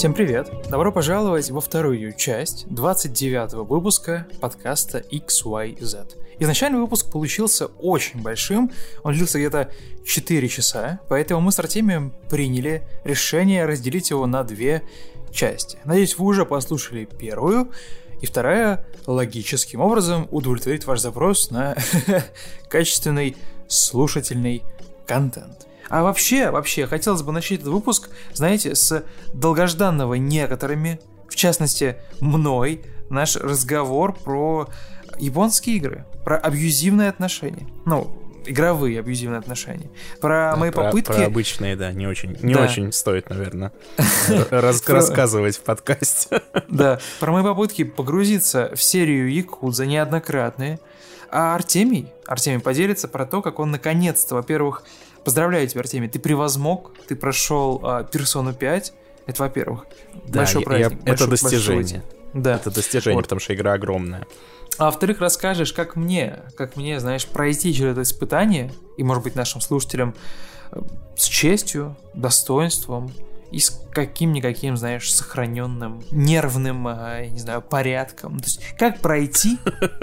Всем привет! Добро пожаловать во вторую часть 29 выпуска подкаста XYZ. Изначальный выпуск получился очень большим, он длился где-то 4 часа, поэтому мы с Артемием приняли решение разделить его на две части. Надеюсь, вы уже послушали первую, и вторая логическим образом удовлетворит ваш запрос на качественный слушательный контент. А вообще, вообще, хотелось бы начать этот выпуск, знаете, с долгожданного некоторыми, в частности, мной, наш разговор про японские игры, про абьюзивные отношения. Ну, игровые абьюзивные отношения. Про да, мои про, попытки... Про обычные, да, не очень, не да. очень стоит, наверное, рассказывать в подкасте. Да, про мои попытки погрузиться в серию Якудза неоднократные. А Артемий, Артемий поделится про то, как он наконец-то, во-первых, Поздравляю тебя, Артемий, ты превозмог, ты прошел а, персону 5. Это, во-первых, да, большой праздник. Я, большой, это достижение. Большой, да. Это достижение, вот. потому что игра огромная. А во-вторых, расскажешь, как мне, как мне, знаешь, пройти через это испытание, и, может быть, нашим слушателям э, с честью, достоинством и с каким-никаким, знаешь, сохраненным нервным, а, не знаю, порядком. То есть, как пройти,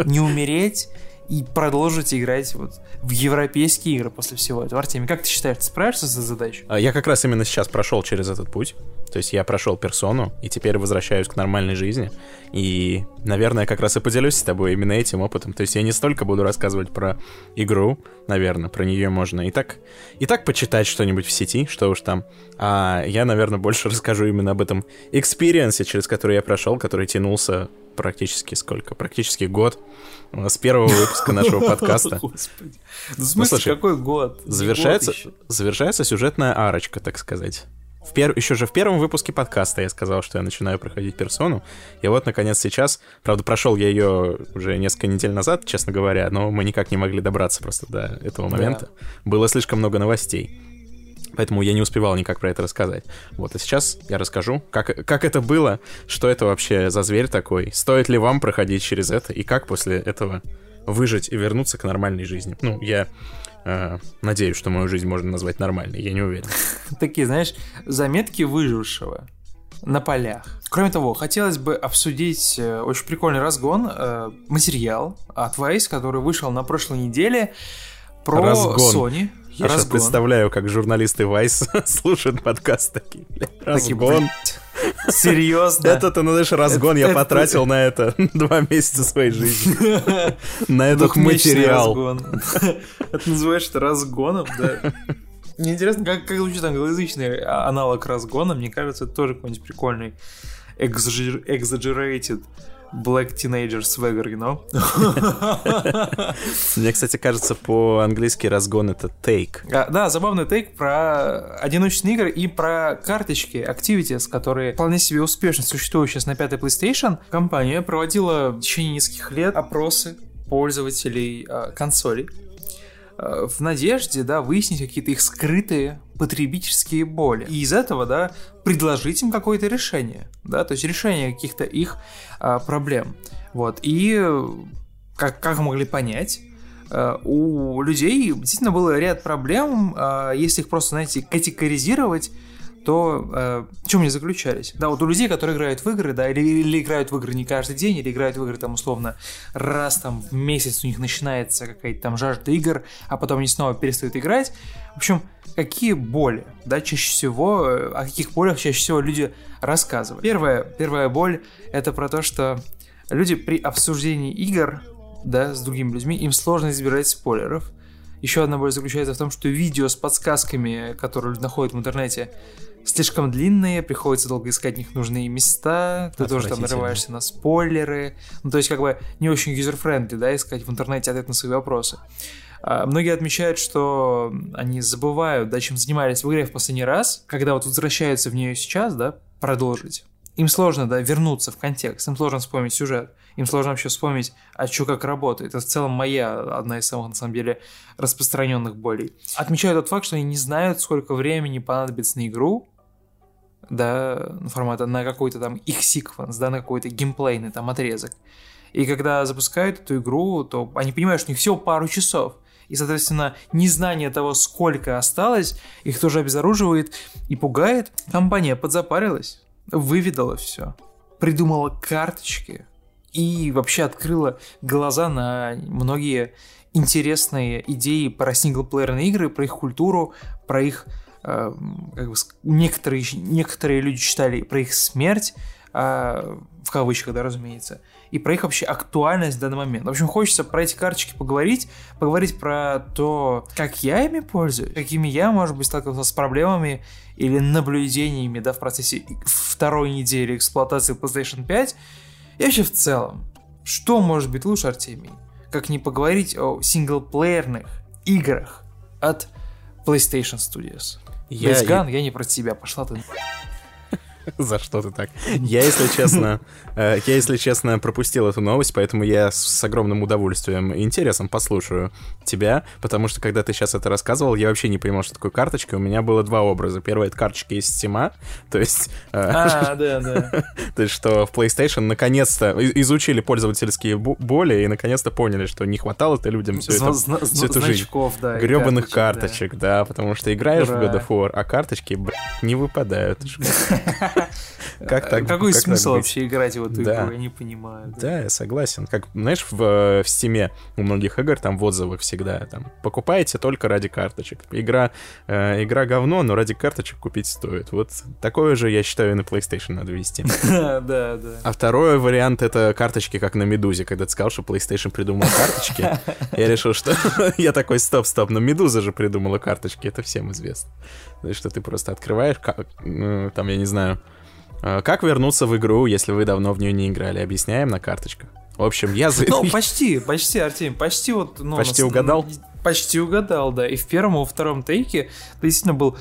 не умереть и продолжить играть вот в европейские игры после всего этого. Артемий, как ты считаешь, ты справишься с этой задачей? А, я как раз именно сейчас прошел через этот путь. То есть я прошел персону, и теперь возвращаюсь к нормальной жизни. И, наверное, как раз и поделюсь с тобой именно этим опытом. То есть я не столько буду рассказывать про игру, наверное, про нее можно и так, и так почитать что-нибудь в сети, что уж там. А я, наверное, больше расскажу именно об этом экспириенсе, через который я прошел, который тянулся практически сколько? Практически год с первого выпуска нашего подкаста. Господи. Ну, в смысле, ну, какой год? Завершается, завершается сюжетная арочка, так сказать. В пер... Еще же в первом выпуске подкаста я сказал, что я начинаю проходить персону. И вот, наконец, сейчас... Правда, прошел я ее уже несколько недель назад, честно говоря, но мы никак не могли добраться просто до этого момента. Да. Было слишком много новостей. Поэтому я не успевал никак про это рассказать. Вот, а сейчас я расскажу, как, как это было, что это вообще за зверь такой, стоит ли вам проходить через это, и как после этого выжить и вернуться к нормальной жизни. Ну, я э, надеюсь, что мою жизнь можно назвать нормальной, я не уверен. Такие, знаешь, заметки выжившего на полях. Кроме того, хотелось бы обсудить э, очень прикольный разгон, э, материал от Vice, который вышел на прошлой неделе про разгон. Sony. Я Разгон. сейчас представляю, как журналисты Vice слушают подкаст такие. Разгон. Серьезно? Это ты, ну, знаешь, разгон я потратил на это два месяца своей жизни. На этот материал. Это называешь это разгоном, да? Мне интересно, как, как звучит англоязычный аналог разгона. Мне кажется, это тоже какой-нибудь прикольный exaggerated Black Teenager Swagger, you know? Мне, кстати, кажется, по-английски разгон это take. А, да, забавный take про одиночные игры и про карточки Activities, которые вполне себе успешно существуют сейчас на пятой PlayStation. Компания проводила в течение нескольких лет опросы пользователей э, консолей Э, в надежде, да, выяснить какие-то их скрытые потребительские боли. И из этого, да, предложить им какое-то решение, да, то есть решение каких-то их а, проблем. Вот. И как, как могли понять, э, у людей действительно был ряд проблем, а, если их просто, знаете, категоризировать, то э, в чем они заключались? Да, вот у людей, которые играют в игры, да, или, или играют в игры не каждый день, или играют в игры там условно раз там в месяц у них начинается какая-то там жажда игр, а потом они снова перестают играть. В общем, какие боли, да, чаще всего, о каких болях чаще всего люди рассказывают. Первая, первая боль — это про то, что люди при обсуждении игр, да, с другими людьми, им сложно избегать спойлеров, еще одна боль заключается в том, что видео с подсказками, которые люди находят в интернете, слишком длинные, приходится долго искать в них нужные места, ты тоже там нарываешься на спойлеры. Ну, то есть, как бы не очень user-friendly, да, искать в интернете ответ на свои вопросы. А, многие отмечают, что они забывают, да, чем занимались в игре в последний раз, когда вот возвращаются в нее сейчас, да, продолжить. Им сложно, да, вернуться в контекст, им сложно вспомнить сюжет, им сложно вообще вспомнить, а что как работает. Это в целом моя одна из самых, на самом деле, распространенных болей. Отмечаю тот факт, что они не знают, сколько времени понадобится на игру, да, формата на какой-то там их секвенс, да, на какой-то геймплейный там отрезок. И когда запускают эту игру, то они понимают, что у них всего пару часов. И, соответственно, незнание того, сколько осталось, их тоже обезоруживает и пугает. Компания подзапарилась. Выведала все, придумала карточки и вообще открыла глаза на многие интересные идеи про синглплеерные игры, про их культуру, про их э, как бы, некоторые, некоторые люди читали про их смерть, э, в кавычках, да, разумеется, и про их вообще актуальность в данный момент. В общем, хочется про эти карточки поговорить, поговорить про то, как я ими пользуюсь, какими я, может быть, сталкивался с проблемами или наблюдениями, да, в процессе второй недели эксплуатации PlayStation 5, и вообще в целом, что может быть лучше, Артемий, как не поговорить о синглплеерных играх от PlayStation Studios? Я, Gone, я... я не про тебя, пошла ты. За что ты так? Я, если честно, э, я, если честно, пропустил эту новость, поэтому я с огромным удовольствием и интересом послушаю тебя, потому что, когда ты сейчас это рассказывал, я вообще не понимал, что такое карточка. У меня было два образа. Первый — это карточки из Steam, то есть... Э, а, да, да. То есть, что в PlayStation наконец-то изучили пользовательские боли и наконец-то поняли, что не хватало-то людям все это, всю эту жизнь. да. Гребаных карточек, да, потому что играешь в God of War, а карточки, не выпадают. Как так? Какой как смысл вообще играть в эту да. игру? Я не понимаю. Да. да, я согласен. Как, знаешь, в, э, в Steam у многих игр там в отзывах всегда там покупаете только ради карточек. Игра, э, игра говно, но ради карточек купить стоит. Вот такое же, я считаю, и на PlayStation надо вести. Да, да. А второй вариант — это карточки, как на Медузе. Когда ты сказал, что PlayStation придумал карточки, я решил, что... Я такой, стоп, стоп, но Медуза же придумала карточки, это всем известно. Что ты просто открываешь, ну, там, я не знаю, как вернуться в игру, если вы давно в нее не играли? Объясняем на карточках. В общем, я... Ну, почти, почти, Артем, почти вот... Ну, почти нас... угадал? Почти угадал, да. И в первом, и во втором тейке ты действительно был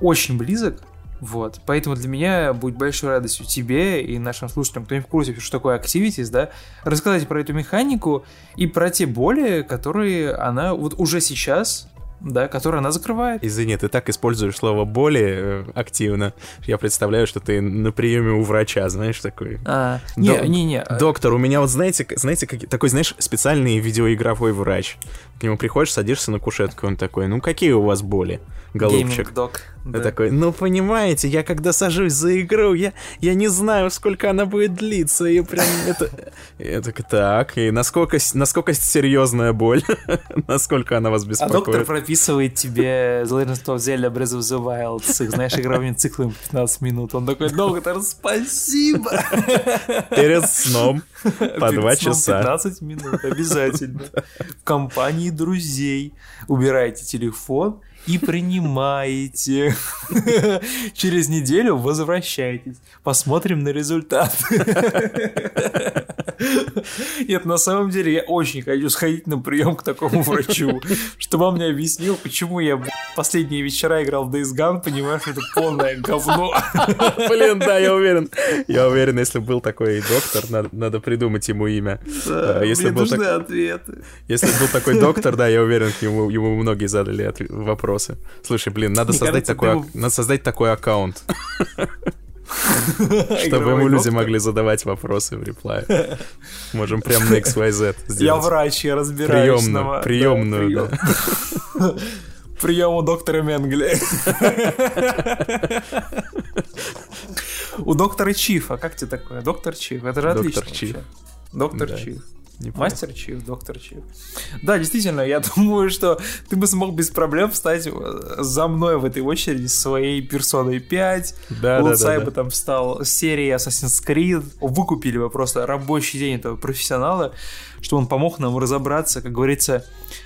очень близок. Вот, поэтому для меня будет большой радостью тебе и нашим слушателям, кто не в курсе, что такое Activities, да, рассказать про эту механику и про те боли, которые она вот уже сейчас да, которую она закрывает. Извини, ты так используешь слово боли э, активно. Я представляю, что ты на приеме у врача, знаешь, такой. А, не, не, не. Доктор, у меня вот знаете, знаете, как, такой, знаешь, специальный видеоигровой врач. К нему приходишь, садишься на кушетку, он такой, ну какие у вас боли, голубчик? Док. Да. такой, ну понимаете, я когда сажусь за игру, я, я не знаю, сколько она будет длиться, и прям это... Я такой, так, и насколько, насколько серьезная боль, насколько она вас беспокоит? А доктор прописывает тебе The Legend of Zelda Breath of the Wild с их, знаешь, игровыми циклами 15 минут. Он такой, доктор, спасибо! Перед сном по два часа. 15 минут, обязательно. В компании друзей. Убирайте телефон и принимаете. Через неделю возвращайтесь. Посмотрим на результат. Нет, на самом деле я очень хочу сходить на прием к такому врачу, чтобы он мне объяснил, почему я последние вечера играл в Days Gone, понимаешь, это полное говно. Блин, да, я уверен. Я уверен, если был такой доктор, надо, надо придумать ему имя. Да, а, если мне был нужны так... ответы. Если был такой доктор, да, я уверен, ему, ему многие задали вопросы. Слушай, блин, надо, создать, кажется, такой, ты... надо создать такой аккаунт. Чтобы ему люди могли задавать вопросы в реплае. Можем прям на XYZ сделать. Я врач, я разбираюсь. Приемную, приемную, да. Прием у доктора Менгли. У доктора Чифа, как тебе такое? Доктор Чиф, это же отлично. Доктор Чиф. Доктор Чиф. Мастер Чиф, доктор Чиф. Да, действительно, я думаю, что ты бы смог без проблем встать э, за мной в этой очереди своей персоной 5. Да, Луцай да, да, бы да. там встал серии Assassin's Creed. Выкупили бы просто рабочий день этого профессионала, что он помог нам разобраться, как говорится,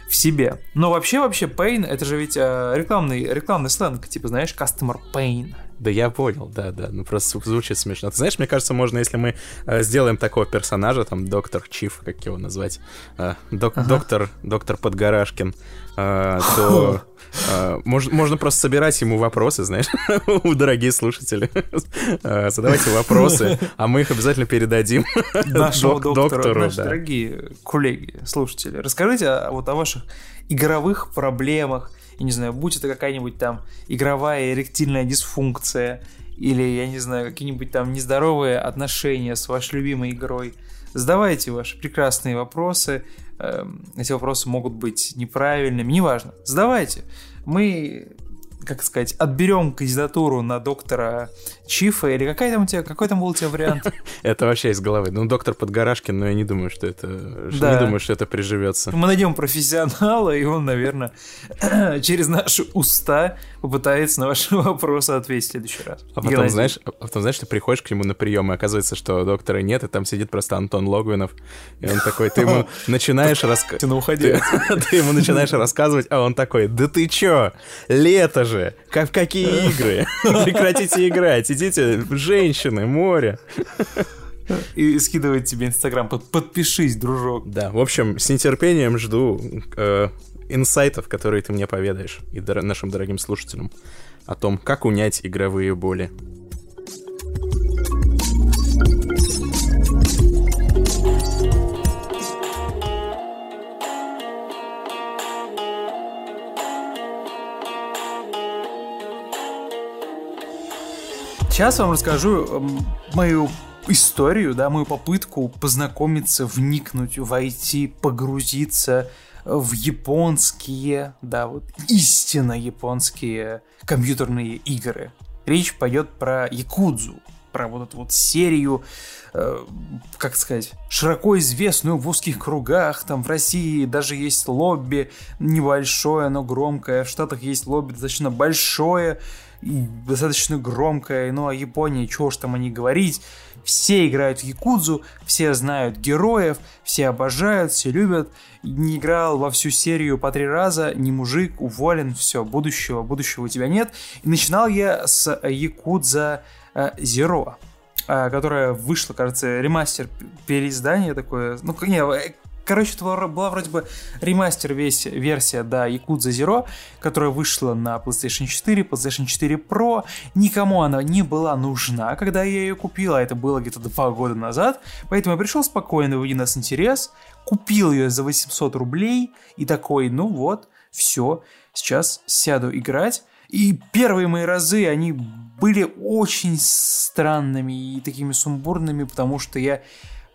в себе. Но вообще, вообще, Pain, это же ведь э, рекламный, рекламный сленг, типа, знаешь, customer pain. Да я понял, да, да. Ну просто звучит смешно. Ты знаешь, мне кажется, можно, если мы э, сделаем такого персонажа, там, доктор Чиф, как его назвать, э, док, ага. доктор, доктор Подгорашкин, э, то э, можно, можно просто собирать ему вопросы, знаешь, у дорогие слушатели. Э, задавайте вопросы, а мы их обязательно передадим нашему доктору. Наши дорогие коллеги, слушатели, расскажите вот о ваших игровых проблемах, я не знаю, будь это какая-нибудь там игровая эректильная дисфункция, или, я не знаю, какие-нибудь там нездоровые отношения с вашей любимой игрой, задавайте ваши прекрасные вопросы. Эм, эти вопросы могут быть неправильными, неважно. Задавайте. Мы как сказать, отберем кандидатуру на доктора Чифа, или какая там у тебя, какой там был у тебя вариант? Это вообще из головы. Ну, доктор Подгорашкин, но я не думаю, что это, не думаю, что это приживется. Мы найдем профессионала, и он, наверное, через наши уста попытается на ваши вопросы ответить в следующий раз. А потом, знаешь, а потом, знаешь, ты приходишь к нему на прием, и оказывается, что доктора нет, и там сидит просто Антон Логвинов, и он такой, ты ему начинаешь рассказывать... Уходи. Ты, ему начинаешь рассказывать, а он такой, да ты чё, лето же, как какие игры? Прекратите играть, идите, женщины, море. И скидывает тебе Инстаграм. Под- Подпишись, дружок. Да, в общем, с нетерпением жду э, инсайтов, которые ты мне поведаешь, и дор- нашим дорогим слушателям о том, как унять игровые боли. Сейчас вам расскажу эм, мою историю, да, мою попытку познакомиться, вникнуть, войти, погрузиться в японские, да, вот истинно японские компьютерные игры. Речь пойдет про Якудзу, про вот эту вот серию, э, как сказать, широко известную в узких кругах, там в России даже есть лобби небольшое, но громкое, в Штатах есть лобби достаточно большое, достаточно громкое, ну а Япония, чего ж там о ней говорить, все играют в Якудзу, все знают героев, все обожают, все любят, не играл во всю серию по три раза, не мужик, уволен, все, будущего, будущего у тебя нет. И начинал я с Якудза э, Zero, э, которая вышла, кажется, ремастер, переиздание такое, ну, не, э, Короче, была, вроде бы ремастер весь версия, да, Yakuza Zero, которая вышла на PlayStation 4, PlayStation 4 Pro. Никому она не была нужна, когда я ее купил, а это было где-то два года назад. Поэтому я пришел спокойно, в нас интерес, купил ее за 800 рублей и такой, ну вот, все, сейчас сяду играть. И первые мои разы, они были очень странными и такими сумбурными, потому что я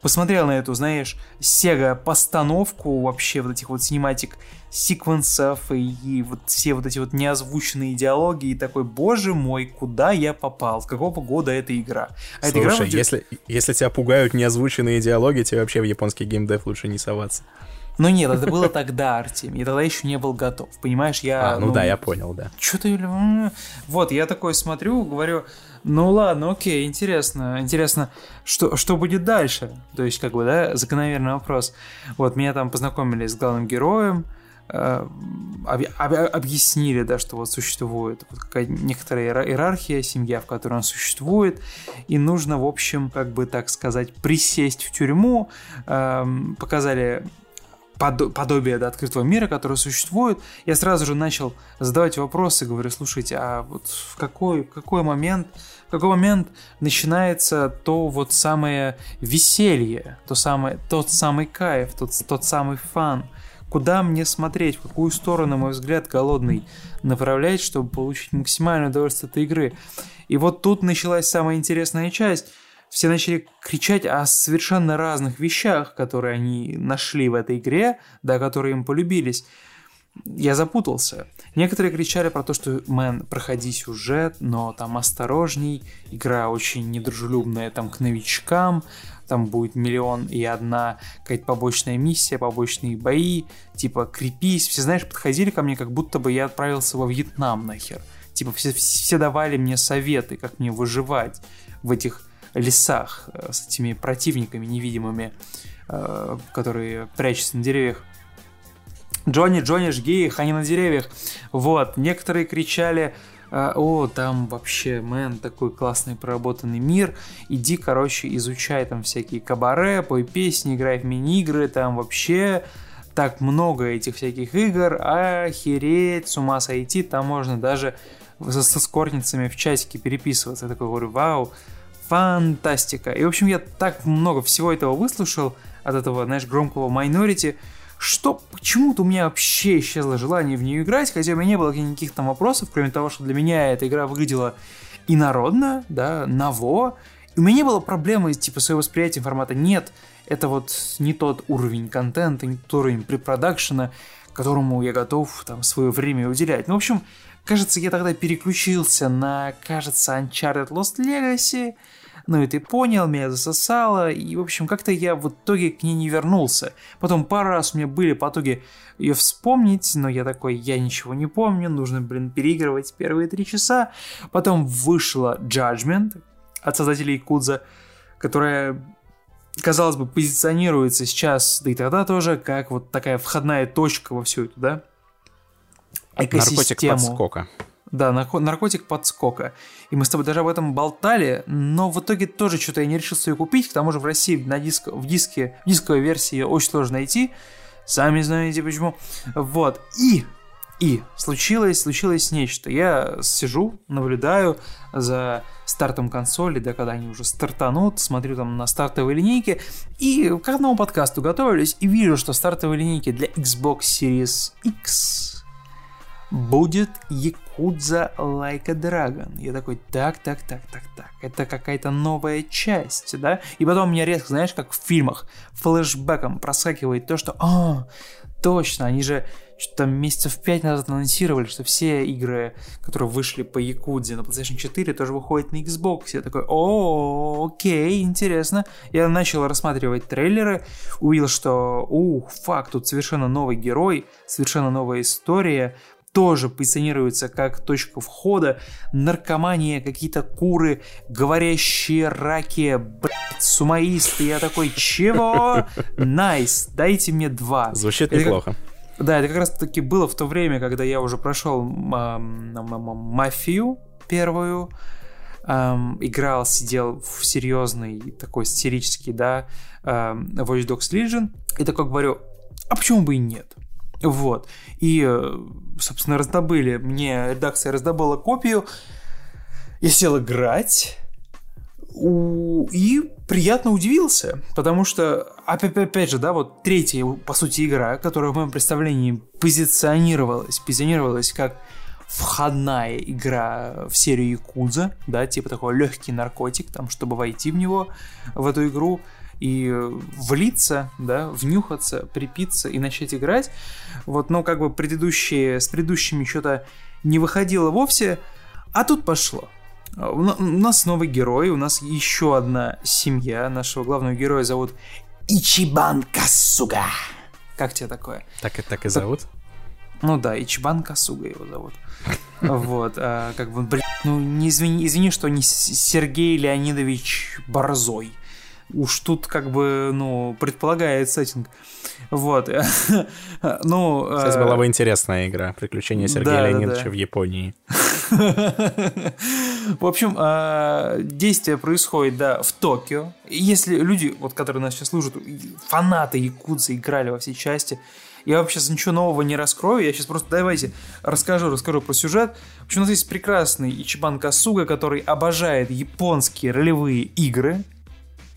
посмотрел на эту, знаешь, Sega постановку вообще вот этих вот cinematic секвенсов и, и вот все вот эти вот неозвученные диалоги и такой, боже мой, куда я попал, с какого года эта игра? А эта игра Слушай, если, если тебя пугают неозвученные диалоги, тебе вообще в японский геймдев лучше не соваться. Ну нет, это было тогда, Артем, я тогда еще не был готов, понимаешь, я... А, ну, да, я понял, да. Что ты... Вот, я такой смотрю, говорю, ну ладно, окей, интересно, интересно, что, что будет дальше? То есть, как бы, да, закономерный вопрос. Вот, меня там познакомили с главным героем, э, об- об- объяснили, да, что вот существует вот какая- некоторая иера- иерархия, семья, в которой он существует, и нужно, в общем, как бы так сказать, присесть в тюрьму, эм, показали подобие да, открытого мира, которое существует, я сразу же начал задавать вопросы, говорю, слушайте, а вот в какой, какой момент, в какой момент начинается то вот самое веселье, то самое, тот самый кайф, тот, тот самый фан, куда мне смотреть, в какую сторону, мой взгляд, голодный направлять, чтобы получить максимальное удовольствие от этой игры. И вот тут началась самая интересная часть. Все начали кричать о совершенно разных вещах, которые они нашли в этой игре, да, которые им полюбились. Я запутался. Некоторые кричали про то, что, мэн, проходи сюжет, но там осторожней, игра очень недружелюбная там к новичкам, там будет миллион и одна какая-то побочная миссия, побочные бои, типа крепись. Все, знаешь, подходили ко мне, как будто бы я отправился во Вьетнам нахер. Типа все, все давали мне советы, как мне выживать в этих лесах э, с этими противниками невидимыми, э, которые прячутся на деревьях. Джонни, Джонни, жги их, они на деревьях. Вот, некоторые кричали, э, о, там вообще, мэн, такой классный проработанный мир, иди, короче, изучай там всякие кабаре, пой песни, играй в мини-игры, там вообще так много этих всяких игр, охереть, с ума сойти, там можно даже со, со скорницами в чатике переписываться. Я такой говорю, вау, фантастика. И, в общем, я так много всего этого выслушал от этого, знаешь, громкого Minority, что почему-то у меня вообще исчезло желание в нее играть, хотя у меня не было никаких там вопросов, кроме того, что для меня эта игра выглядела инородно, да, ново, у меня не было проблемы, типа, своего восприятия формата «нет», это вот не тот уровень контента, не тот уровень препродакшена, которому я готов там свое время уделять. Ну, в общем, Кажется, я тогда переключился на, кажется, Uncharted Lost Legacy. Ну и ты понял, меня засосало. И, в общем, как-то я в итоге к ней не вернулся. Потом пару раз у меня были по итоге ее вспомнить, но я такой, я ничего не помню, нужно, блин, переигрывать первые три часа. Потом вышла Judgment от создателей Кудза, которая казалось бы, позиционируется сейчас, да и тогда тоже, как вот такая входная точка во всю эту, да, экосистему. Наркотик подскока. Да, наркотик подскока. И мы с тобой даже об этом болтали, но в итоге тоже что-то я не решился ее купить. К тому же в России на диск, в диске, в дисковой версии ее очень сложно найти. Сами знаете почему. Вот. И и случилось, случилось нечто. Я сижу, наблюдаю за стартом консоли, да, когда они уже стартанут, смотрю там на стартовые линейки, и к одному подкасту готовились, и вижу, что стартовые линейки для Xbox Series X будет Якудза Like a Dragon. Я такой, так, так, так, так, так, это какая-то новая часть, да? И потом у меня резко, знаешь, как в фильмах, флешбеком проскакивает то, что, а, точно, они же что-то месяцев пять назад анонсировали, что все игры, которые вышли по Якудзе на PlayStation 4, тоже выходят на Xbox. Я такой, о, окей, интересно. Я начал рассматривать трейлеры, увидел, что, ух, факт, тут совершенно новый герой, совершенно новая история, тоже позиционируется как точка входа, наркомания, какие-то куры, говорящие раки, блядь, сумаисты. Я такой, чего? Nice, nice, дайте мне два. Звучит это неплохо. Как... Да, это как раз таки было в то время, когда я уже прошел мафию первую, эм, играл, сидел в серьезный такой сатирический, да, эм, Watch Dogs Legion, и такой говорю, а почему бы и нет? Вот. И, э, собственно, раздобыли, мне редакция раздобыла копию, я сел играть, и приятно удивился, потому что, опять, же, да, вот третья, по сути, игра, которая в моем представлении позиционировалась, позиционировалась как входная игра в серию Якудза, да, типа такой легкий наркотик, там, чтобы войти в него, в эту игру, и влиться, да, внюхаться, припиться и начать играть. Вот, но как бы предыдущие, с предыдущими что-то не выходило вовсе, а тут пошло. У нас новый герой, у нас еще одна семья. Нашего главного героя зовут Ичибан Касуга. Как тебе такое? Так так и зовут? Ну да, Ичибан Касуга его зовут. Вот, а, как бы, блин, ну не извини, извини, что не Сергей Леонидович Борзой. Уж тут как бы, ну, предполагает сеттинг. Вот. ну... Кстати, была бы интересная игра. Приключения Сергея да, Леонидовича да, да. в Японии. В общем, а, действие происходит, да, в Токио. Если люди, вот, которые нас сейчас служат, фанаты Якудза играли во все части, я вообще ничего нового не раскрою, я сейчас просто давайте расскажу, расскажу про сюжет. В общем, у нас есть прекрасный Ичибан Касуга, который обожает японские ролевые игры,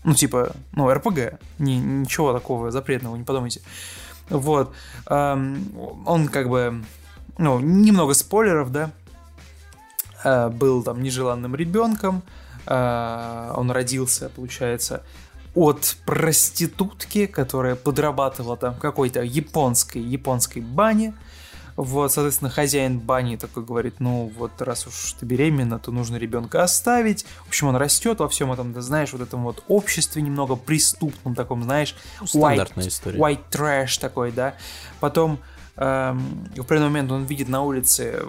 ну, типа, ну, РПГ, ни, ничего такого запретного, не подумайте. Вот, эм, он как бы, ну, немного спойлеров, да, Э, был там нежеланным ребенком, э, он родился, получается, от проститутки, которая подрабатывала там какой-то японской, японской бане. Вот, соответственно, хозяин бани такой говорит, ну вот раз уж ты беременна, то нужно ребенка оставить. В общем, он растет во всем этом, ты знаешь, вот этом вот обществе немного преступном таком, знаешь, стандартная white, история. White trash такой, да. Потом Эм, в определенный момент он видит на улице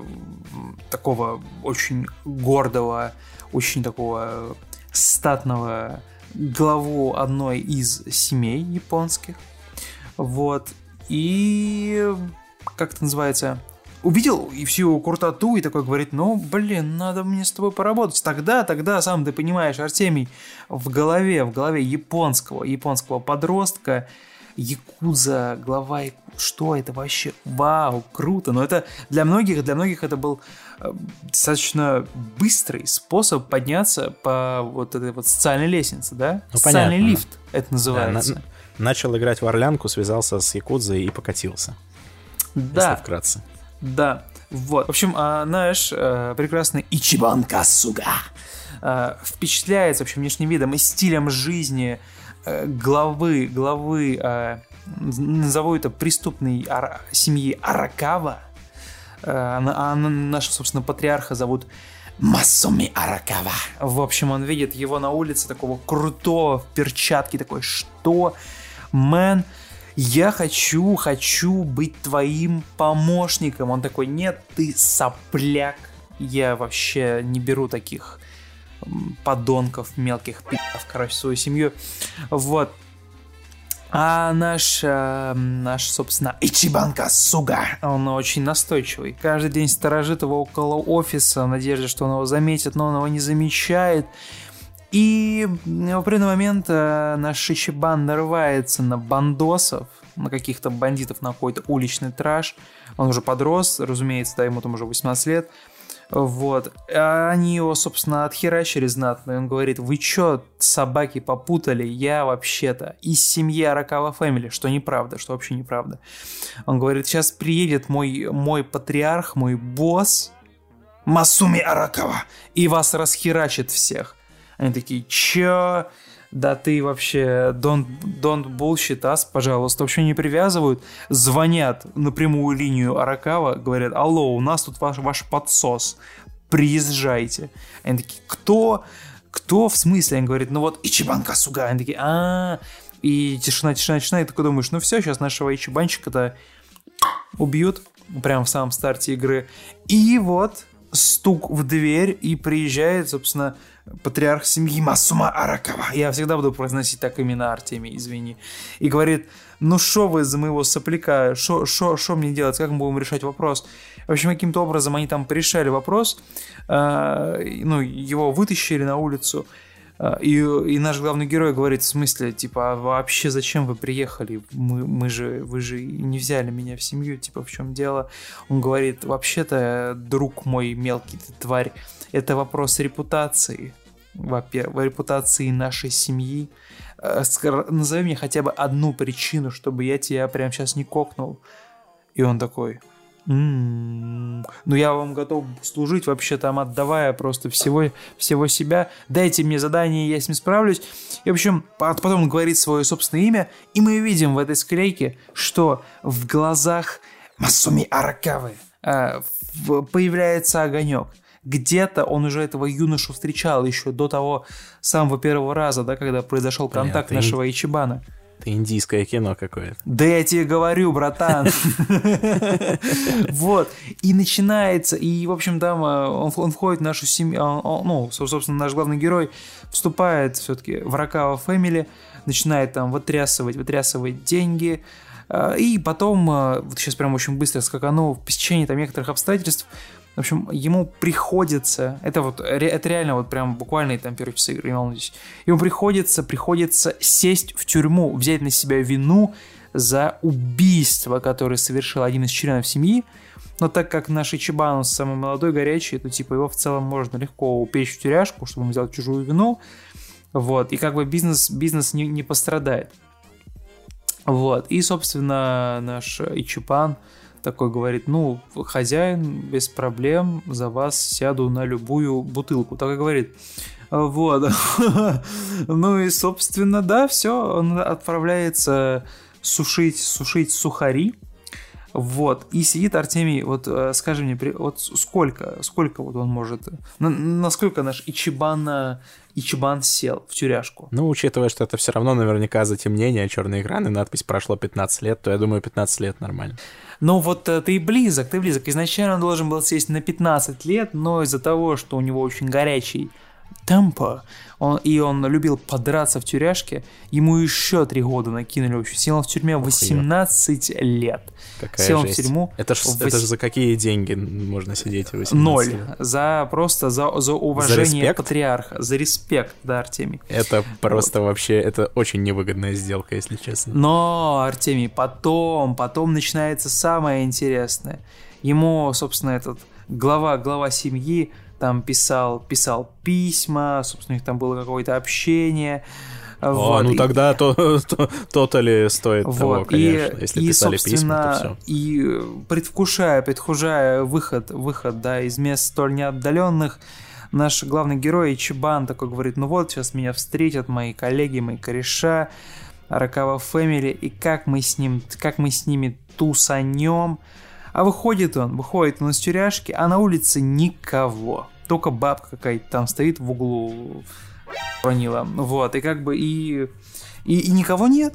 такого очень гордого, очень такого статного главу одной из семей японских. Вот. И как это называется? Увидел и всю крутоту и такой говорит, ну, блин, надо мне с тобой поработать. Тогда, тогда, сам ты понимаешь, Артемий, в голове, в голове японского, японского подростка Якуза, глава Якуза. Что это вообще? Вау, круто. Но это для многих, для многих это был э, достаточно быстрый способ подняться по вот этой вот социальной лестнице, да? Ну, Социальный понятно. лифт это называется. Да, на, начал играть в Орлянку, связался с Якудзой и покатился. Да. Если вкратце. Да. Вот. В общем, а, наш э, прекрасный Ичибан Касуга э, впечатляется вообще внешним видом и стилем жизни Э, главы, главы, назову это преступной семьи Аракава, А, а наша, собственно, патриарха зовут Масуми Аракава. В общем, он видит его на улице, такого крутого, в перчатке, такой, что? Мэн, я хочу, хочу быть твоим помощником. Он такой, нет, ты сопляк. Я вообще не беру таких подонков, мелких пи***ов, короче, свою семью. Вот. А наш, э, наш, собственно, Ичибанка Суга, он очень настойчивый. Каждый день сторожит его около офиса в надежде, что он его заметит, но он его не замечает. И в определенный момент э, наш Ичибан нарывается на бандосов, на каких-то бандитов, на какой-то уличный траж. Он уже подрос, разумеется, да, ему там уже 18 лет. Вот. А они его, собственно, отхерачили знатно. И он говорит, вы чё, собаки, попутали? Я вообще-то из семьи Аракава Фэмили, что неправда, что вообще неправда. Он говорит, сейчас приедет мой, мой патриарх, мой босс, Масуми Аракава, и вас расхерачит всех. Они такие, чё? да ты вообще don't, don't bullshit us, пожалуйста, вообще не привязывают, звонят на прямую линию Аракава, говорят, алло, у нас тут ваш, ваш подсос, приезжайте. Они такие, кто? Кто в смысле? Они говорят, ну вот Ичибанка Суга. Они такие, а И тишина, тишина, тишина. И ты такой думаешь, ну все, сейчас нашего Ичибанчика-то убьют прямо в самом старте игры. И вот стук в дверь, и приезжает, собственно, патриарх семьи Масума Аракова. Я всегда буду произносить так имена Артемий, извини. И говорит, ну что вы за моего сопляка, что мне делать, как мы будем решать вопрос? В общем, каким-то образом они там порешали вопрос, э, ну, его вытащили на улицу, и, и наш главный герой говорит, в смысле, типа, а вообще зачем вы приехали? Мы, мы же, вы же не взяли меня в семью, типа, в чем дело? Он говорит, вообще-то, друг мой мелкий ты тварь, это вопрос репутации. Во-первых, репутации нашей семьи. Э, назови мне хотя бы одну причину, чтобы я тебя прямо сейчас не кокнул. И он такой, м-м-м, ну я вам готов служить вообще там, отдавая просто всего, всего себя. Дайте мне задание, я с ним справлюсь. И, в общем, потом он говорит свое собственное имя, и мы видим в этой склейке, что в глазах Масуми Аракавы э, появляется огонек где-то он уже этого юношу встречал еще до того самого первого раза, да, когда произошел контакт Блин, нашего Ичибана. Индийское кино какое-то. Да я тебе говорю, братан. Вот. И начинается, и, в общем, там э, он входит в нашу семью, ну, собственно, наш главный герой вступает все-таки в Ракава Фэмили, начинает там вытрясывать, вытрясывать деньги, э, и потом, э, вот сейчас прям очень быстро скакану, в течение там некоторых обстоятельств в общем, ему приходится, это вот, это реально вот прям буквально там первые часы игры, не ему приходится, приходится сесть в тюрьму, взять на себя вину за убийство, которое совершил один из членов семьи, но так как наш Ичибан самый молодой, горячий, то типа его в целом можно легко упечь в тюряшку, чтобы он взял чужую вину, вот, и как бы бизнес, бизнес не, не пострадает. Вот, и, собственно, наш Ичипан, такой говорит, ну, хозяин, без проблем, за вас сяду на любую бутылку. Так и говорит. Вот. ну и, собственно, да, все, он отправляется сушить, сушить сухари. Вот. И сидит Артемий, вот э, скажи мне, вот сколько, сколько вот он может, насколько наш Ичибан, Ичибан сел в тюряшку? Ну, учитывая, что это все равно наверняка затемнение, черный экран и надпись прошло 15 лет, то я думаю, 15 лет нормально. Но вот э, ты близок, ты близок. Изначально он должен был сесть на 15 лет, но из-за того, что у него очень горячий темпо, он, и он любил подраться в тюряшке, ему еще три года накинули. В общем, сел в тюрьме 18 Охуел. лет. Какая сел жесть. в тюрьму. Это ж, 8... это ж за какие деньги можно сидеть 18 Ноль. Лет? За просто за, за уважение за патриарха, за респект, да, Артемий. Это просто вот. вообще, это очень невыгодная сделка, если честно. Но, Артемий, потом, потом начинается самое интересное. Ему, собственно, этот глава, глава семьи там писал, писал письма, собственно, у них там было какое-то общение. О, вот. ну тогда то, то, то-то ли стоит вот. того, конечно, и, если и, писали письма, то все. И предвкушая, предвкушая выход, выход, да, из мест столь неотдаленных, наш главный герой Чебан такой говорит, ну вот, сейчас меня встретят мои коллеги, мои кореша, Ракава Фэмили, и как мы с ним, как мы с ними тусанем, А выходит он, выходит он из тюряшки, а на улице никого. Только бабка какая-то там стоит в углу, уронила. Вот, и как бы и, и, и никого нет.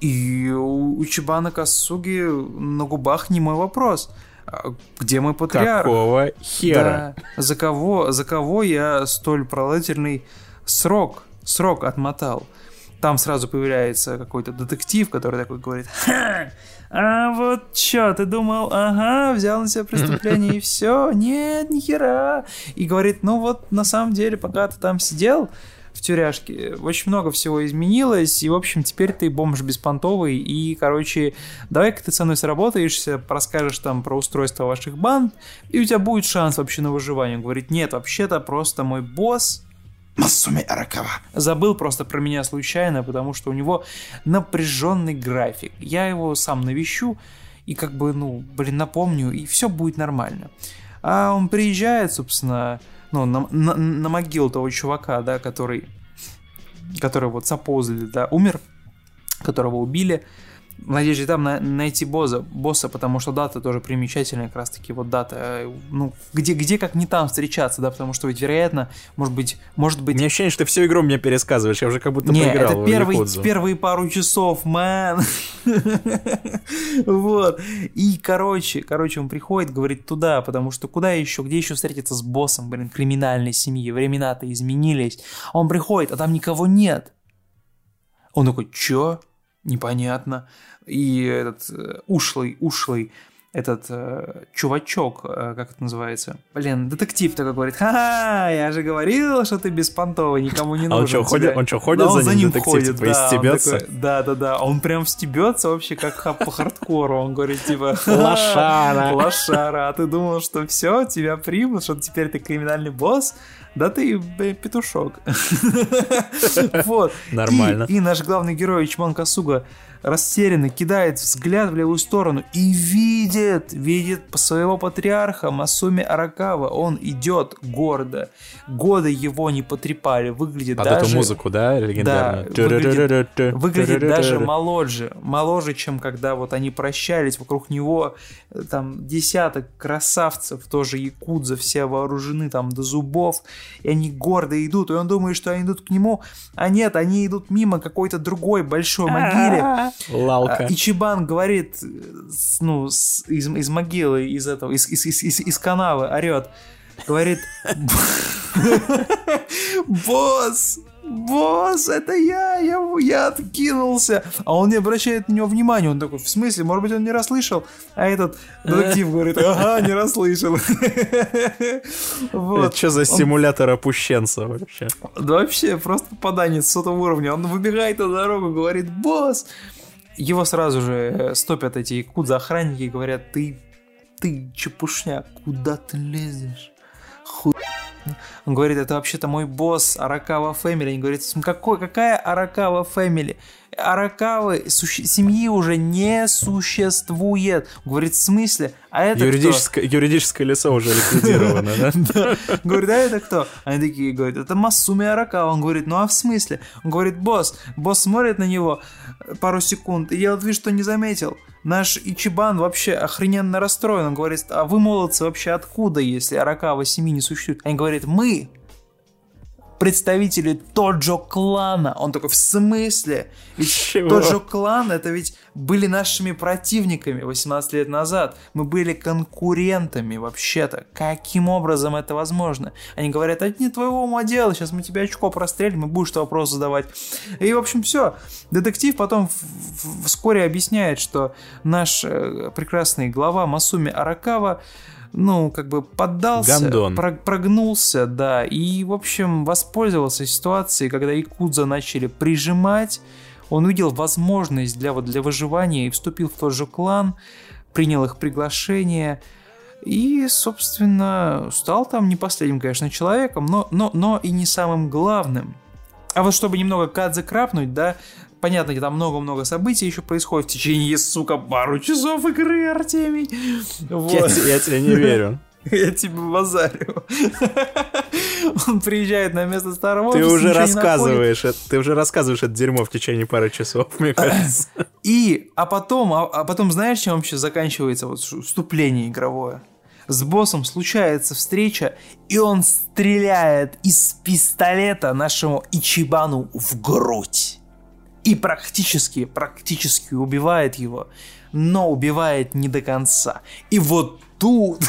И у Чебана Касуги на губах не мой вопрос. А где мой патриарх? Какого хера? Да. За кого, за кого я столь продолжительный срок, срок отмотал? Там сразу появляется какой-то детектив, который такой говорит, Ха, а вот чё, ты думал, ага, взял на себя преступление и все, нет, ни хера. И говорит, ну вот на самом деле, пока ты там сидел, в тюряшке. Очень много всего изменилось, и, в общем, теперь ты бомж беспонтовый, и, короче, давай-ка ты со мной сработаешься, расскажешь там про устройство ваших банд, и у тебя будет шанс вообще на выживание. Он говорит, нет, вообще-то просто мой босс Масуми Аракава. Забыл просто про меня случайно, потому что у него напряженный график. Я его сам навещу и как бы, ну, блин, напомню, и все будет нормально. А он приезжает, собственно, ну, на, на, на могилу того чувака, да, который, который вот Сапозли, да, умер, которого убили, в надежде там на, найти босса, босса, потому что дата тоже примечательная, как раз таки вот дата, э, ну, где, где как не там встречаться, да, потому что ведь, вероятно, может быть, может быть... Мне ощущение, что ты всю игру мне пересказываешь, я уже как будто Не, поиграл это первый, первые пару часов, мэн. вот. И, короче, короче, он приходит, говорит туда, потому что куда еще, где еще встретиться с боссом, блин, криминальной семьи, времена-то изменились. Он приходит, а там никого нет. Он такой, чё? Непонятно. И этот э, ушлый, ушлый этот э, чувачок, э, как это называется? Блин, детектив такой говорит, ха-ха, я же говорил, что ты беспонтовый, никому не нужен. А он что, ходит, он что, ходит да, за, за ним, детектив, ходит, типа, да, стебется? Такой, да, да, да, он прям стебется вообще как по хардкору, он говорит, типа, лошара, лошара, а ты думал, что все, тебя примут, что теперь ты криминальный босс? Да ты петушок. Вот. Нормально. И наш главный герой Ичман Касуга растерянно кидает взгляд в левую сторону и видит, видит своего патриарха Масуми Аракава. Он идет гордо. Годы его не потрепали. Выглядит Под даже... эту музыку, да, легендарную? Да, выглядит, выглядит даже моложе. Моложе, чем когда вот они прощались. Вокруг него э, там десяток красавцев, тоже якудза, все вооружены там до зубов. И они гордо идут. И он думает, что они идут к нему. А нет, они идут мимо какой-то другой большой могиле. Лалка. А, Ичибан говорит, ну, из, из могилы, из этого, из, из, из, из, из канавы орет, говорит, босс, босс, это я, я, я откинулся. А он не обращает на него внимания. Он такой, в смысле, может быть, он не расслышал? А этот детектив говорит, ага, не расслышал. вот. Это что за симулятор опущенца вообще? Да вообще, просто попаданец сотого уровня. Он выбегает на дорогу, говорит, босс, его сразу же э, стопят эти якудза-охранники и говорят, ты, ты чепушня, куда ты лезешь? Ху... Он говорит, это вообще-то мой босс Аракава Фэмили. Они говорят, какой, какая Аракава Фэмили? Аракавы суще... семьи уже не существует. Говорит, в смысле? А это юридическое, кто? юридическое лицо уже ликвидировано, да? Говорит, а это кто? Они такие говорят, это Масуми Аракава. Он говорит, ну а в смысле? Он говорит, босс. Босс смотрит на него пару секунд и делает вид, что не заметил. Наш Ичибан вообще охрененно расстроен. Он говорит, а вы, молодцы, вообще откуда, если Аракава семьи не существует? Они говорят, мы представители Тоджо клана. Он такой, в смысле? Ведь Чего? Тоджо клан это ведь были нашими противниками 18 лет назад. Мы были конкурентами вообще-то. Каким образом это возможно? Они говорят, это не твоего ума дело, сейчас мы тебе очко прострелим и будешь вопрос задавать. И, в общем, все. Детектив потом вскоре объясняет, что наш э, прекрасный глава Масуми Аракава ну, как бы поддался, про прогнулся, да, и, в общем, воспользовался ситуацией, когда Якудза начали прижимать, он увидел возможность для, вот, для выживания и вступил в тот же клан, принял их приглашение, и, собственно, стал там не последним, конечно, человеком, но, но, но и не самым главным. А вот чтобы немного Кадзе крапнуть, да, понятно, там много-много событий еще происходит в течение, сука, пару часов игры, Артемий. Вот. Я, я тебе не верю. Я тебе базарю. Он приезжает на место старого Ты уже рассказываешь, это, ты уже рассказываешь это дерьмо в течение пары часов, мне кажется. И, а потом, а, а потом знаешь, чем вообще заканчивается вот вступление игровое? С боссом случается встреча, и он стреляет из пистолета нашему Ичибану в грудь. И практически, практически убивает его, но убивает не до конца. И вот тут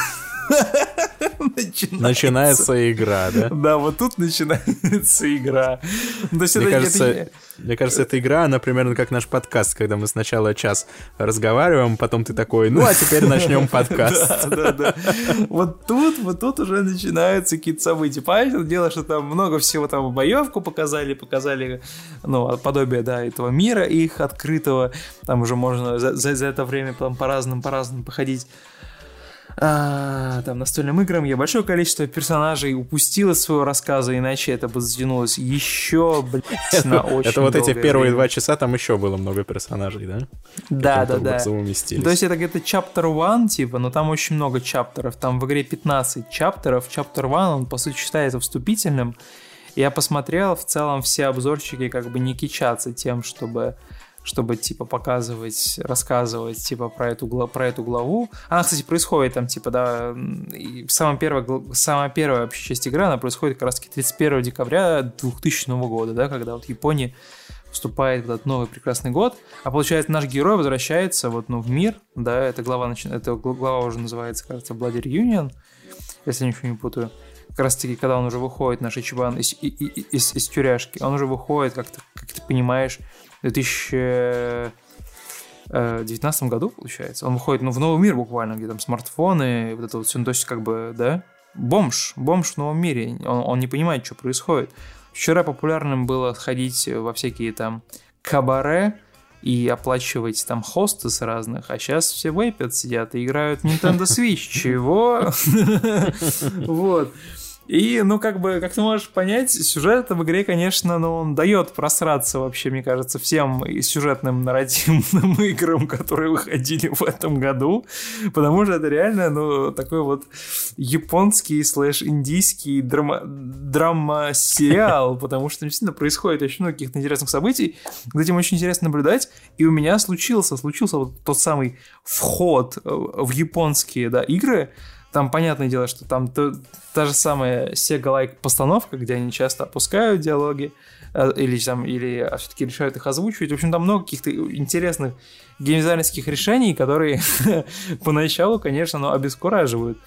начинается... начинается игра, да? Да, вот тут начинается игра. То есть мне, это, кажется, это... мне кажется, эта игра, она примерно как наш подкаст, когда мы сначала час разговариваем, потом ты такой, ну а теперь начнем подкаст. Да, да, да. Вот тут, вот тут уже начинаются какие-то события. Понятное дело, что там много всего там боевку показали, показали, ну, подобие, да, этого мира их открытого. Там уже можно за, за, за это время там по-разному, по-разному походить а, там, настольным играм я большое количество персонажей упустил из своего рассказа, иначе это бы затянулось еще, блядь, на очень Это вот эти первые два часа, там еще было много персонажей, да? Да, да, да. То есть это где-то chapter 1, типа, но там очень много чаптеров. Там в игре 15 чаптеров. Chapter 1, он, по сути, считается вступительным. Я посмотрел, в целом все обзорчики как бы не кичатся тем, чтобы чтобы, типа, показывать, рассказывать, типа, про эту, про эту главу. Она, кстати, происходит там, типа, да, и самая первая, самая первая вообще часть игры, она происходит как раз-таки 31 декабря 2000 года, да, когда вот Япония вступает в этот новый прекрасный год, а получается наш герой возвращается вот, ну, в мир, да, эта глава, начи... эта глава уже называется, кажется, Bloody Reunion, если я ничего не путаю. Как раз таки, когда он уже выходит, наш Ичибан из, из, из, из тюряшки, он уже выходит, как ты, как ты понимаешь, 2019 году, получается. Он выходит ну, в новый мир буквально, где там смартфоны, вот это вот все. Ну, то есть, как бы, да, бомж, бомж в новом мире. Он, он не понимает, что происходит. Вчера популярным было ходить во всякие там кабаре и оплачивать там хосты с разных, а сейчас все вейпят, сидят и играют Nintendo Switch. Чего? Вот. И, ну, как бы, как ты можешь понять, сюжет в игре, конечно, ну, он дает просраться вообще, мне кажется, всем сюжетным нарративным играм, которые выходили в этом году, потому что это реально, ну, такой вот японский слэш-индийский драма, драма-сериал, потому что действительно происходит очень много каких-то интересных событий, за этим очень интересно наблюдать, и у меня случился, случился вот тот самый вход в японские, да, игры, там понятное дело, что там то, та же самая Sega-like постановка, где они часто опускают диалоги, э, или там, или все-таки решают их озвучивать. В общем, там много каких-то интересных геймдизайнерских решений, которые поначалу, конечно, но обескураживают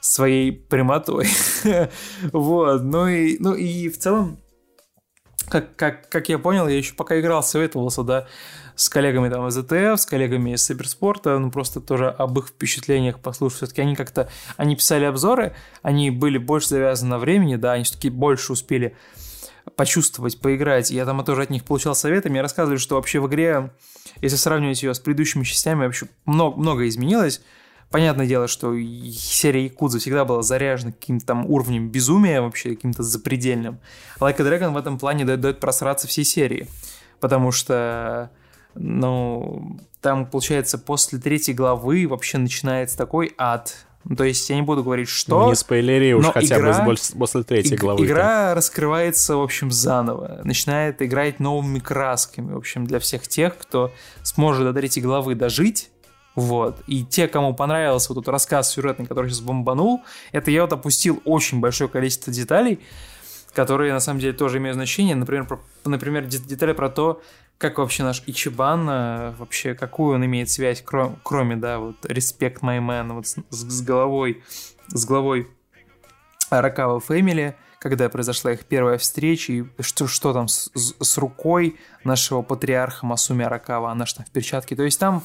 своей прямотой. вот, ну и, ну и в целом, как, как, как я понял, я еще пока играл, советовался, да, с коллегами там из ЭТФ, с коллегами из Сиберспорта, ну просто тоже об их впечатлениях послушать. Все-таки они как-то, они писали обзоры, они были больше завязаны на времени, да, они все-таки больше успели почувствовать, поиграть. Я там тоже от них получал советы. Мне рассказывали, что вообще в игре, если сравнивать ее с предыдущими частями, вообще много, много изменилось. Понятное дело, что серия Якудза всегда была заряжена каким-то там уровнем безумия, вообще каким-то запредельным. Like a Dragon в этом плане дает, дает просраться всей серии. Потому что ну, там, получается, после третьей главы вообще начинается такой ад. Ну, то есть я не буду говорить, что... Не спойлери уж хотя игра, бы после третьей иг- главы. Игра там. раскрывается, в общем, заново. Начинает играть новыми красками. В общем, для всех тех, кто сможет до третьей главы дожить, вот. И те, кому понравился вот этот рассказ сюжетный, который сейчас бомбанул, это я вот опустил очень большое количество деталей, которые на самом деле тоже имеют значение. Например, про, например детали про то, как вообще наш Ичибан, э, вообще какую он имеет связь, кроме, кроме да, вот Respect My Man, вот с, с головой, с главой Аракава Фэмили, когда произошла их первая встреча, и что, что там с, с рукой нашего патриарха Масуми Аракава, она же там в перчатке. То есть там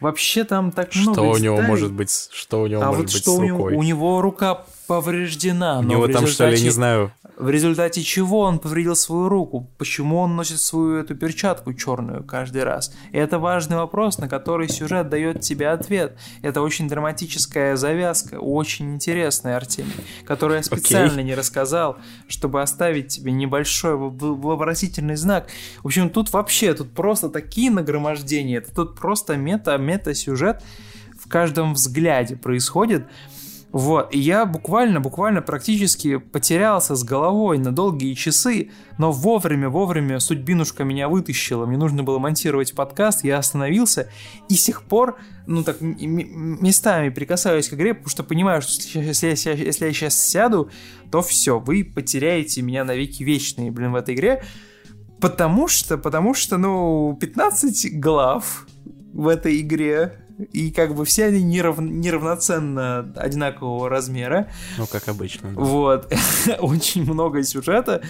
вообще там так что много Что у него может быть, что у него а может вот быть что с рукой? У него, у него рука повреждена. У него там что ли, не знаю, в результате чего он повредил свою руку, почему он носит свою эту перчатку черную каждый раз. И это важный вопрос, на который сюжет дает тебе ответ. Это очень драматическая завязка, очень интересная, Артемий, которую я специально okay. не рассказал, чтобы оставить тебе небольшой вопросительный знак. В общем, тут вообще, тут просто такие нагромождения, это тут просто мета-мета-сюжет в каждом взгляде происходит. Вот, и я буквально, буквально практически потерялся с головой на долгие часы, но вовремя, вовремя судьбинушка меня вытащила, мне нужно было монтировать подкаст, я остановился, и с тех пор, ну так, местами прикасаюсь к игре, потому что понимаю, что если я, если я сейчас сяду, то все, вы потеряете меня навеки вечные, блин, в этой игре, потому что, потому что, ну, 15 глав в этой игре, и как бы все они нерав... неравноценно одинакового размера. Ну, как обычно. Да. Вот. Очень много сюжета.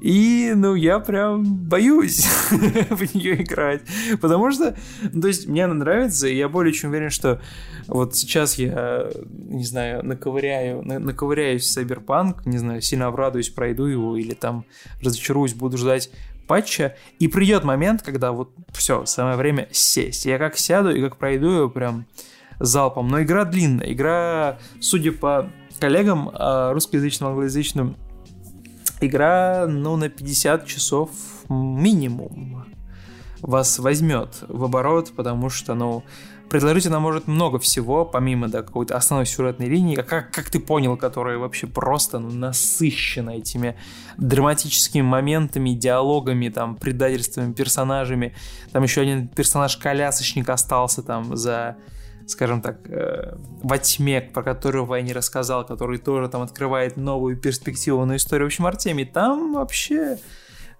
И, ну, я прям боюсь в нее играть. Потому что, ну, то есть, мне она нравится, и я более чем уверен, что вот сейчас я, не знаю, наковыряю, на, наковыряюсь в Cyberpunk, не знаю, сильно обрадуюсь, пройду его, или там разочаруюсь, буду ждать патча, и придет момент, когда вот все, самое время сесть. Я как сяду и как пройду ее прям залпом. Но игра длинная. Игра, судя по коллегам а, русскоязычным, англоязычным, игра, ну, на 50 часов минимум вас возьмет в оборот, потому что, ну, предложить она может много всего, помимо да, какой-то основной сюжетной линии, как, как ты понял, которая вообще просто ну, насыщена этими драматическими моментами, диалогами, там, предательствами, персонажами. Там еще один персонаж-колясочник остался там за скажем так, э, во тьме, про которого я не рассказал, который тоже там открывает новую перспективу историю. В общем, Артемий, там вообще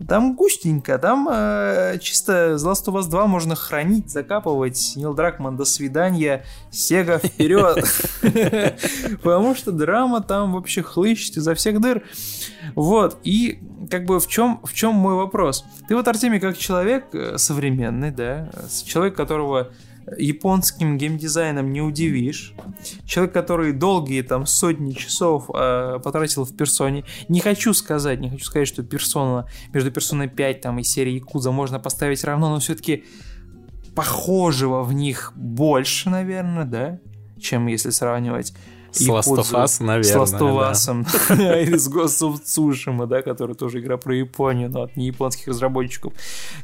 там густенько, там э, чисто The Last of Us 2 можно хранить, закапывать. Нил Дракман, до свидания, Сега вперед. Потому что драма там вообще хлыщет изо всех дыр. Вот, и как бы в чем, в чем мой вопрос? Ты вот, Артемий, как человек э, современный, да, человек, которого японским геймдизайном не удивишь. Человек, который долгие там сотни часов э, потратил в персоне. Не хочу сказать, не хочу сказать, что персона между персоной 5 там, и серией Якуза можно поставить равно, но все-таки похожего в них больше, наверное, да, чем если сравнивать с Last of наверное. С Last of Us, да. или с Ghost of Tsushima, да, который тоже игра про Японию, но от не японских разработчиков.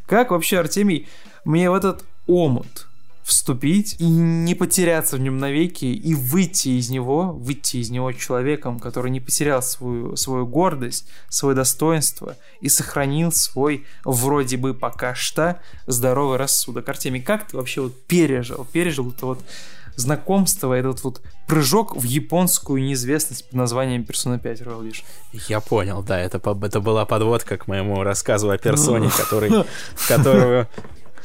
Как вообще, Артемий, мне в этот омут вступить и не потеряться в нем навеки и выйти из него, выйти из него человеком, который не потерял свою, свою гордость, свое достоинство и сохранил свой вроде бы пока что здоровый рассудок. Артемий, как ты вообще вот пережил, пережил это вот знакомство, этот вот прыжок в японскую неизвестность под названием Persona 5 Royal Vision. Я понял, да, это, это была подводка к моему рассказу о персоне, который, которую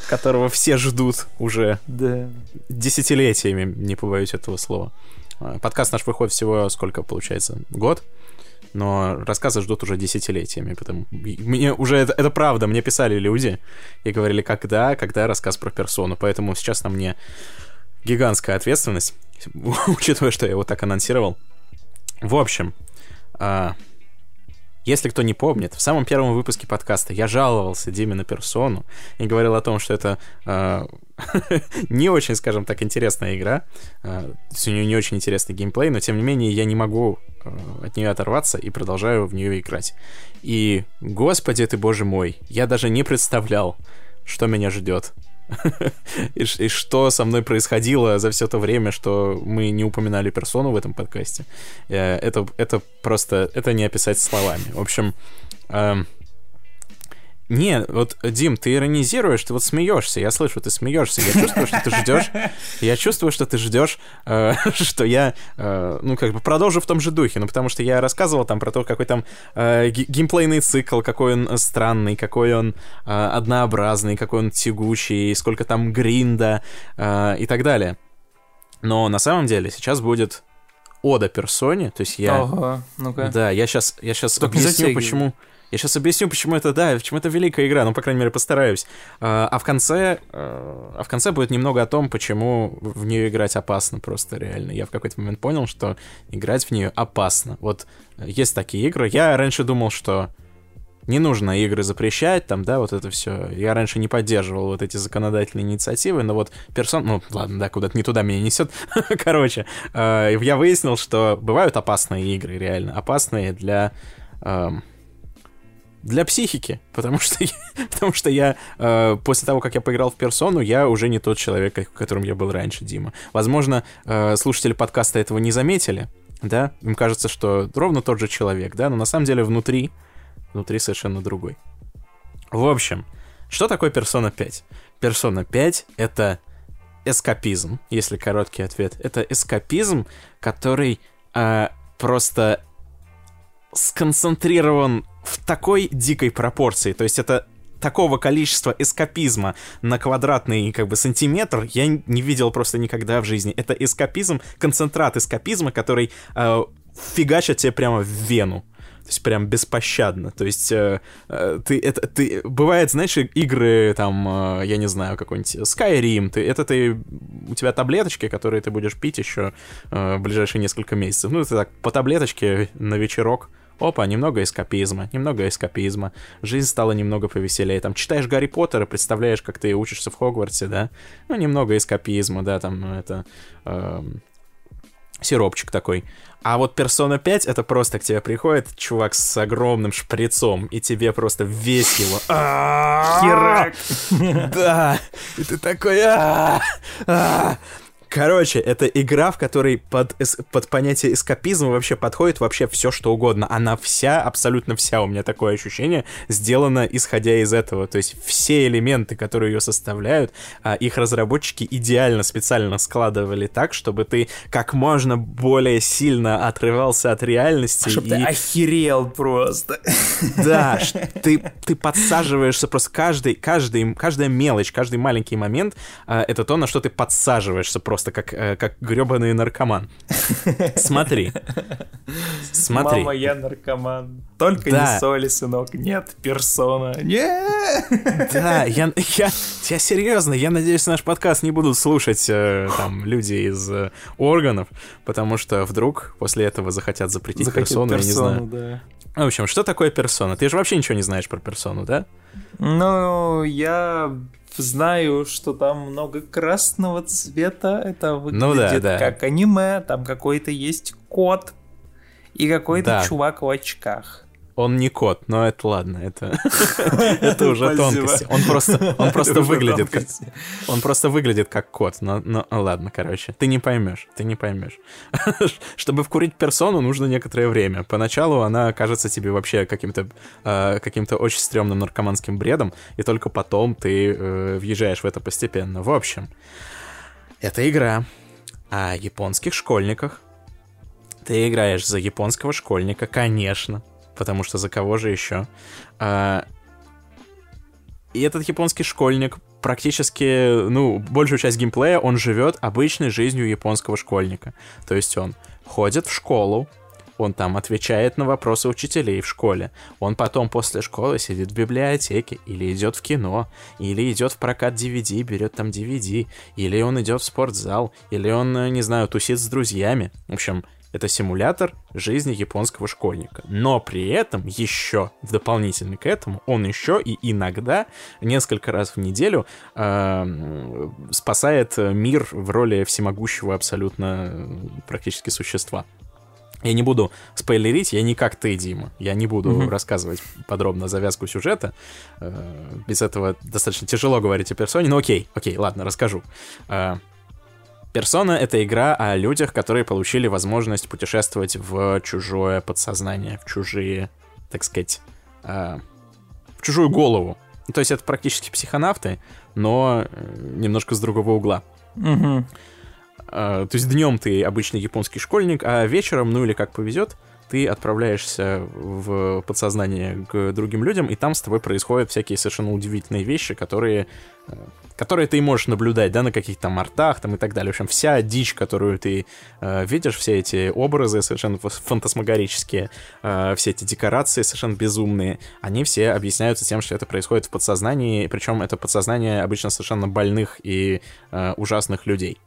которого все ждут уже да. десятилетиями, не побоюсь этого слова. А, подкаст наш выходит всего сколько получается? Год? но рассказы ждут уже десятилетиями, потому мне уже это, это правда, мне писали люди и говорили, когда, когда рассказ про персону, поэтому сейчас на мне гигантская ответственность, учитывая, что я его так анонсировал. В общем, а, если кто не помнит, в самом первом выпуске подкаста я жаловался Диме на персону и говорил о том, что это э, не очень, скажем так, интересная игра. Э, у нее не очень интересный геймплей, но тем не менее я не могу э, от нее оторваться и продолжаю в нее играть. И, господи ты, боже мой, я даже не представлял, что меня ждет и, что со мной происходило за все то время, что мы не упоминали персону в этом подкасте. Э, это, это просто, это не описать словами. В общем, эм, не, вот, Дим, ты иронизируешь, ты вот смеешься, я слышу, ты смеешься, я чувствую, что ты ждешь, я чувствую, что ты ждешь, э, что я, э, ну, как бы продолжу в том же духе, ну, потому что я рассказывал там про то, какой там э, геймплейный цикл, какой он странный, какой он э, однообразный, какой он тягучий, сколько там гринда э, и так далее. Но на самом деле сейчас будет ода персоне, то есть я... Ага, ну-ка. Да, я сейчас, я сейчас объясню, почему... Я сейчас объясню, почему это, да, почему это великая игра, ну, по крайней мере, постараюсь. А, а в конце, а, а в конце будет немного о том, почему в нее играть опасно просто реально. Я в какой-то момент понял, что играть в нее опасно. Вот есть такие игры. Я раньше думал, что не нужно игры запрещать, там, да, вот это все. Я раньше не поддерживал вот эти законодательные инициативы, но вот персон... Ну, ладно, да, куда-то не туда меня несет. Короче, э, я выяснил, что бывают опасные игры, реально. Опасные для... Э, для психики, потому что, потому что я э, после того, как я поиграл в персону, я уже не тот человек, которым я был раньше, Дима. Возможно, э, слушатели подкаста этого не заметили, да, им кажется, что ровно тот же человек, да, но на самом деле внутри, внутри совершенно другой. В общем, что такое персона 5? Персона 5 — это эскапизм, если короткий ответ. Это эскапизм, который э, просто сконцентрирован в такой дикой пропорции. То есть это такого количества эскапизма на квадратный как бы сантиметр я не видел просто никогда в жизни. Это эскапизм, концентрат эскапизма, который э, фигачит тебе прямо в вену. То есть прям беспощадно. То есть э, э, ты это ты бывает, знаешь, игры там, э, я не знаю, какой-нибудь Skyrim. Ты это ты у тебя таблеточки, которые ты будешь пить еще э, в ближайшие несколько месяцев. Ну ты так по таблеточке на вечерок. Опа, немного эскапизма, немного эскапизма. Жизнь стала немного повеселее. Там читаешь Гарри Поттера, представляешь, как ты учишься в Хогвартсе, да? Ну, немного эскапизма, да, там это... Э, сиропчик такой. А вот Persona 5 это просто к тебе приходит чувак с огромным шприцом, и тебе просто весь его... Херак! Да! И ты такой... Короче, это игра, в которой под, под понятие эскапизма вообще подходит вообще все, что угодно. Она вся, абсолютно вся, у меня такое ощущение, сделана исходя из этого. То есть все элементы, которые ее составляют, а, их разработчики идеально специально складывали так, чтобы ты как можно более сильно отрывался от реальности. Чтобы и... ты охерел просто. Да, ты, ты подсаживаешься просто каждый, каждый, каждая мелочь, каждый маленький момент, а, это то, на что ты подсаживаешься просто просто как, э, как гребаный наркоман. Смотри. Смотри. Мама, я наркоман. Только да. не соли, сынок. Нет, персона. Нет. Да, я, я, я серьезно, я надеюсь, наш подкаст не будут слушать э, там люди из э, органов, потому что вдруг после этого захотят запретить захотят персону, персону, я не знаю. Да. В общем, что такое персона? Ты же вообще ничего не знаешь про персону, да? Ну, я знаю, что там много красного цвета. Это выглядит ну, да, да. как аниме. Там какой-то есть кот и какой-то да. чувак в очках. Он не кот, но это ладно, это, это уже тонкости. Он просто, он просто выглядит как, он просто выглядит как кот, но, но ладно, короче, ты не поймешь, ты не поймешь. Чтобы вкурить персону, нужно некоторое время. Поначалу она кажется тебе вообще каким-то э, каким-то очень стрёмным наркоманским бредом, и только потом ты э, въезжаешь в это постепенно. В общем, это игра о японских школьниках. Ты играешь за японского школьника, конечно потому что за кого же еще? А, и этот японский школьник практически, ну, большую часть геймплея он живет обычной жизнью японского школьника. То есть он ходит в школу, он там отвечает на вопросы учителей в школе. Он потом после школы сидит в библиотеке, или идет в кино, или идет в прокат DVD, берет там DVD, или он идет в спортзал, или он, э, не знаю, тусит с друзьями. В общем, это симулятор жизни японского школьника. Но при этом еще, в дополнительный к этому, он еще и иногда, несколько раз в неделю, э, спасает мир в роли всемогущего абсолютно практически существа. Я не буду спойлерить, я не как ты, Дима. Я не буду mm-hmm. рассказывать подробно завязку сюжета. Э, без этого достаточно тяжело говорить о персоне, но окей, окей, ладно, расскажу. Персона — это игра о людях, которые получили возможность путешествовать в чужое подсознание, в чужие, так сказать, э, в чужую голову. То есть это практически психонавты, но э, немножко с другого угла. Угу. Э, то есть днем ты обычный японский школьник, а вечером, ну или как повезет, ты отправляешься в подсознание к другим людям, и там с тобой происходят всякие совершенно удивительные вещи, которые э, которые ты можешь наблюдать, да, на каких-то там там и так далее. В общем, вся дичь, которую ты э, видишь, все эти образы совершенно фантасмагорические, э, все эти декорации совершенно безумные, они все объясняются тем, что это происходит в подсознании, причем это подсознание обычно совершенно больных и э, ужасных людей.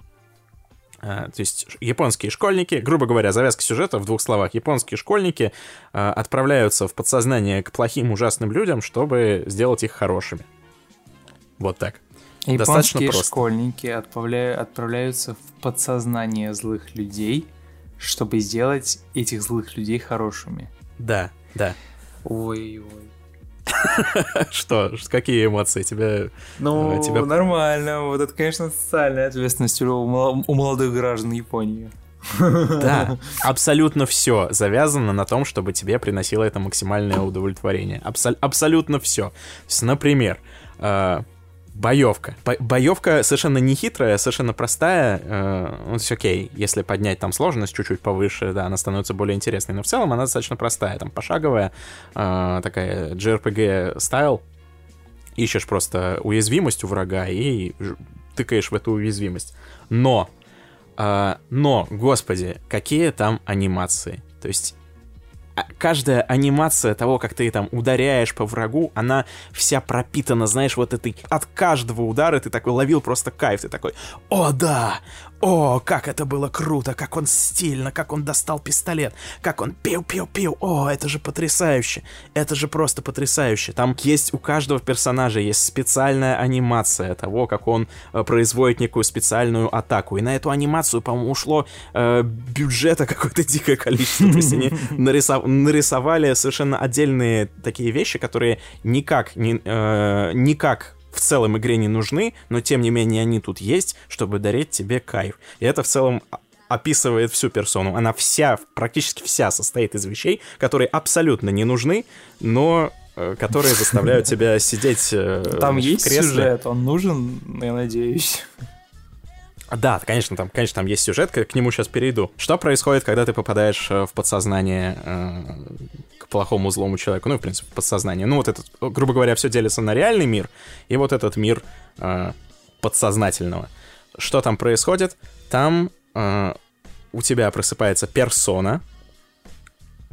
Uh, то есть японские школьники, грубо говоря, завязка сюжета в двух словах. Японские школьники uh, отправляются в подсознание к плохим, ужасным людям, чтобы сделать их хорошими. Вот так. Японские школьники отправляю, отправляются в подсознание злых людей, чтобы сделать этих злых людей хорошими. Да, да. Ой-ой. Что? Какие эмоции тебя? Ну, тебя... нормально. Вот это, конечно, социальная ответственность у молодых граждан Японии. Да, абсолютно все завязано на том, чтобы тебе приносило это максимальное удовлетворение. Абсол- абсолютно все. Например, э, боевка. Бо- боевка совершенно не хитрая, совершенно простая. Э, есть, окей, если поднять там сложность чуть-чуть повыше, да, она становится более интересной. Но в целом она достаточно простая, там пошаговая, э, такая JRPG стайл. Ищешь просто уязвимость у врага и тыкаешь в эту уязвимость. Но, э, но, господи, какие там анимации. То есть каждая анимация того, как ты там ударяешь по врагу, она вся пропитана, знаешь, вот этой... От каждого удара ты такой ловил просто кайф. Ты такой, о да, о, как это было круто, как он стильно, как он достал пистолет, как он пил-пил-пил. О, это же потрясающе. Это же просто потрясающе. Там есть у каждого персонажа есть специальная анимация того, как он э, производит некую специальную атаку. И на эту анимацию, по-моему, ушло э, бюджета какое-то дикое количество. То есть они нарисов... нарисовали совершенно отдельные такие вещи, которые никак, не, э, никак в целом игре не нужны, но тем не менее они тут есть, чтобы дарить тебе кайф. И это в целом описывает всю персону. Она вся, практически вся состоит из вещей, которые абсолютно не нужны, но э, которые заставляют тебя сидеть э, Там есть сюжет, он нужен, я надеюсь. Да, конечно, там, конечно, там есть сюжет, к, нему сейчас перейду. Что происходит, когда ты попадаешь э, в подсознание плохому злому человеку? Ну, в принципе, подсознание. Ну, вот этот, грубо говоря, все делится на реальный мир и вот этот мир э, подсознательного. Что там происходит? Там э, у тебя просыпается персона,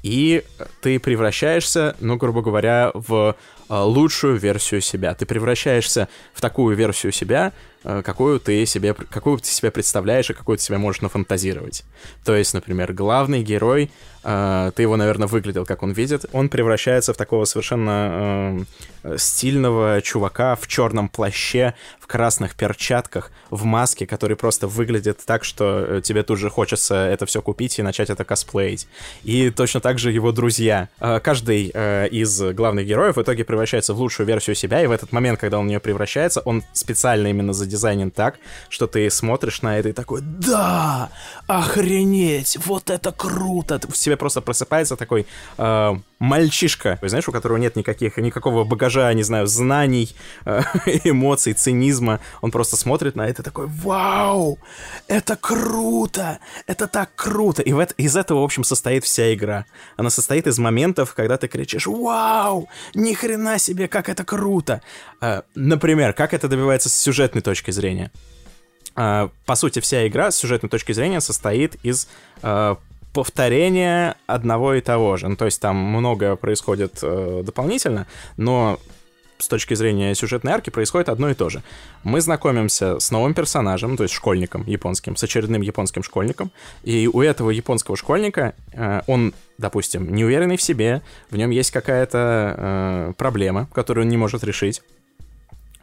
и ты превращаешься, ну, грубо говоря, в э, лучшую версию себя. Ты превращаешься в такую версию себя, Э, какую ты себе, какую ты себя представляешь и какую ты себя можешь нафантазировать. То есть, например, главный герой, э, ты его, наверное, выглядел, как он видит, он превращается в такого совершенно э, стильного чувака в черном плаще, в красных перчатках, в маске, который просто выглядит так, что тебе тут же хочется это все купить и начать это косплеить. И точно так же его друзья. Каждый из главных героев в итоге превращается в лучшую версию себя, и в этот момент, когда он в нее превращается, он специально именно задизайнен так, что ты смотришь на это и такой, да, охренеть, вот это круто. В себе просто просыпается такой э, мальчишка, знаешь, у которого нет никаких, никакого багажа, не знаю, знаний, э, эмоций, цинизма. Он просто смотрит на это такой, вау, это круто, это так круто. И в это, из этого, в общем, состоит вся игра. Она состоит из моментов, когда ты кричишь, вау, ни хрена себе, как это круто. Э, например, как это добивается с сюжетной точки зрения. Э, по сути, вся игра с сюжетной точки зрения состоит из э, повторения одного и того же. Ну, то есть там многое происходит э, дополнительно, но с точки зрения сюжетной арки происходит одно и то же. Мы знакомимся с новым персонажем, то есть школьником японским, с очередным японским школьником, и у этого японского школьника э, он, допустим, неуверенный в себе, в нем есть какая-то э, проблема, которую он не может решить,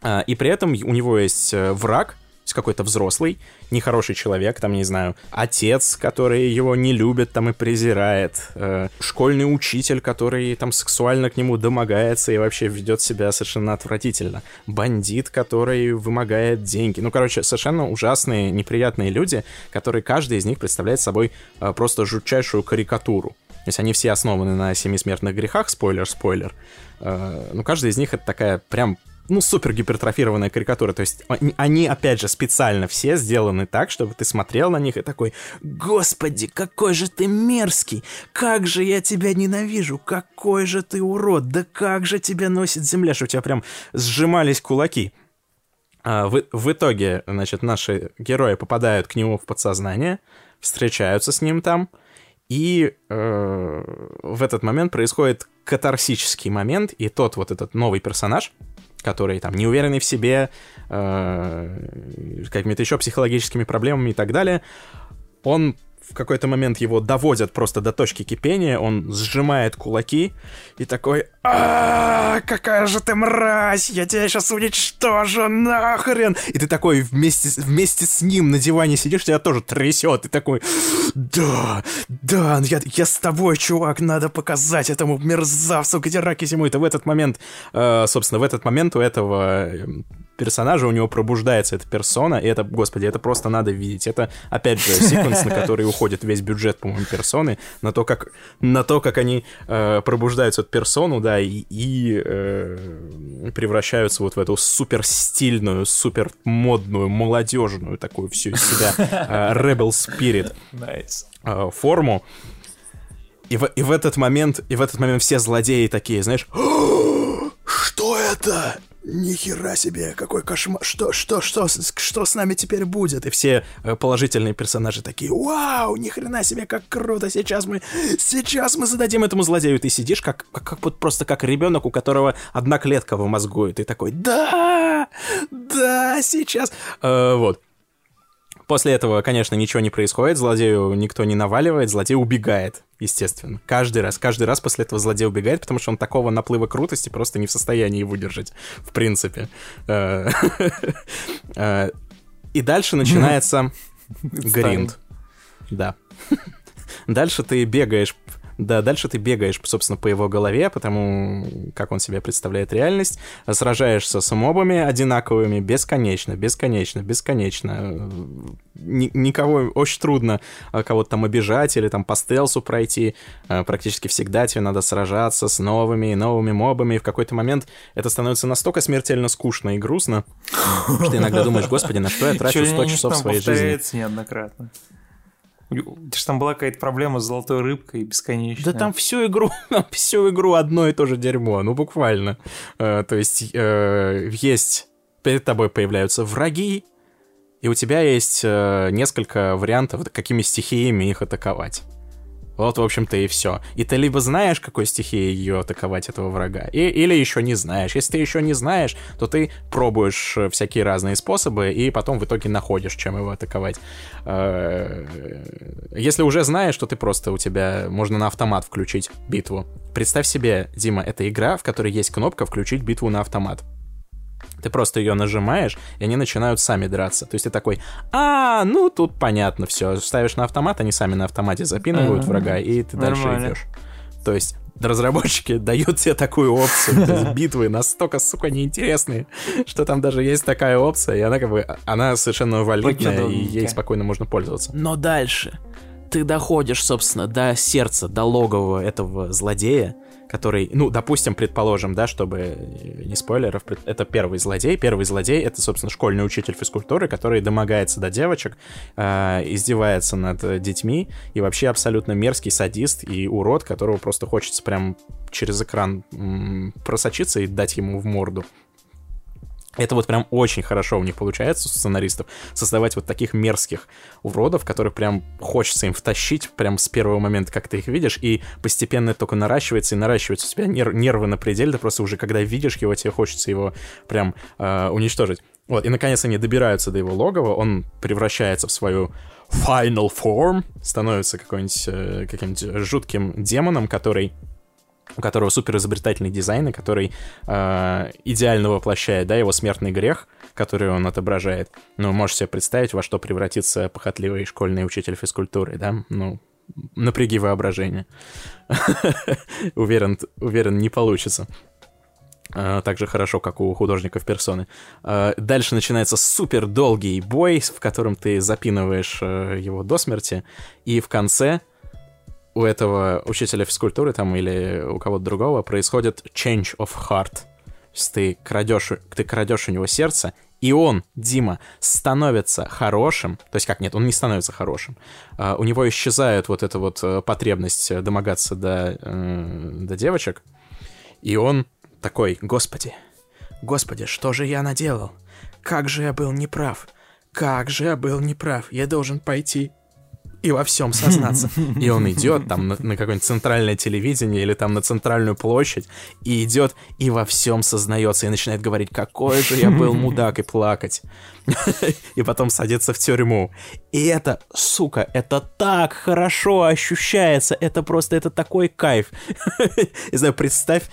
э, и при этом у него есть э, враг, есть какой-то взрослый, нехороший человек, там, не знаю, отец, который его не любит там и презирает, э, школьный учитель, который там сексуально к нему домогается и вообще ведет себя совершенно отвратительно, бандит, который вымогает деньги. Ну, короче, совершенно ужасные, неприятные люди, которые каждый из них представляет собой э, просто жутчайшую карикатуру. То есть они все основаны на семи смертных грехах, спойлер-спойлер. Э, ну, каждый из них это такая прям ну, супер гипертрофированная карикатура. То есть они, опять же, специально все сделаны так, чтобы ты смотрел на них и такой, господи, какой же ты мерзкий, как же я тебя ненавижу, какой же ты урод, да как же тебя носит земля, что у тебя прям сжимались кулаки. А в, в итоге, значит, наши герои попадают к нему в подсознание, встречаются с ним там, и э, в этот момент происходит катарсический момент, и тот вот этот новый персонаж, который там не уверенный в себе, э, какими-то еще психологическими проблемами и так далее, он в какой-то момент его доводят просто до точки кипения, он сжимает кулаки и такой а какая же ты мразь, я тебя сейчас уничтожу, нахрен! И ты такой вместе, вместе с ним на диване сидишь, тебя тоже трясет, и такой, да, да, я, я с тобой, чувак, надо показать этому мерзавцу, где раки зимуют. И в этот момент, э, собственно, в этот момент у этого персонажа, у него пробуждается эта персона, и это, господи, это просто надо видеть. Это, опять же, секвенс, на который уходит весь бюджет, по-моему, персоны, на то, как, на то, как они э, пробуждаются эту персону, да, и, и э, превращаются вот в эту супер стильную, супер модную, молодежную такую всю из себя э, rebel spirit Nice. э, форму. И в, и в этот момент, и в этот момент все злодеи такие, знаешь, что это? Нихера себе, какой кошмар, что, что, что, что с нами теперь будет? И все э, положительные персонажи такие, вау, ни хрена себе, как круто, сейчас мы, сейчас мы зададим этому злодею. Ты сидишь как, как, как просто как ребенок, у которого одна клетка в мозгу, и ты такой, да, да, сейчас. Э, вот. После этого, конечно, ничего не происходит, злодею никто не наваливает, злодей убегает, естественно. Каждый раз, каждый раз после этого злодей убегает, потому что он такого наплыва крутости просто не в состоянии выдержать, в принципе. Э, э, И дальше начинается гринд. Да. Дальше ты бегаешь да, дальше ты бегаешь, собственно, по его голове, потому как он себе представляет реальность, сражаешься с мобами одинаковыми бесконечно, бесконечно, бесконечно. Ни- никого очень трудно а, кого-то там обижать или там по стелсу пройти. А, Практически всегда тебе надо сражаться с новыми и новыми мобами, и в какой-то момент это становится настолько смертельно скучно и грустно, что ты иногда думаешь, господи, на что я трачу Чё, 100 не- часов своей жизни? неоднократно. Ты ж там была какая-то проблема с золотой рыбкой бесконечная. Да там всю игру, всю игру одно и то же дерьмо, ну буквально. Э, то есть э, есть перед тобой появляются враги, и у тебя есть э, несколько вариантов, какими стихиями их атаковать. Вот, в общем-то, и все. И ты либо знаешь, какой стихией ее атаковать, этого врага, и, или еще не знаешь. Если ты еще не знаешь, то ты пробуешь э, всякие разные способы, и потом в итоге находишь, чем его атаковать. Э, Если уже знаешь, то ты просто у тебя можно на автомат включить битву. Представь себе, Дима, это игра, в которой есть кнопка «Включить битву на автомат». Ты просто ее нажимаешь, и они начинают сами драться. То есть ты такой, а, ну тут понятно все. Ставишь на автомат, они сами на автомате запинывают Ага. врага, и ты дальше идешь. То есть разработчики дают тебе такую опцию. То есть битвы настолько, сука, неинтересные, что там даже есть такая опция, и она как бы, она совершенно валидная, и ей спокойно можно пользоваться. Но дальше ты доходишь, собственно, до сердца, до логова этого злодея, который, ну, допустим, предположим, да, чтобы э, не спойлеров, это первый злодей. Первый злодей — это, собственно, школьный учитель физкультуры, который домогается до девочек, э, издевается над детьми и вообще абсолютно мерзкий садист и урод, которого просто хочется прям через экран м, просочиться и дать ему в морду. Это вот прям очень хорошо у них получается, у сценаристов, создавать вот таких мерзких уродов, которых прям хочется им втащить прям с первого момента, как ты их видишь, и постепенно это только наращивается и наращивается у тебя нер- нервы на пределе, ты просто уже когда видишь его, тебе хочется его прям э, уничтожить. Вот, и наконец они добираются до его логова, он превращается в свою final form, становится какой-нибудь э, каким-нибудь жутким демоном, который у которого супер изобретательный дизайн, и который э, идеально воплощает, да, его смертный грех, который он отображает. Ну, можешь себе представить, во что превратится похотливый школьный учитель физкультуры, да? Ну, напряги воображение. Уверен, уверен, не получится. Э, Так же хорошо, как у художников персоны. Э, Дальше начинается супер долгий бой, в котором ты запинываешь э, его до смерти, и в конце у этого учителя физкультуры там или у кого-то другого происходит change of heart. Ты крадешь, ты крадешь у него сердце, и он, Дима, становится хорошим. То есть как нет, он не становится хорошим. А, у него исчезает вот эта вот э, потребность э, домогаться до, э, до девочек. И он такой, господи, господи, что же я наделал? Как же я был неправ? Как же я был неправ? Я должен пойти и во всем сознаться. И он идет там на, на какое-нибудь центральное телевидение или там на центральную площадь, и идет и во всем сознается, и начинает говорить, какой же я был мудак, и плакать. И потом садится в тюрьму. И это, сука, это так хорошо ощущается, это просто, это такой кайф. Не знаю, представь...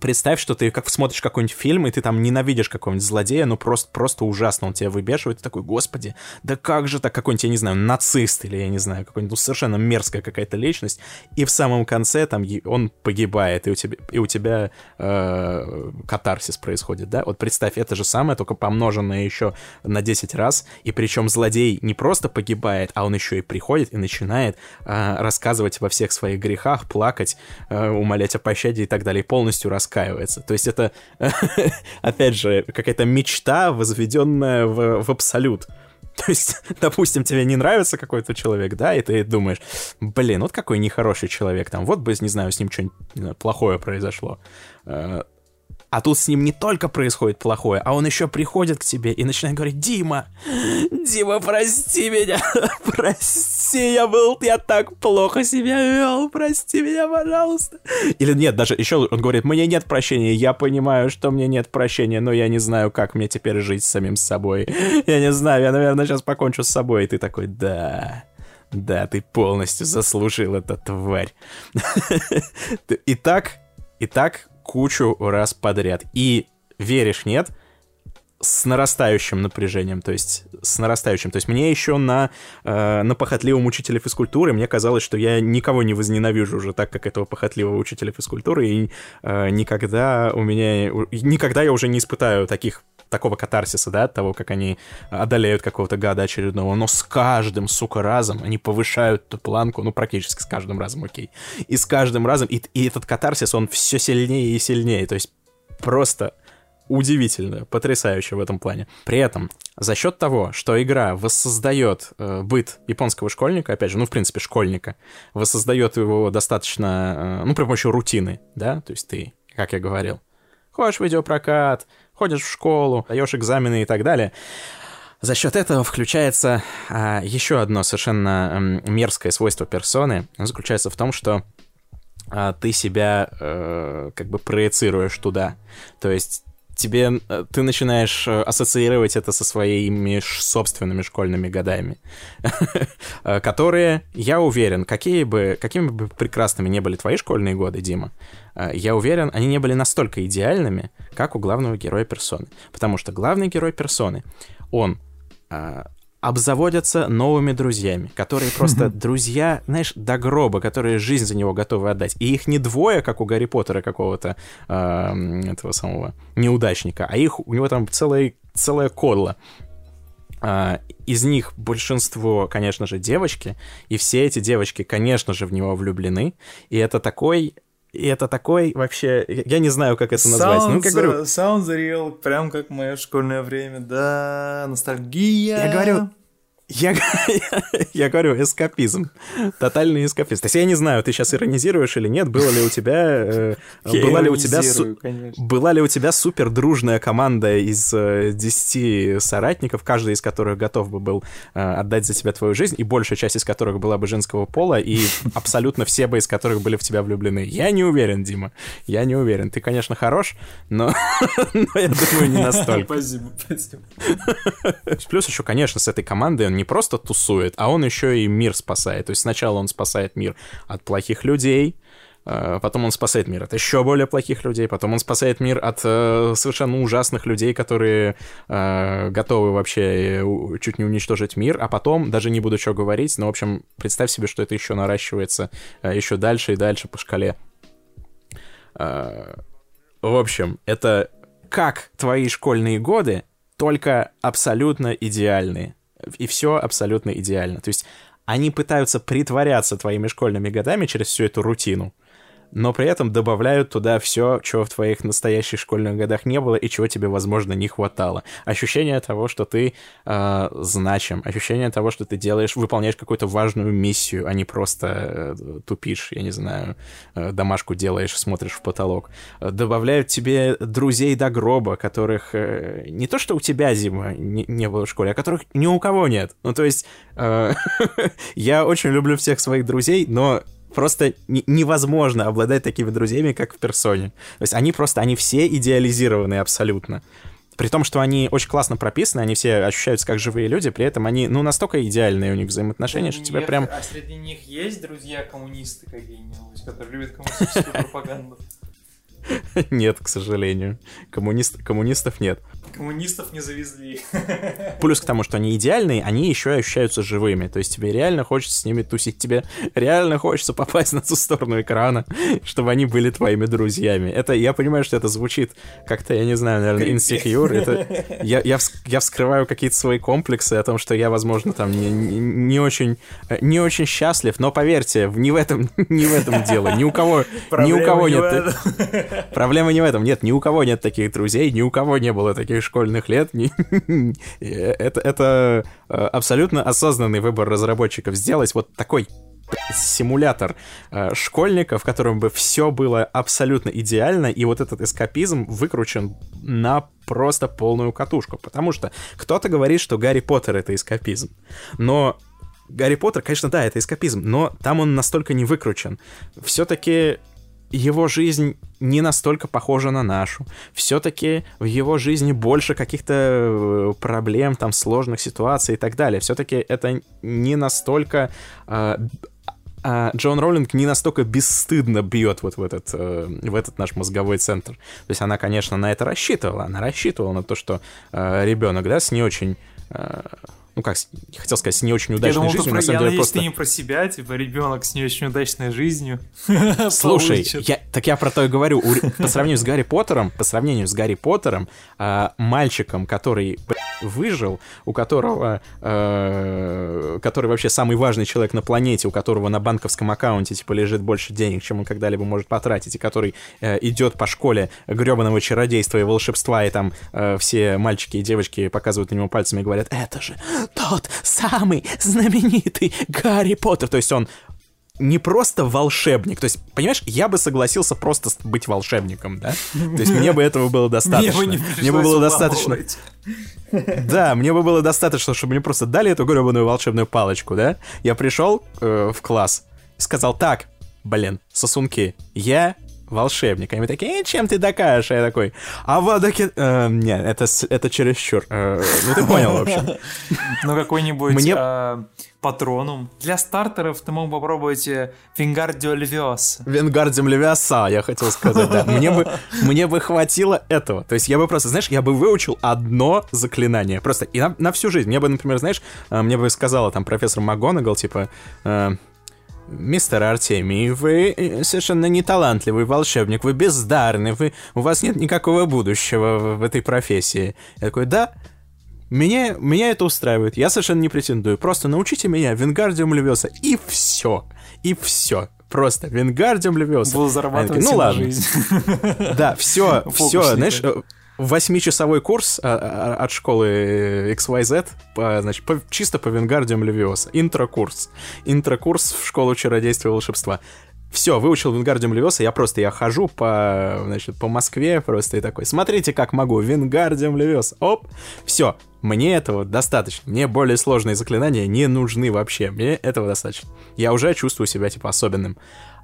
представь, что ты как смотришь какой-нибудь фильм, и ты там ненавидишь какого-нибудь злодея, ну просто, просто ужасно, он тебя выбешивает, ты такой, господи, да как же так, какой-нибудь, я не знаю, нацист, или я не знаю, какой-нибудь ну, совершенно мерзкая какая-то личность, и в самом конце там он погибает, и у тебя, и у тебя э, катарсис происходит, да? Вот представь, это же самое, только помноженное еще на 10 раз, и причем злодей не просто погибает, а он еще и приходит и начинает э, рассказывать во всех своих грехах, плакать, э, умолять о пощаде и так далее, полностью раскаивается. То есть это, опять же, какая-то мечта, возведенная в, в абсолют. То есть, допустим, тебе не нравится какой-то человек, да, и ты думаешь, блин, вот какой нехороший человек, там, вот бы, не знаю, с ним что-нибудь плохое произошло. А тут с ним не только происходит плохое, а он еще приходит к тебе и начинает говорить, Дима, Дима, прости меня, прости, я был, я так плохо себя вел, прости меня, пожалуйста. Или нет, даже еще он говорит, мне нет прощения, я понимаю, что мне нет прощения, но я не знаю, как мне теперь жить с самим собой. Я не знаю, я, наверное, сейчас покончу с собой. И ты такой, да, да, ты полностью заслужил это, тварь. Итак, итак, кучу раз подряд. И веришь, нет, с нарастающим напряжением, то есть с нарастающим. То есть мне еще на, э, на похотливом учителе физкультуры мне казалось, что я никого не возненавижу уже так, как этого похотливого учителя физкультуры, и э, никогда у меня... Никогда я уже не испытаю таких такого катарсиса, да, от того, как они одолеют какого-то гада очередного, но с каждым, сука, разом они повышают эту планку, ну, практически с каждым разом, окей. И с каждым разом, и, и этот катарсис, он все сильнее и сильнее, то есть просто удивительно, потрясающе в этом плане. При этом, за счет того, что игра воссоздает э, быт японского школьника, опять же, ну, в принципе, школьника, воссоздает его достаточно, э, ну, при помощи рутины, да, то есть ты, как я говорил, ходишь в видеопрокат, ходишь в школу, даешь экзамены и так далее. За счет этого включается а, еще одно совершенно мерзкое свойство персоны. Оно заключается в том, что а, ты себя а, как бы проецируешь туда. То есть тебе э, ты начинаешь э, ассоциировать это со своими собственными школьными годами, э, которые, я уверен, какие бы, какими бы прекрасными не были твои школьные годы, Дима, я уверен, они не были настолько идеальными, как у главного героя персоны. Потому что главный герой персоны, он обзаводятся новыми друзьями, которые просто друзья, знаешь, до гроба, которые жизнь за него готовы отдать. И их не двое, как у Гарри Поттера какого-то э, этого самого неудачника, а их у него там целая, целая кодла. Uh, из них большинство, конечно же, девочки, и все эти девочки, конечно же, в него влюблены, и это такой и это такой вообще, я не знаю, как это назвать. Sounds, ну, как говорю, sounds real, прям как мое школьное время, да, ностальгия. Я говорю, я, я говорю, эскапизм. Тотальный эскапизм. То есть я не знаю, ты сейчас иронизируешь или нет, было ли у тебя... Э, была, ли у тебя су- была ли у тебя супер дружная команда из э, 10 соратников, каждый из которых готов бы был э, отдать за тебя твою жизнь, и большая часть из которых была бы женского пола, и абсолютно все бы из которых были в тебя влюблены. Я не уверен, Дима. Я не уверен. Ты, конечно, хорош, но, но я думаю, не настолько. Спасибо, спасибо. Плюс еще, конечно, с этой командой он не просто тусует, а он еще и мир спасает. То есть сначала он спасает мир от плохих людей, э, потом он спасает мир от еще более плохих людей, потом он спасает мир от э, совершенно ужасных людей, которые э, готовы вообще чуть не уничтожить мир, а потом, даже не буду что говорить, но, в общем, представь себе, что это еще наращивается еще дальше и дальше по шкале. В общем, это как твои школьные годы, только абсолютно идеальные и все абсолютно идеально. То есть они пытаются притворяться твоими школьными годами через всю эту рутину, но при этом добавляют туда все, чего в твоих настоящих школьных годах не было и чего тебе, возможно, не хватало. Ощущение того, что ты э, значим, ощущение того, что ты делаешь, выполняешь какую-то важную миссию, а не просто э, тупишь, я не знаю, э, домашку делаешь, смотришь в потолок. Добавляют тебе друзей до гроба, которых э, не то, что у тебя, Зима, не, не было в школе, а которых ни у кого нет. Ну, то есть, э, я очень люблю всех своих друзей, но просто невозможно обладать такими друзьями, как в персоне. То есть они просто, они все идеализированы абсолютно. При том, что они очень классно прописаны, они все ощущаются как живые люди, при этом они, ну, настолько идеальные у них взаимоотношения, что тебя прям... А среди них есть друзья-коммунисты какие-нибудь, которые любят коммунистическую пропаганду? Нет, к сожалению. Коммунист... Коммунистов нет. Коммунистов не завезли. Плюс к тому, что они идеальные, они еще и ощущаются живыми. То есть тебе реально хочется с ними тусить, тебе реально хочется попасть на ту сторону экрана, чтобы они были твоими друзьями. Это, я понимаю, что это звучит как-то, я не знаю, наверное, insecure. Это, я, я, вс, я вскрываю какие-то свои комплексы о том, что я, возможно, там не, не, не очень, не очень счастлив, но поверьте, не в этом, не в этом дело. Ни у кого, ни у кого нет... Проблема не в этом. Нет, ни у кого нет таких друзей, ни у кого не было таких школьных лет. это, это э, абсолютно осознанный выбор разработчиков. Сделать вот такой симулятор э, школьника, в котором бы все было абсолютно идеально, и вот этот эскапизм выкручен на просто полную катушку. Потому что кто-то говорит, что Гарри Поттер — это эскапизм. Но Гарри Поттер, конечно, да, это эскапизм, но там он настолько не выкручен. Все-таки его жизнь не настолько похожа на нашу. Все-таки в его жизни больше каких-то э, проблем, там, сложных ситуаций и так далее. Все-таки это не настолько... Э, э, Джон Роллинг не настолько бесстыдно бьет вот в этот, э, в этот наш мозговой центр. То есть она, конечно, на это рассчитывала. Она рассчитывала на то, что э, ребенок, да, с не очень... Ну как, хотел сказать, с не очень удачной я думал, жизнью, про, на самом я деле надеюсь, просто... ты не про себя, типа ребенок с не очень удачной жизнью. Слушай, я, так я про то и говорю. У, по сравнению с Гарри Поттером, по сравнению с Гарри Поттером, э, мальчиком, который выжил, у которого, э, который вообще самый важный человек на планете, у которого на банковском аккаунте типа лежит больше денег, чем он когда-либо может потратить, и который э, идет по школе гребаного чародейства и волшебства, и там э, все мальчики и девочки показывают на него пальцами и говорят, это же тот самый знаменитый Гарри Поттер. То есть он не просто волшебник. То есть, понимаешь, я бы согласился просто быть волшебником, да? То есть мне бы этого было достаточно. Мне бы было достаточно... Да, мне бы было достаточно, чтобы мне просто дали эту гребаную волшебную палочку, да? Я пришел э, в класс, сказал, так, блин, сосунки, я волшебник. Они такие, э, чем ты докажешь? А я такой, а водоки... Э, нет, это, это чересчур. Э, ну, ты понял, в общем. Ну, какой-нибудь Мне... э, патроном. Для стартеров ты мог попробовать Вингардио Левиоса. Вингардио Левиоса, я хотел сказать, да. Мне бы, мне бы хватило этого. То есть я бы просто, знаешь, я бы выучил одно заклинание. Просто и на, на всю жизнь. Мне бы, например, знаешь, э, мне бы сказала там профессор МакГонагал, типа... Э, Мистер Артемий, вы э, совершенно не талантливый волшебник, вы бездарный, вы, у вас нет никакого будущего в, в этой профессии. Я такой, да, меня, меня это устраивает, я совершенно не претендую, просто научите меня Вингардиум Левиоса, и все, и все. Просто Вингардиум Левиоса. Буду зарабатывать ну ладно. жизнь. Да, все, все, знаешь, восьмичасовой курс а, а, от школы XYZ, по, значит, по, чисто по Вингардиум Левиоса. Интрокурс. Интрокурс в школу чародейства и волшебства. Все, выучил Вингардиум Левиоса, я просто, я хожу по, значит, по Москве просто и такой, смотрите, как могу, Вингардиум Левиоса, оп, все, мне этого достаточно, мне более сложные заклинания не нужны вообще, мне этого достаточно. Я уже чувствую себя, типа, особенным.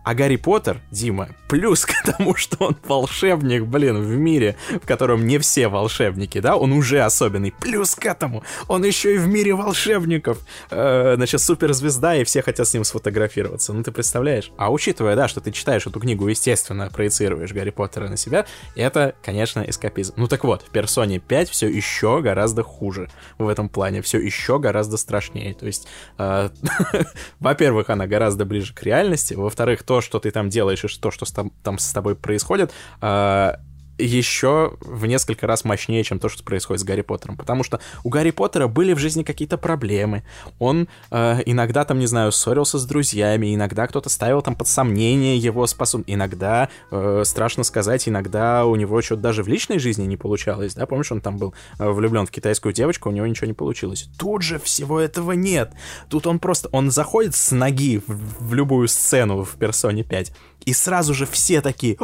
А Гарри Поттер, Дима, плюс к тому, что он волшебник, блин, в мире, в котором не все волшебники, да, он уже особенный. Плюс к этому он еще и в мире волшебников. Э, значит, суперзвезда, и все хотят с ним сфотографироваться. Ну, ты представляешь? А учитывая, да, что ты читаешь эту книгу, естественно, проецируешь Гарри Поттера на себя, это, конечно, эскапизм. Ну так вот, в Персоне 5 все еще гораздо хуже в этом плане, все еще гораздо страшнее. То есть, э, во-первых, она гораздо ближе к реальности, во-вторых, то, то, что ты там делаешь и то, что там с тобой происходит, а, еще в несколько раз мощнее, чем то, что происходит с Гарри Поттером. Потому что у Гарри Поттера были в жизни какие-то проблемы. Он э, иногда там, не знаю, ссорился с друзьями, иногда кто-то ставил там под сомнение его способность. Иногда, э, страшно сказать, иногда у него что-то даже в личной жизни не получалось, да? Помнишь, он там был э, влюблен в китайскую девочку, у него ничего не получилось. Тут же всего этого нет. Тут он просто, он заходит с ноги в, в любую сцену в Персоне 5, и сразу же все такие...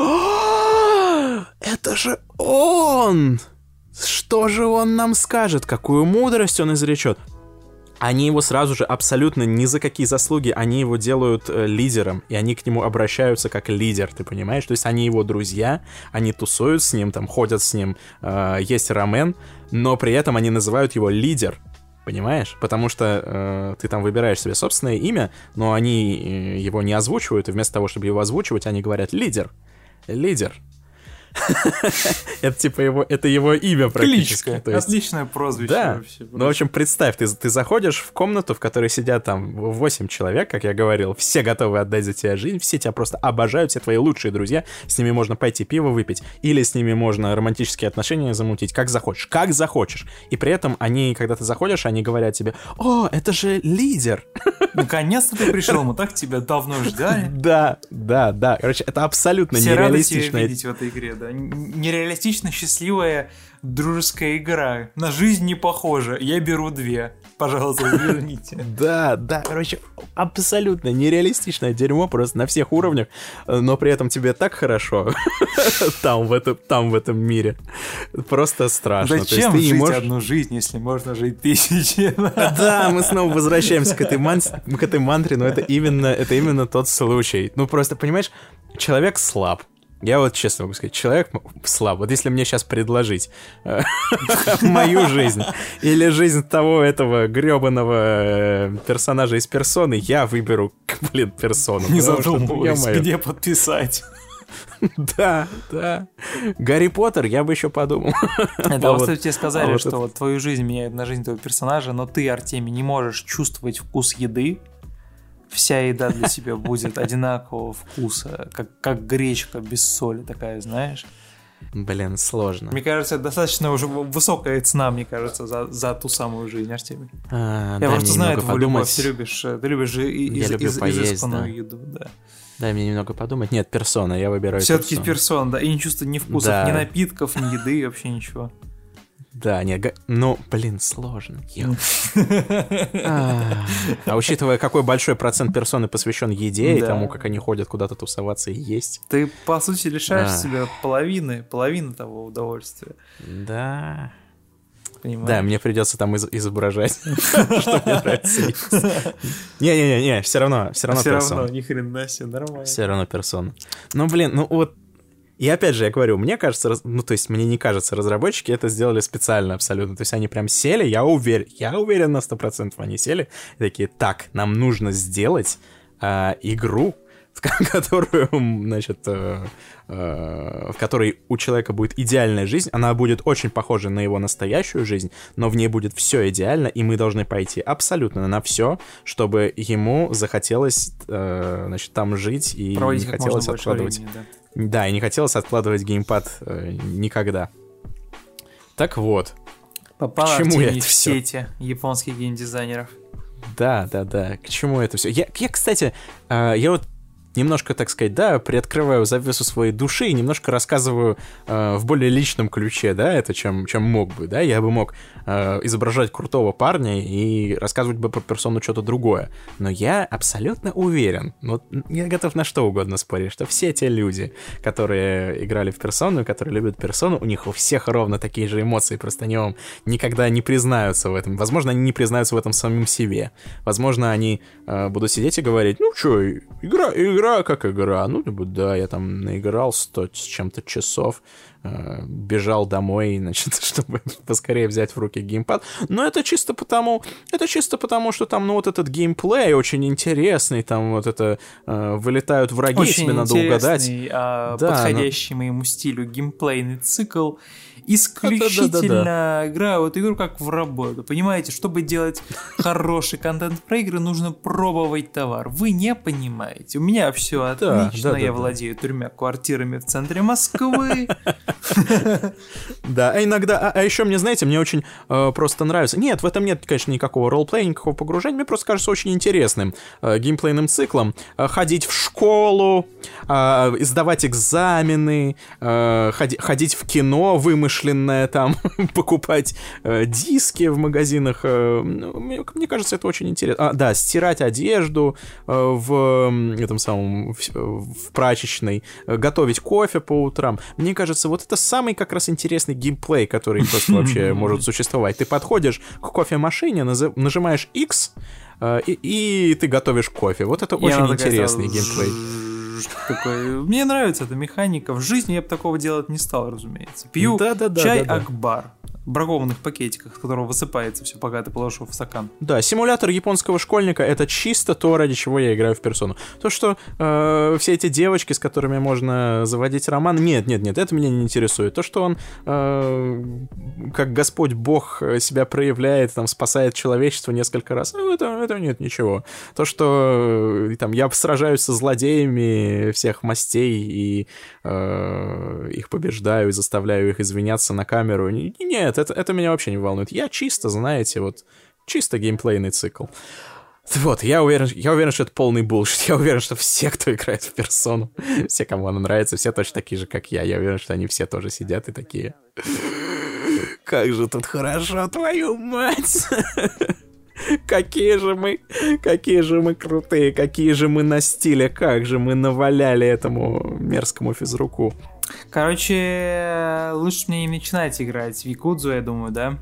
Это же он! Что же он нам скажет? Какую мудрость он изречет? Они его сразу же абсолютно ни за какие заслуги, они его делают э, лидером, и они к нему обращаются как лидер, ты понимаешь? То есть они его друзья, они тусуют с ним, там ходят с ним, э, есть рамен, но при этом они называют его лидер, понимаешь? Потому что э, ты там выбираешь себе собственное имя, но они э, его не озвучивают, и вместо того, чтобы его озвучивать, они говорят лидер, лидер. Это типа его, это его имя практически. Кличка. Отличное прозвище Да. вообще. Ну, в общем, представь, ты, ты заходишь в комнату, в которой сидят там 8 человек, как я говорил, все готовы отдать за тебя жизнь, все тебя просто обожают, все твои лучшие друзья, с ними можно пойти пиво выпить, или с ними можно романтические отношения замутить, как захочешь, как захочешь. И при этом они, когда ты заходишь, они говорят тебе, о, это же лидер. Наконец-то ты пришел, мы так тебя давно ждали. Да, да, да. Короче, это абсолютно Все рады тебя видеть в этой игре, да. Нереалистично счастливая дружеская игра. На жизнь не похожа. Я беру две. Пожалуйста, верните. Да, да, короче, абсолютно нереалистичное дерьмо просто на всех уровнях, но при этом тебе так хорошо там в этом, там в этом мире. Просто страшно. Зачем жить можешь- одну жизнь, если можно жить тысячи? Да, мы снова возвращаемся к этой, ман- к этой мантре, но это именно, это именно тот случай. Ну просто, понимаешь, человек слаб. Я вот честно могу сказать, человек слаб. Вот если мне сейчас предложить э, мою жизнь или жизнь того этого гребаного персонажа из персоны, я выберу, блин, персону. Не задумываясь, где подписать. Да, да. Гарри Поттер, я бы еще подумал. Это А вот тебе сказали, а что твою жизнь меняет на жизнь твоего персонажа, но ты, Артемий, не можешь чувствовать вкус еды. Вся еда для тебя будет одинакового вкуса, как, как гречка без соли такая, знаешь. Блин, сложно. Мне кажется, это достаточно уже высокая цена, мне кажется, за, за ту самую жизнь, Артемий. А, Я дай просто знаю твою любовь, подумать. ты любишь, э, ты любишь и- Я из- люблю из- поесть, изысканную да. еду, да. Дай мне немного подумать. Нет, персона, я выбираю Все-таки персону. персон, да, и не чувствую ни вкусов, Да. ни напитков, ни еды, вообще ничего. Да, не, ну, блин, сложно. А а учитывая, какой большой процент персоны посвящен еде и тому, как они ходят куда-то тусоваться и есть. Ты, по сути, лишаешь А. себя половины, половины того удовольствия. Да. Понимаешь? Да, мне придется там из- изображать, что мне нравится. Не-не-не, все равно, все равно Все равно, ни хрена себе, нормально. Все равно персона. Ну, блин, ну вот и опять же, я говорю, мне кажется, раз- ну, то есть, мне не кажется, разработчики это сделали специально абсолютно. То есть, они прям сели, я уверен, я уверен на 100% они сели, и такие, так, нам нужно сделать а, игру, в ко- которую, значит, э, э, в которой у человека будет идеальная жизнь, она будет очень похожа на его настоящую жизнь, но в ней будет все идеально, и мы должны пойти абсолютно на все, чтобы ему захотелось, э, значит, там жить и Проводить не хотелось откладывать. времени, да. Да, и не хотелось откладывать геймпад э, никогда. Так вот, Попал К чему Артемий это в всё? сети японских геймдизайнеров. да, да, да, к чему это все? Я, я кстати, э, я вот немножко, так сказать, да, приоткрываю завесу своей души и немножко рассказываю э, в более личном ключе, да, это чем, чем мог бы, да, я бы мог э, изображать крутого парня и рассказывать бы про персону что-то другое, но я абсолютно уверен, вот я готов на что угодно спорить, что все те люди, которые играли в персону, которые любят персону, у них у всех ровно такие же эмоции, просто они вам никогда не признаются в этом, возможно, они не признаются в этом самим себе, возможно, они э, будут сидеть и говорить, ну что, игра, игра как игра, ну, либо да, я там наиграл 100 с чем-то часов, э, бежал домой, значит, чтобы поскорее взять в руки геймпад, но это чисто потому, это чисто потому, что там, ну, вот этот геймплей очень интересный, там вот это э, вылетают враги, Очень тебе надо угадать. а, Да, подходящий моему стилю геймплейный цикл. Исключительно играю в эту игру как в работу. Понимаете, чтобы делать хороший контент про игры, нужно пробовать товар. Вы не понимаете. У меня все отлично. да, я да. владею тремя квартирами в центре Москвы. Да, а иногда, а, а еще мне, знаете, мне очень э, просто нравится. Нет, в этом нет, конечно, никакого ролплея, никакого погружения. Мне просто кажется очень интересным э, геймплейным циклом э, ходить в школу, сдавать экзамены, ходи- ходить в кино вымышленное, там покупать э, диски в магазинах. э, ну, мне, мне кажется, это очень интересно. А, да, стирать одежду э, в этом самом в, в прачечной, э, готовить кофе по утрам. Мне кажется, вот это самый как раз интересный геймплей, который просто вообще может существовать. Ты подходишь к кофемашине, нажимаешь X, э, и, и ты готовишь кофе. Вот это И очень такая интересный сразу геймплей. Такой, Мне нравится эта механика. В жизни я бы такого делать не стал, разумеется. Пью чай. Акбар. Бракованных пакетиках, из которого высыпается все, пока ты положишь в стакан. Да, симулятор японского школьника это чисто то, ради чего я играю в персону. То, что э, все эти девочки, с которыми можно заводить роман, нет, нет, нет, это меня не интересует. То, что он э, как Господь Бог себя проявляет, там, спасает человечество несколько раз, ну, это, это нет ничего. То, что э, там я сражаюсь со злодеями всех мастей и э, их побеждаю и заставляю их извиняться на камеру. Нет, это, это меня вообще не волнует. Я чисто, знаете, вот чисто геймплейный цикл. Вот, я уверен, я уверен, что это полный булшит. Я уверен, что все, кто играет в персону, все, кому она нравится, все точно такие же, как я. Я уверен, что они все тоже сидят и такие... Как же тут хорошо, твою мать! Какие же мы, какие же мы крутые, какие же мы на стиле, как же мы наваляли этому мерзкому физруку. Короче, лучше мне не начинать играть в Якудзу, я думаю, да?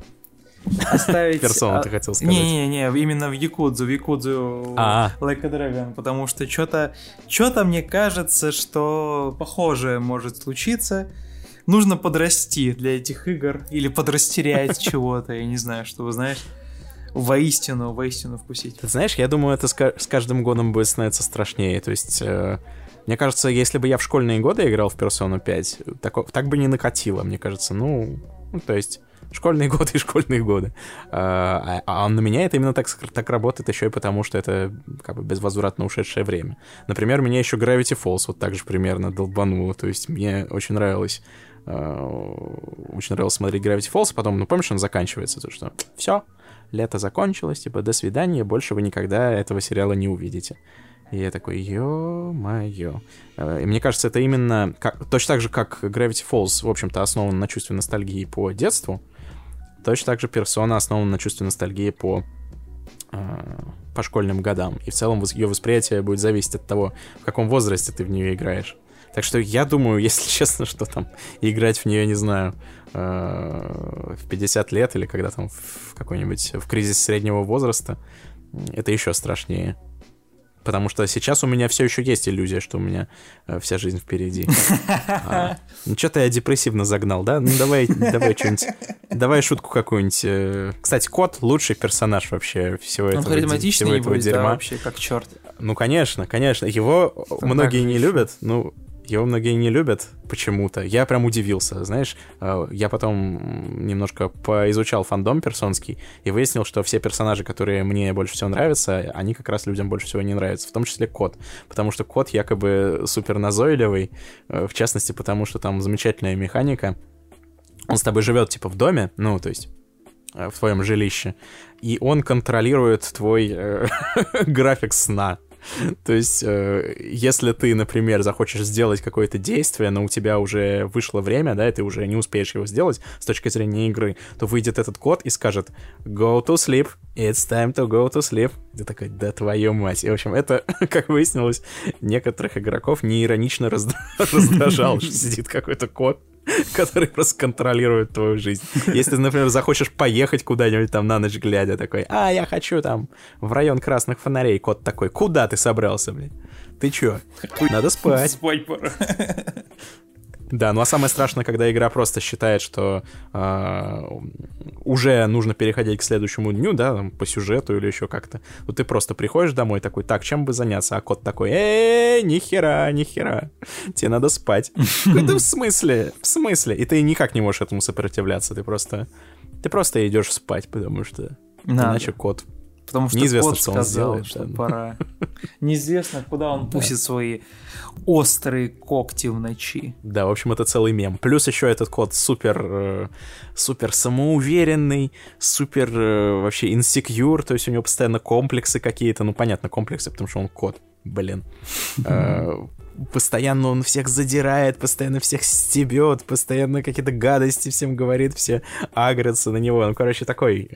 Оставить... Персону ты хотел сказать. Не-не-не, именно в Якудзу, в Якудзу а Like a Dragon, потому что что-то, что-то мне кажется, что похожее может случиться. Нужно подрасти для этих игр или подрастерять чего-то, я не знаю, что вы знаешь воистину, воистину вкусить. Ты знаешь, я думаю, это с каждым годом будет становиться страшнее. То есть, э, мне кажется, если бы я в школьные годы играл в Persona 5, так, так бы не накатило, мне кажется. Ну, ну то есть, школьные годы и школьные годы. А, а, а на меня это именно так, так работает еще и потому, что это как бы безвозвратно ушедшее время. Например, меня еще Gravity Falls вот так же примерно долбануло. То есть, мне очень нравилось э, очень нравилось смотреть Gravity Falls, а потом, ну, помнишь, он заканчивается, то что все, лето закончилось, типа, до свидания, больше вы никогда этого сериала не увидите. И я такой, ё-моё. Э, и мне кажется, это именно как, точно так же, как Gravity Falls, в общем-то, основан на чувстве ностальгии по детству, точно так же персона основана на чувстве ностальгии по, э, по школьным годам. И в целом ее восприятие будет зависеть от того, в каком возрасте ты в нее играешь. Так что я думаю, если честно, что там играть в нее, не знаю, э, в 50 лет или когда там в какой-нибудь в кризис среднего возраста, это еще страшнее. Потому что сейчас у меня все еще есть иллюзия, что у меня э, вся жизнь впереди. А, ну, что-то я депрессивно загнал, да? Ну, давай, давай что-нибудь... Давай шутку какую-нибудь. Э. Кстати, кот — лучший персонаж вообще всего Он этого, всего этого будет, дерьма. Да, вообще, как черт. Ну, конечно, конечно. Его многие не любят, ну, его многие не любят почему-то. Я прям удивился, знаешь. Э, я потом немножко поизучал фандом персонский и выяснил, что все персонажи, которые мне больше всего нравятся, они как раз людям больше всего не нравятся, в том числе кот. Потому что кот якобы супер назойливый, э, в частности, потому что там замечательная механика. Он с тобой живет типа в доме, ну, то есть э, в твоем жилище, и он контролирует твой график сна. То есть, э, если ты, например, захочешь сделать какое-то действие, но у тебя уже вышло время, да, и ты уже не успеешь его сделать с точки зрения игры, то выйдет этот код и скажет «Go to sleep, it's time to go to sleep». Ты такой «Да твою мать». И, в общем, это, как выяснилось, некоторых игроков неиронично раздражало, что сидит какой-то код который просто контролирует твою жизнь. Если ты, например, захочешь поехать куда-нибудь там на ночь глядя, такой, а, я хочу там в район красных фонарей, кот такой, куда ты собрался, блин? Ты чё? Надо спать. Спать пора. Да, ну а самое страшное, когда игра просто считает, что э, уже нужно переходить к следующему дню, да, там, по сюжету или еще как-то. Вот ты просто приходишь домой такой, так, чем бы заняться? А кот такой, э, нихера, нихера, тебе надо спать. Да в смысле? В смысле? И ты никак не можешь этому сопротивляться, ты просто, ты просто идешь спать, потому что иначе кот Потому что Неизвестно, кот что сказал, он сделает, что да. пора. Неизвестно, куда он пустит свои острые когти в ночи. Да, в общем, это целый мем. Плюс еще этот кот супер, э, супер самоуверенный, супер э, вообще инсекьюр, то есть у него постоянно комплексы какие-то, ну понятно, комплексы, потому что он кот, блин. Э, постоянно он всех задирает, постоянно всех стебет, постоянно какие-то гадости всем говорит, все агрятся на него. Ну, короче, такой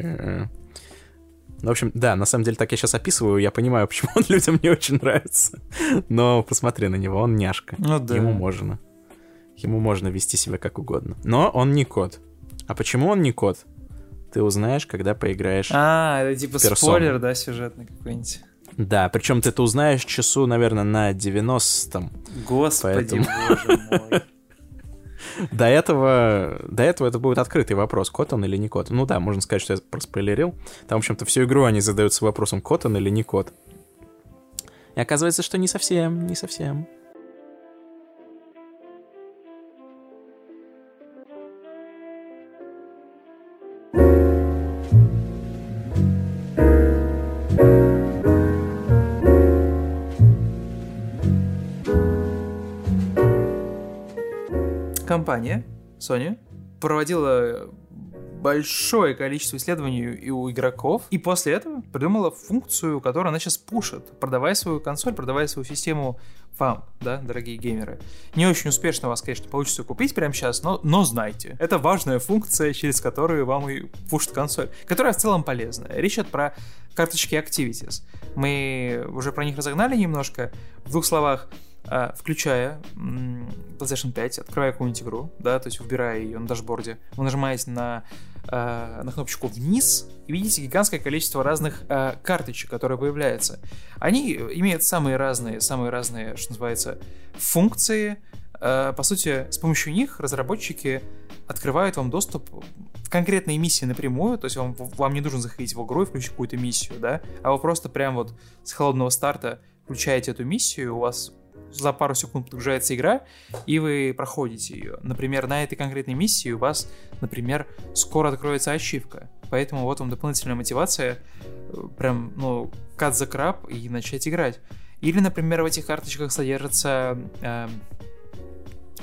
в общем, да, на самом деле так я сейчас описываю, я понимаю, почему он людям не очень нравится. Но посмотри на него, он няшка. Ну да. Ему можно. Ему можно вести себя как угодно. Но он не кот. А почему он не кот? Ты узнаешь, когда поиграешь. А, это типа персону. спойлер, да, сюжетный какой-нибудь. Да, причем ты это узнаешь часу, наверное, на 90-м. Господи, поэтому... боже мой. До этого, до этого это будет открытый вопрос, кот он или не кот. Ну да, можно сказать, что я проспойлерил. Там, в общем-то, всю игру они задаются вопросом, кот он или не кот. И оказывается, что не совсем, не совсем. Компания Sony проводила большое количество исследований и у игроков, и после этого придумала функцию, которую она сейчас пушит, продавая свою консоль, продавая свою систему вам, да, дорогие геймеры. Не очень успешно у вас, конечно, получится купить прямо сейчас, но, но знайте, это важная функция, через которую вам и пушит консоль, которая в целом полезная. Речь идет про карточки Activities. Мы уже про них разогнали немножко. В двух словах, включая PlayStation 5, открывая какую-нибудь игру, да, то есть выбирая ее на дашборде, вы нажимаете на, э, на кнопочку вниз и видите гигантское количество разных э, карточек, которые появляются. Они имеют самые разные, самые разные, что называется, функции. По сути, с помощью них разработчики открывают вам доступ в конкретные миссии напрямую, то есть вам, вам не нужно заходить в игру и включить какую-то миссию, да, а вы просто прям вот с холодного старта включаете эту миссию, у вас за пару секунд подгружается игра, и вы проходите ее. Например, на этой конкретной миссии у вас, например, скоро откроется ачивка. Поэтому вот вам дополнительная мотивация э, прям, ну, кат за краб и начать играть. Или, например, в этих карточках содержатся э,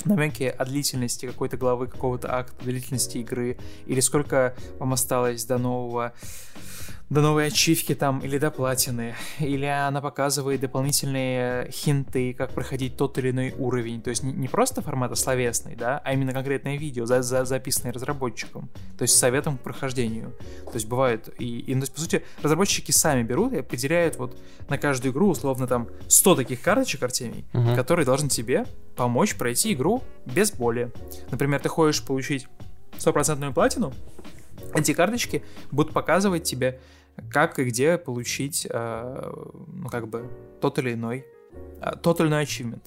намеки о длительности какой-то главы, какого-то акта, длительности игры, или сколько вам осталось до нового до новой ачивки там или до платины, или она показывает дополнительные хинты, как проходить тот или иной уровень, то есть не, не просто формата словесный, да, а именно конкретное видео, за, за, записанное разработчиком, то есть советом к прохождению. То есть бывает, и, и ну, то есть, по сути, разработчики сами берут и определяют вот на каждую игру условно там 100 таких карточек, Артемий, угу. которые должны тебе помочь пройти игру без боли. Например, ты хочешь получить стопроцентную платину, эти карточки будут показывать тебе как и где получить, э, ну, как бы, тот или иной э, тот или иной achievement.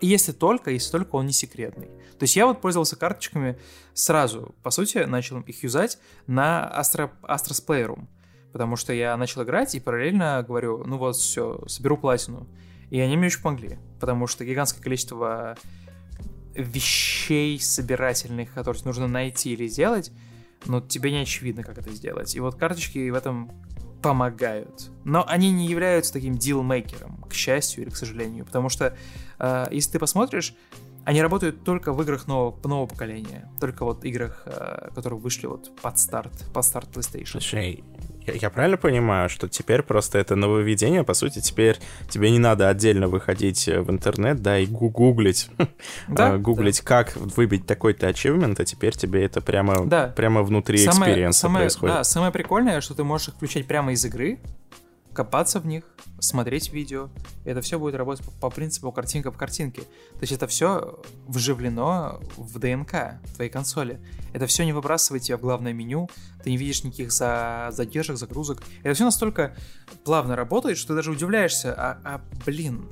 Если только, если только он не секретный. То есть я вот пользовался карточками сразу, по сути, начал их юзать на Astra, Astros Playroom, потому что я начал играть и параллельно говорю, ну вот, все, соберу платину. И они мне очень помогли, потому что гигантское количество вещей собирательных, которые нужно найти или сделать, но тебе не очевидно, как это сделать. И вот карточки в этом помогают. Но они не являются таким дилмейкером, к счастью или к сожалению. Потому что, э, если ты посмотришь, они работают только в играх нового, нового поколения. Только вот играх, э, которые вышли вот под старт, под старт PlayStation. Слушай, я, я правильно понимаю, что теперь просто это нововведение, по сути, теперь тебе не надо отдельно выходить в интернет, да, и гуглить, да, гуглить, да. как выбить такой-то achievement, а теперь тебе это прямо, да. прямо внутри самое, experience а самое, происходит. Да, самое прикольное, что ты можешь их включать прямо из игры, копаться в них, смотреть видео. Это все будет работать по, по принципу картинка в картинке. То есть это все вживлено в ДНК твоей консоли. Это все не выбрасывает тебя в главное меню, ты не видишь никаких за... задержек, загрузок. Это все настолько плавно работает, что ты даже удивляешься, а, а блин,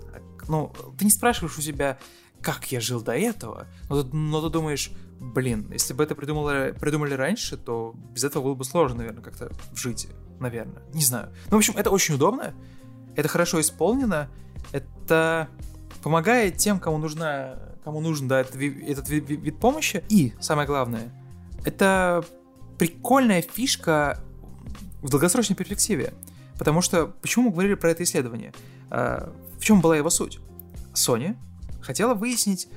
ну, ты не спрашиваешь у себя, как я жил до этого, но, но ты думаешь, блин, если бы это придумали, придумали раньше, то без этого было бы сложно, наверное, как-то жить наверное. Не знаю. Ну, в общем, это очень удобно, это хорошо исполнено, это помогает тем, кому нужна, кому нужен да, этот, этот вид, вид, вид помощи. И самое главное, это прикольная фишка в долгосрочной перспективе. Потому что, почему мы говорили про это исследование? А, в чем была его суть? Sony хотела выяснить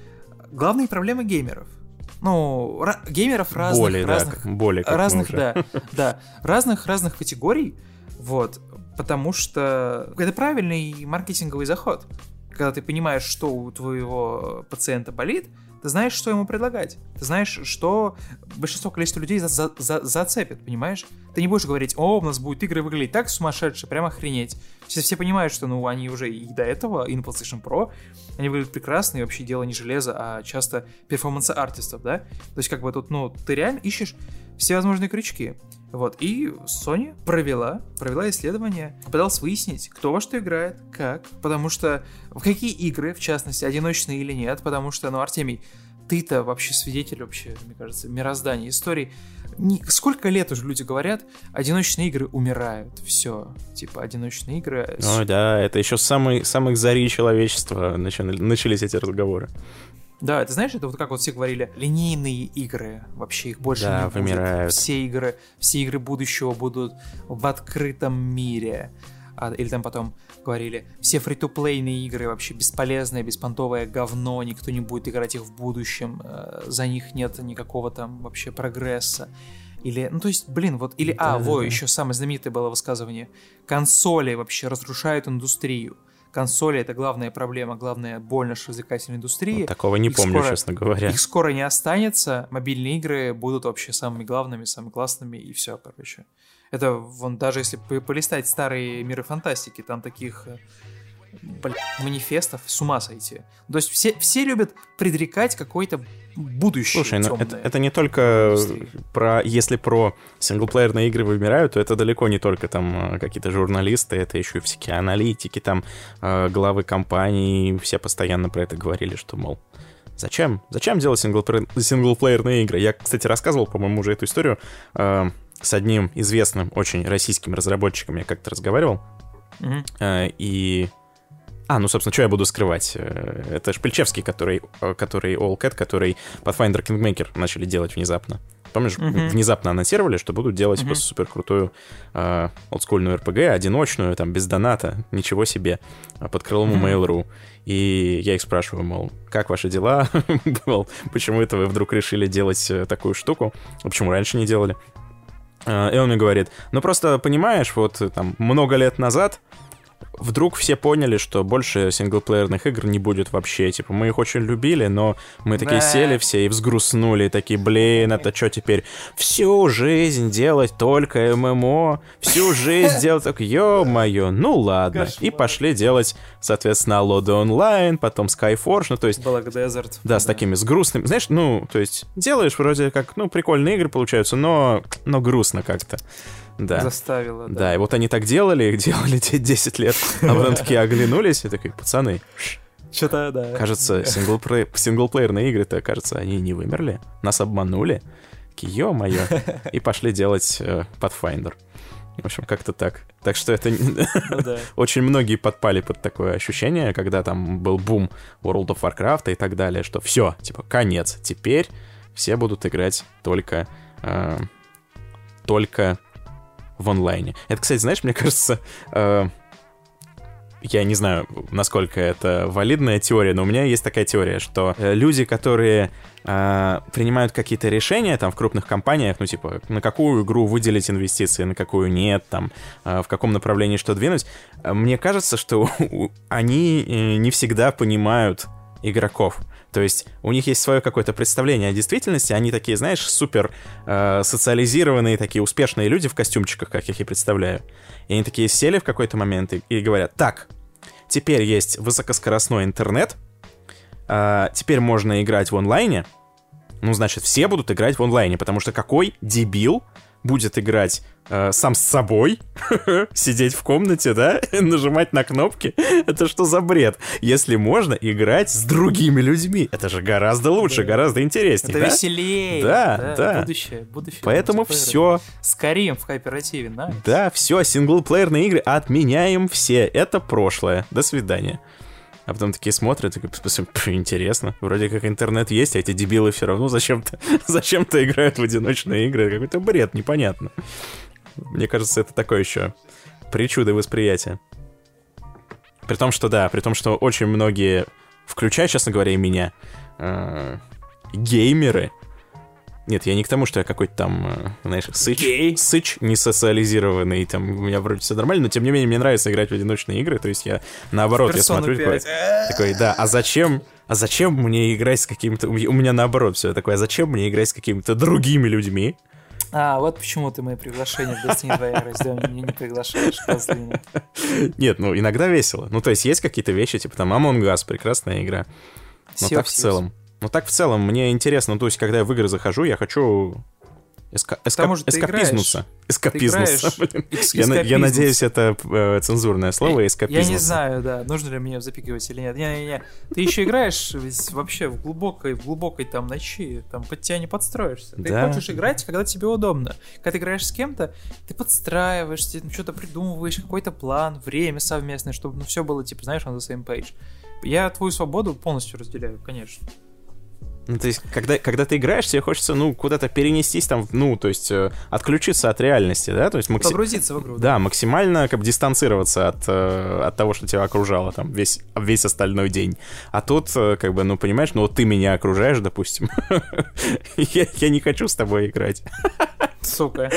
главные проблемы геймеров – ну, геймеров разных, более, разных, да, более разных, да, да, разных, разных категорий, вот, потому что это правильный маркетинговый заход, когда ты понимаешь, что у твоего пациента болит, ты знаешь, что ему предлагать. Ты знаешь, что большинство количества людей за за за зацепит, понимаешь? Ты не будешь говорить, о, у нас будут игры выглядеть так сумасшедше, прям охренеть. Все, все понимают, что, ну, они уже и до этого, и на PlayStation Pro, они выглядят прекрасно, и вообще дело не железо, а часто перформансы артистов, да? То есть, как бы тут, ну, ты реально ищешь все возможные крючки. Вот, и Sony провела, провела исследование, пыталась выяснить, кто во что играет, как, потому что в какие игры, в частности, одиночные или нет, потому что, ну, Артемий, ты-то вообще свидетель вообще, мне кажется, мироздания истории. Не, сколько лет уже люди говорят, одиночные игры умирают, все, типа одиночные игры. Ну да, это еще с самой, самых зари человечества начались эти разговоры. Да, ты знаешь, это вот как вот все говорили, линейные игры, вообще их больше да, не вымирают. будет. Все игры, все игры будущего будут в открытом мире. А, или там потом говорили, все фри-то-плейные игры вообще бесполезное, беспонтовое говно, никто не будет играть их в будущем, э, за них нет никакого там вообще прогресса. Или, ну то есть, блин, вот, или, а, да, во, да. еще самое знаменитое было высказывание, консоли вообще разрушают индустрию консоли это главная проблема, главная боль нашей развлекательной индустрии. Вот такого не их помню, скоро, честно говоря. Их скоро не останется, мобильные игры будут вообще самыми главными, самыми классными, и все, короче. Это, вон, даже если полистать старые миры фантастики, там таких э, блин, манифестов с ума сойти. То есть все, все любят предрекать какой-то будущее. Слушай, ну это, это не только про... Если про синглплеерные игры вымирают, то это далеко не только там э, какие-то журналисты, это еще и всякие аналитики, там э, главы компаний, все постоянно про это говорили, что, мол, зачем? Зачем делать синглплеер... синглплеерные игры? Я, кстати, рассказывал, по-моему, уже эту историю с одним известным очень российским разработчиком, я как-то разговаривал, mm-hmm. и а, ну, собственно, что я буду скрывать? Э, это Шпильчевский, который, э, который All Cat, который Pathfinder Kingmaker начали делать внезапно. Помнишь, uh-huh. внезапно анонсировали, что будут делать uh-huh. супер крутую э, олдскульную RPG, одиночную, там, без доната, ничего себе, а под крылом uh-huh. Mail.ru. И я их спрашиваю, мол, как ваши дела? почему это вы вдруг решили делать такую штуку? Почему раньше не делали? И он мне говорит, ну просто понимаешь, вот там много лет назад вдруг все поняли, что больше синглплеерных игр не будет вообще. Типа, мы их очень любили, но мы такие да. сели все и взгрустнули, и такие, блин, это что теперь? Всю жизнь делать только ММО, всю жизнь делать так, ё-моё, ну ладно. И пошли делать, соответственно, Лоды онлайн, потом Skyforge, ну то есть... Black Desert. Да, с такими, с грустными, знаешь, ну, то есть делаешь вроде как, ну, прикольные игры получаются, но, но грустно как-то да. заставила. Да. да, и вот они так делали, их делали 10 лет, а потом такие оглянулись и такие, пацаны, что-то, да. Кажется, синглплей... синглплеерные игры-то, кажется, они не вымерли. Нас обманули. Ё-моё. И пошли делать э, Pathfinder. В общем, как-то так. Так что это... Ну, да. Очень многие подпали под такое ощущение, когда там был бум World of Warcraft и так далее, что все, типа, конец. Теперь все будут играть только... Э, только в онлайне. Это, кстати, знаешь, мне кажется, э, я не знаю, насколько это валидная теория, но у меня есть такая теория, что э, люди, которые э, принимают какие-то решения там в крупных компаниях, ну типа на какую игру выделить инвестиции, на какую нет, там э, в каком направлении что двинуть, э, мне кажется, что они э, не всегда понимают игроков. То есть у них есть свое какое-то представление о действительности, они такие, знаешь, супер э, социализированные, такие успешные люди в костюмчиках, как я их и представляю. И они такие сели в какой-то момент и, и говорят, так, теперь есть высокоскоростной интернет, э, теперь можно играть в онлайне, ну, значит, все будут играть в онлайне, потому что какой дебил будет играть э, сам с собой, сидеть в комнате, да, нажимать на кнопки. Это что за бред? Если можно играть с другими людьми, это же гораздо лучше, да. гораздо интереснее. Это да? веселее. Да, да, да. Будущее, будущее. Поэтому все. Скорее в кооперативе, да? Да, все, синглплеерные игры отменяем все. Это прошлое. До свидания. А потом такие смотрят, и интересно. Вроде как интернет есть, а эти дебилы все равно зачем-то зачем играют в одиночные игры. Какой-то бред, непонятно. Мне кажется, это такое еще причуды восприятия. При том, что да, при том, что очень многие, включая, честно говоря, и меня, э, геймеры, нет, я не к тому, что я какой-то там, э, знаешь, сыч, Гей? сыч не социализированный, там, у меня вроде все нормально, но тем не менее мне нравится играть в одиночные игры, то есть я, наоборот, я смотрю такой, такой, да, а зачем, а зачем мне играть с какими-то, у меня наоборот все такое, а зачем мне играть с какими-то другими людьми, а, вот почему ты мои приглашения в Destiny 2 игры сделал, меня не приглашаешь, козлина. Нет, ну иногда весело. Ну, то есть есть какие-то вещи, типа там Among Us, прекрасная игра. Но так в целом. Ну так в целом, мне интересно, то есть, когда я в игры захожу, я хочу Эска... Эска... Эскапизнуться. Эскапизнуться, Я, я эскапизнуться. надеюсь, блин. Я, на- я это э, цензурное слово, Я эскапизнуться. не знаю, да, нужно ли мне запикивать или нет. Не-не-не. Ты еще играешь вообще в глубокой, в глубокой там ночи, там под тебя не подстроишься. Ты Да. хочешь играть, когда тебе удобно. Когда ты играешь с кем-то, ты подстраиваешься, ну, что-то придумываешь, какой-то план, время совместное, чтобы ну, все было, типа, знаешь, on the same page. Я твою свободу полностью разделяю, конечно. Ну, то есть, когда, когда ты играешь, тебе хочется, ну, куда-то перенестись там, ну, то есть, э, отключиться от реальности, да? То есть, макси- Погрузиться в игру. Да, максимально как бы дистанцироваться от, э, от того, что тебя окружало там весь, весь остальной день. А тут, э, как бы, ну, понимаешь, ну, вот ты меня окружаешь, допустим. я, я не хочу с тобой играть. Сука.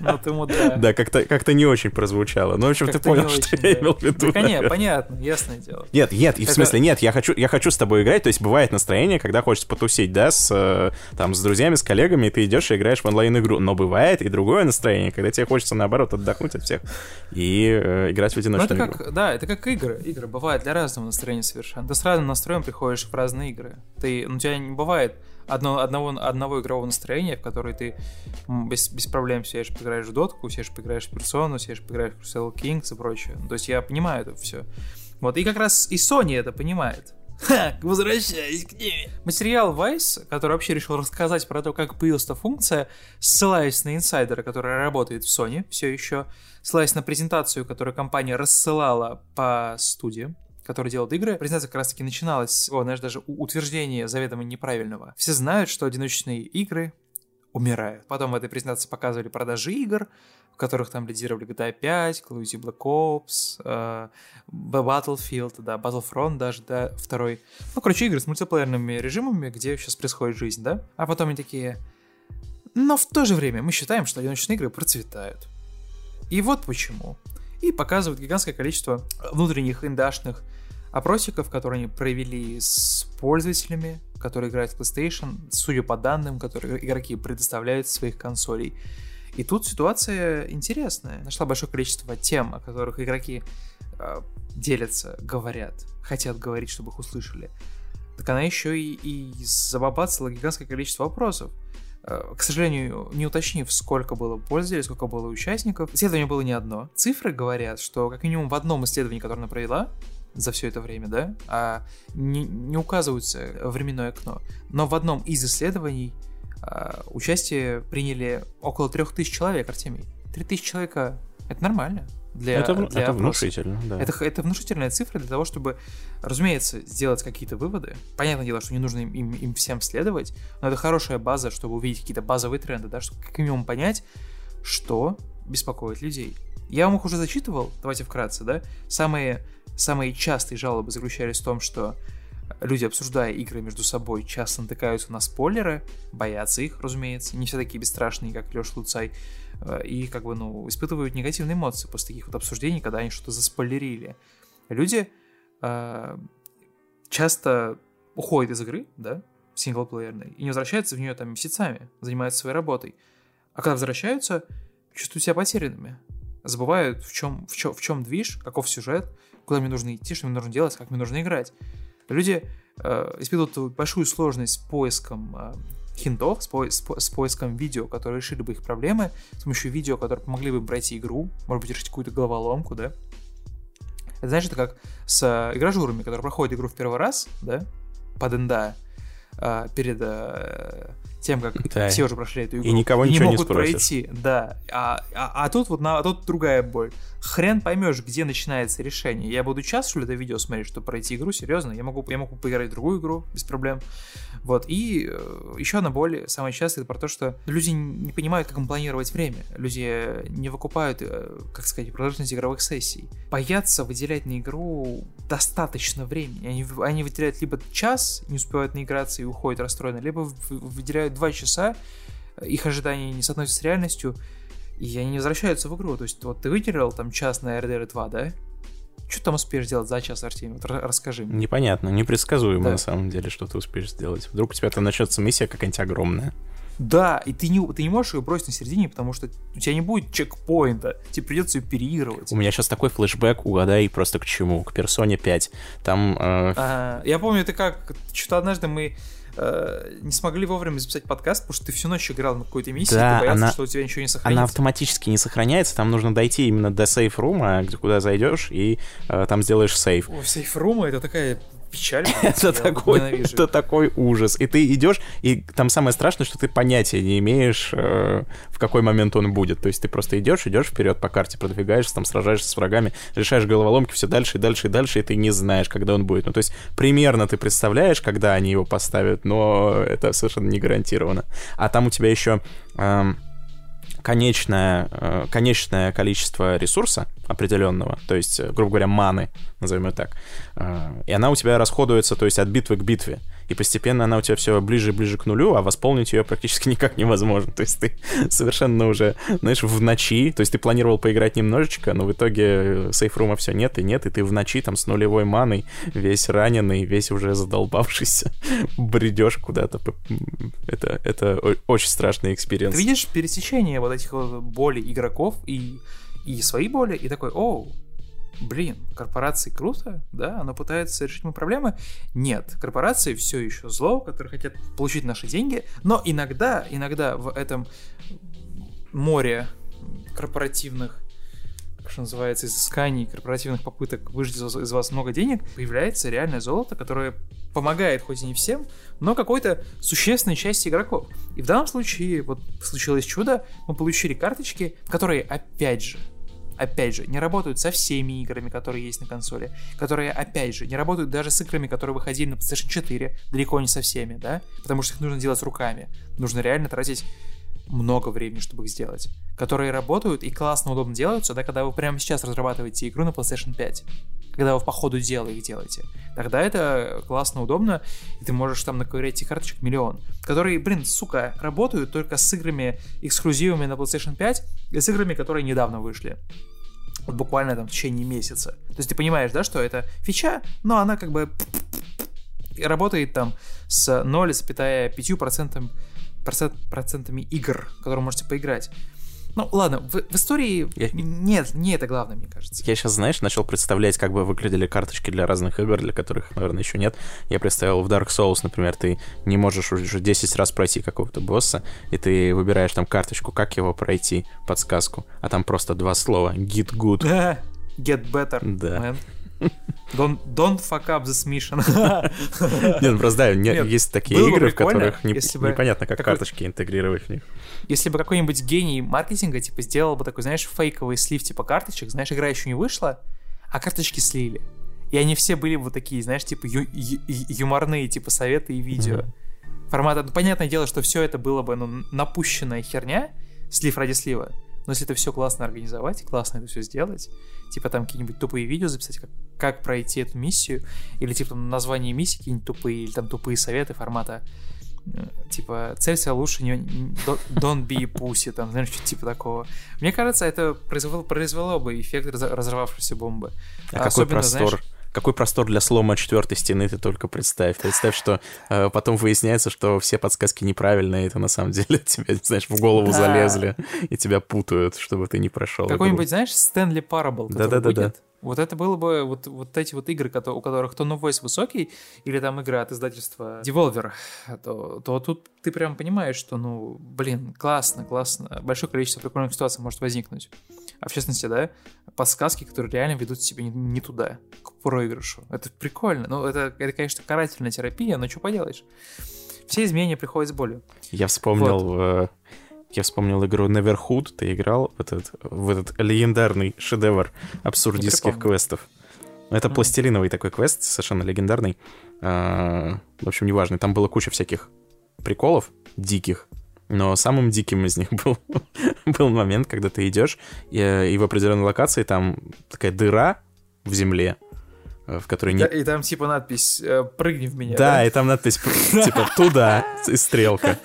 Ну ты мудак. Да, как-то как не очень прозвучало. Ну, в общем, ты понял, что я да. имел в виду. Да, понятно, ясное дело. Нет, нет, в смысле, нет, я хочу, я хочу с тобой играть, то есть бывает настроение, когда хочется потусить, да, с, э, там, с друзьями, с коллегами, и ты идешь и играешь в онлайн-игру, но бывает и другое настроение, когда тебе хочется, наоборот, отдохнуть от всех и э, играть в Ну, одиночную это игру. как, да, это как игры. Игры бывают для разного настроения совершенно. Ты с разным настроем приходишь в разные игры. Ты, ну, у тебя не бывает одно, одного, одного игрового настроения, в которой ты без, без проблем сидишь, поиграешь в дотку, сидишь, поиграешь в персону, сидишь, поиграешь в Crusader Kings и прочее. То есть я понимаю это все. Вот, и как раз и Sony это понимает. Ха, возвращаясь к ней. Материал Vice, который вообще решил рассказать про то, как появилась эта функция, ссылаясь на инсайдера, который работает в Sony все еще, ссылаясь на презентацию, которую компания рассылала по студиям, которые делают игры. Презентация как раз-таки начиналась о, знаешь, даже у- утверждения заведомо неправильного. Все знают, что одиночные игры умирают. Потом в этой презентации показывали продажи игр, в которых там лидировали GTA 5, Call of Duty Black Ops, э, Battlefield, да, Battlefront даже, да, второй. Ну, короче, игры с мультиплеерными режимами, где сейчас происходит жизнь, да? А потом они такие... Но в то же время мы считаем, что одиночные игры процветают. И вот почему. И показывают гигантское количество внутренних индашных опросиков, которые они провели с пользователями, которые играют в PlayStation, судя по данным, которые игроки предоставляют своих консолей. И тут ситуация интересная. Нашла большое количество тем, о которых игроки э, делятся, говорят, хотят говорить, чтобы их услышали. Так она еще и, и забабацала гигантское количество вопросов. Э, К сожалению, не уточнив, сколько было пользователей, сколько было участников, исследование было не одно. Цифры говорят, что как минимум в одном исследовании, которое она провела за все это время, да, а не, не указывается временное окно, но в одном из исследований участие приняли около 3000 человек, Артемий. 3000 человека — это нормально для, это для это опроса. внушительно, да. Это, это внушительная цифра для того, чтобы, разумеется, сделать какие-то выводы. Понятное дело, что не нужно им, им, им всем следовать, но это хорошая база, чтобы увидеть какие-то базовые тренды, да, чтобы как минимум понять, что беспокоит людей. Я вам их уже зачитывал, давайте вкратце, да. Самые, самые частые жалобы заключались в том, что люди, обсуждая игры между собой, часто натыкаются на спойлеры, боятся их, разумеется, не все такие бесстрашные, как Леша Луцай, э, и как бы, ну, испытывают негативные эмоции после таких вот обсуждений, когда они что-то заспойлерили. Люди э, часто уходят из игры, да, синглплеерной, и не возвращаются в нее там месяцами, занимаются своей работой. А когда возвращаются, чувствуют себя потерянными. Забывают, в чем, в чем, в чем движ, каков сюжет, куда мне нужно идти, что мне нужно делать, как мне нужно играть. Люди э, испытывают большую сложность с поиском э, хинтов, с, по- с с поиском видео, которые решили бы их проблемы, с помощью видео, которые помогли бы пройти игру, может быть, решить какую-то головоломку, да. Это это как с э, игражурами, которые проходят игру в первый раз, да, под НДА, э, перед э, тем, как Да. все уже прошли эту игру. И никого и ничего не могут спросишь. пройти, да. А, а, а тут вот на, а тут другая боль. Хрен поймешь, где начинается решение. Я буду час, что ли, это видео смотреть, чтобы пройти игру, серьезно. Я могу, я могу поиграть в другую игру без проблем. Вот. И э, еще одна боль, самая частая, это про то, что люди не понимают, как им планировать время. Люди не выкупают, э, как сказать, продолжительность игровых сессий. Боятся выделять на игру достаточно времени. Они, они выделяют либо час, не успевают наиграться и уходят расстроенно, либо выделяют два часа, их ожидания не соотносятся с реальностью, и они не возвращаются в игру. То есть, вот ты выделил там час на RDR 2, да? Что там успеешь делать за час, Артемий? Вот ра- расскажи мне. Непонятно, непредсказуемо Да. на самом деле, что ты успеешь сделать. Вдруг у тебя там начнется миссия какая-нибудь огромная. Да, и ты не, ты не можешь ее бросить на середине, потому что у тебя не будет чекпоинта, тебе придется ее переигрывать. У меня сейчас такой флешбэк, угадай просто к чему, к персоне 5. Там э, А, я помню, это как, что-то однажды мы э, не смогли вовремя записать подкаст, потому что ты всю ночь играл на какой-то миссии, Да, ты боялся, она- что у тебя ничего не сохранится. Она автоматически не сохраняется, там нужно дойти именно до сейф-рума, куда зайдешь, и э, там сделаешь сейф. О, сейфрума это такая печаль. Это такой, ненавижу. это такой ужас. И ты идешь, и там самое страшное, что ты понятия не имеешь, э, в какой момент он будет. То есть ты просто идешь, идешь вперед по карте, продвигаешься, там сражаешься с врагами, решаешь головоломки все дальше и дальше и дальше, и ты не знаешь, когда он будет. Ну, то есть примерно ты представляешь, когда они его поставят, но это совершенно не гарантированно. А там у тебя еще эм, конечное, э, конечное количество ресурса определенного, то есть, э, грубо говоря, маны, назовем ее так, э, и она у тебя расходуется, то есть от битвы к битве, и постепенно она у тебя все ближе и ближе к нулю, а восполнить ее практически никак невозможно, то есть ты совершенно уже, знаешь, в ночи, то есть ты планировал поиграть немножечко, но в итоге сейфрума все нет и нет, и ты в ночи там с нулевой маной, весь раненый, весь уже задолбавшийся, бредешь куда-то, это, это очень страшный experience. Ты видишь пересечение вот этих вот болей игроков и, и свои боли, и такой, оу, блин, корпорации круто, да, оно пытается решить мои проблемы. Нет, корпорации все еще зло, которые хотят получить наши деньги, но иногда, иногда в этом море корпоративных как же называется, изысканий, корпоративных попыток вас- из вас много денег, появляется реальное золото, которое помогает хоть и не всем, но какой-то существенной части игроков. И в данном случае вот случилось чудо, мы получили карточки, которые опять же опять же, не работают со всеми играми, которые есть на консоли, которые, опять же, не работают даже с играми, которые выходили на PlayStation 4, далеко не со всеми, да, потому что их нужно делать руками, нужно реально тратить много времени, чтобы их сделать, которые работают и классно, удобно делаются, да, когда вы прямо сейчас разрабатываете игру на PlayStation 5, когда вы по ходу дела их делаете. Тогда это классно, удобно, и ты можешь там наковырять этих карточек миллион, которые, блин, сука, работают только с играми эксклюзивами на PlayStation 5 и с играми, которые недавно вышли. Вот буквально там в течение месяца. То есть ты понимаешь, да, что это фича, но она как бы работает там с 0,5% процент, процентами игр, которые можете поиграть. Ну, ладно, в, в истории Я- нет, не это главное, мне кажется. Я сейчас, знаешь, начал представлять, как бы выглядели карточки для разных игр, для которых, наверное, еще нет. Я представил в Dark Souls, например, ты не можешь уже 10 раз пройти какого-то босса, и ты выбираешь там карточку, как его пройти, подсказку, а там просто два слова «Git good». Get better, Да. man. Don't, don't fuck up this mission. Нет, ну просто да, Нет, есть такие игры, в которых не- если бы непонятно, как карточки интегрировать в них. Если бы какой-нибудь гений маркетинга, типа, сделал бы такой, знаешь, фейковый слив, типа, карточек, знаешь, игра еще не вышла, а карточки слили. И они все были вот такие, знаешь, типа, ю- ю- ю- юморные, типа, советы и видео. Формата, ну, понятное дело, что все это было бы, ну, напущенная херня, слив ради слива. Но если это все классно организовать, классно это все сделать, типа там какие-нибудь тупые видео записать, как, как пройти эту миссию, или типа там название миссии какие-нибудь тупые, или там тупые советы формата э, типа целься лучше не, don't- be pussy, там, знаешь, что-то типа такого. Мне кажется, это произвело, произвело бы эффект раз- разорвавшейся бомбы. А какой Особенно, простор, знаешь, какой простор для слома четвертой стены ты только представь. Представь, что э, потом выясняется, что все подсказки неправильные, это на самом деле тебе, знаешь, в голову Да. залезли, и тебя путают, чтобы ты не прошел. Какой-нибудь, знаешь, Стэнли Парабл, который Да-да-да-да. будет. Вот это было бы вот, вот эти вот игры, у которых то voice высокий, или там игра от издательства Devolver, то, то тут ты прям понимаешь, что, ну, блин, классно, классно. Большое количество прикольных ситуаций может возникнуть. А в частности, да, подсказки, которые реально ведут себя не, не туда, к проигрышу. Это прикольно. Ну, это, это, конечно, карательная терапия, но что поделаешь. Все изменения приходят с болью. Я вспомнил... э, Я вспомнил игру Neverhood, ты играл в этот, в этот легендарный шедевр абсурдистских квестов. Это Мгм. пластилиновый такой квест, совершенно легендарный. А, В общем, неважно, там было куча всяких приколов диких, но самым диким из них был, был момент, когда ты идешь, и, э, и в определенной локации там такая дыра в земле, э, в которой И, нет... и там типа надпись э, «Прыгни в меня». Да, и там надпись типа туда и стрелка.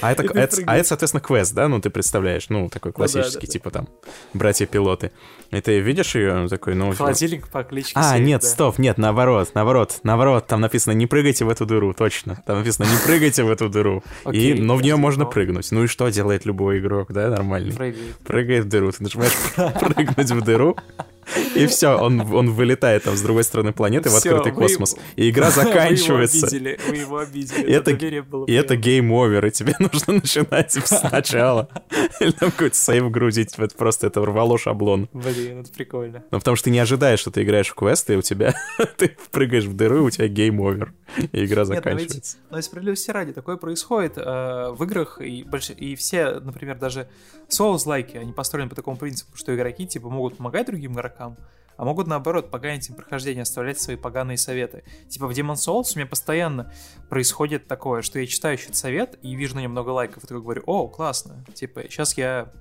А это, ты это- а это, соответственно, квест, да? Ну, ты представляешь, ну, такой Ну да, классический, да, да. типа там, братья-пилоты. И ты видишь ее, такой, ну... Холодильник по кличке А, Сейф, нет, да. стоп, нет, наоборот, наоборот, наоборот, там написано «не прыгайте в эту дыру», точно. Там написано «не прыгайте в эту дыру». И, но в нее можно но- прыгнуть. Ну и что делает любой игрок, да, нормальный? Прыгает. Прыгает в дыру, ты нажимаешь прыгнуть в дыру, И все, он, он вылетает там с другой стороны планеты в открытый космос. И игра заканчивается. Вы его обидели, вы его обидели. И это, и это game over, и тебе нужно начинать сначала. Или там какой-то save грузить. Это просто это рвало шаблон. Блин, это прикольно. Ну, потому что ты не ожидаешь, что ты играешь в квесты, и у тебя... ты прыгаешь в дыру, и у тебя game over. И игра заканчивается. Нет, но, ведь, но справедливости ради, такое происходит э, в играх, и, больш... и все, например, даже Souls- like и, они построены по такому принципу, что игроки, типа, могут помогать другим игрокам, а могут наоборот поганить им прохождение, оставлять свои поганые советы. Типа в Demon Souls у меня постоянно происходит такое, что я читаю этот совет и вижу на нем много лайков, и такой говорю, о, классно, типа сейчас я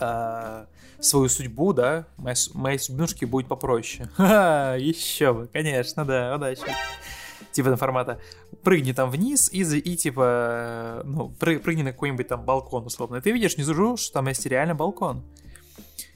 э, свою судьбу, да, моя, моей судьбинушке будет попроще. Ха, еще бы, конечно, да, удачи. Типа формата прыгни там вниз и, и типа, ну, прыгни на какой-нибудь там балкон, условно. И ты видишь внизу, что там есть реально балкон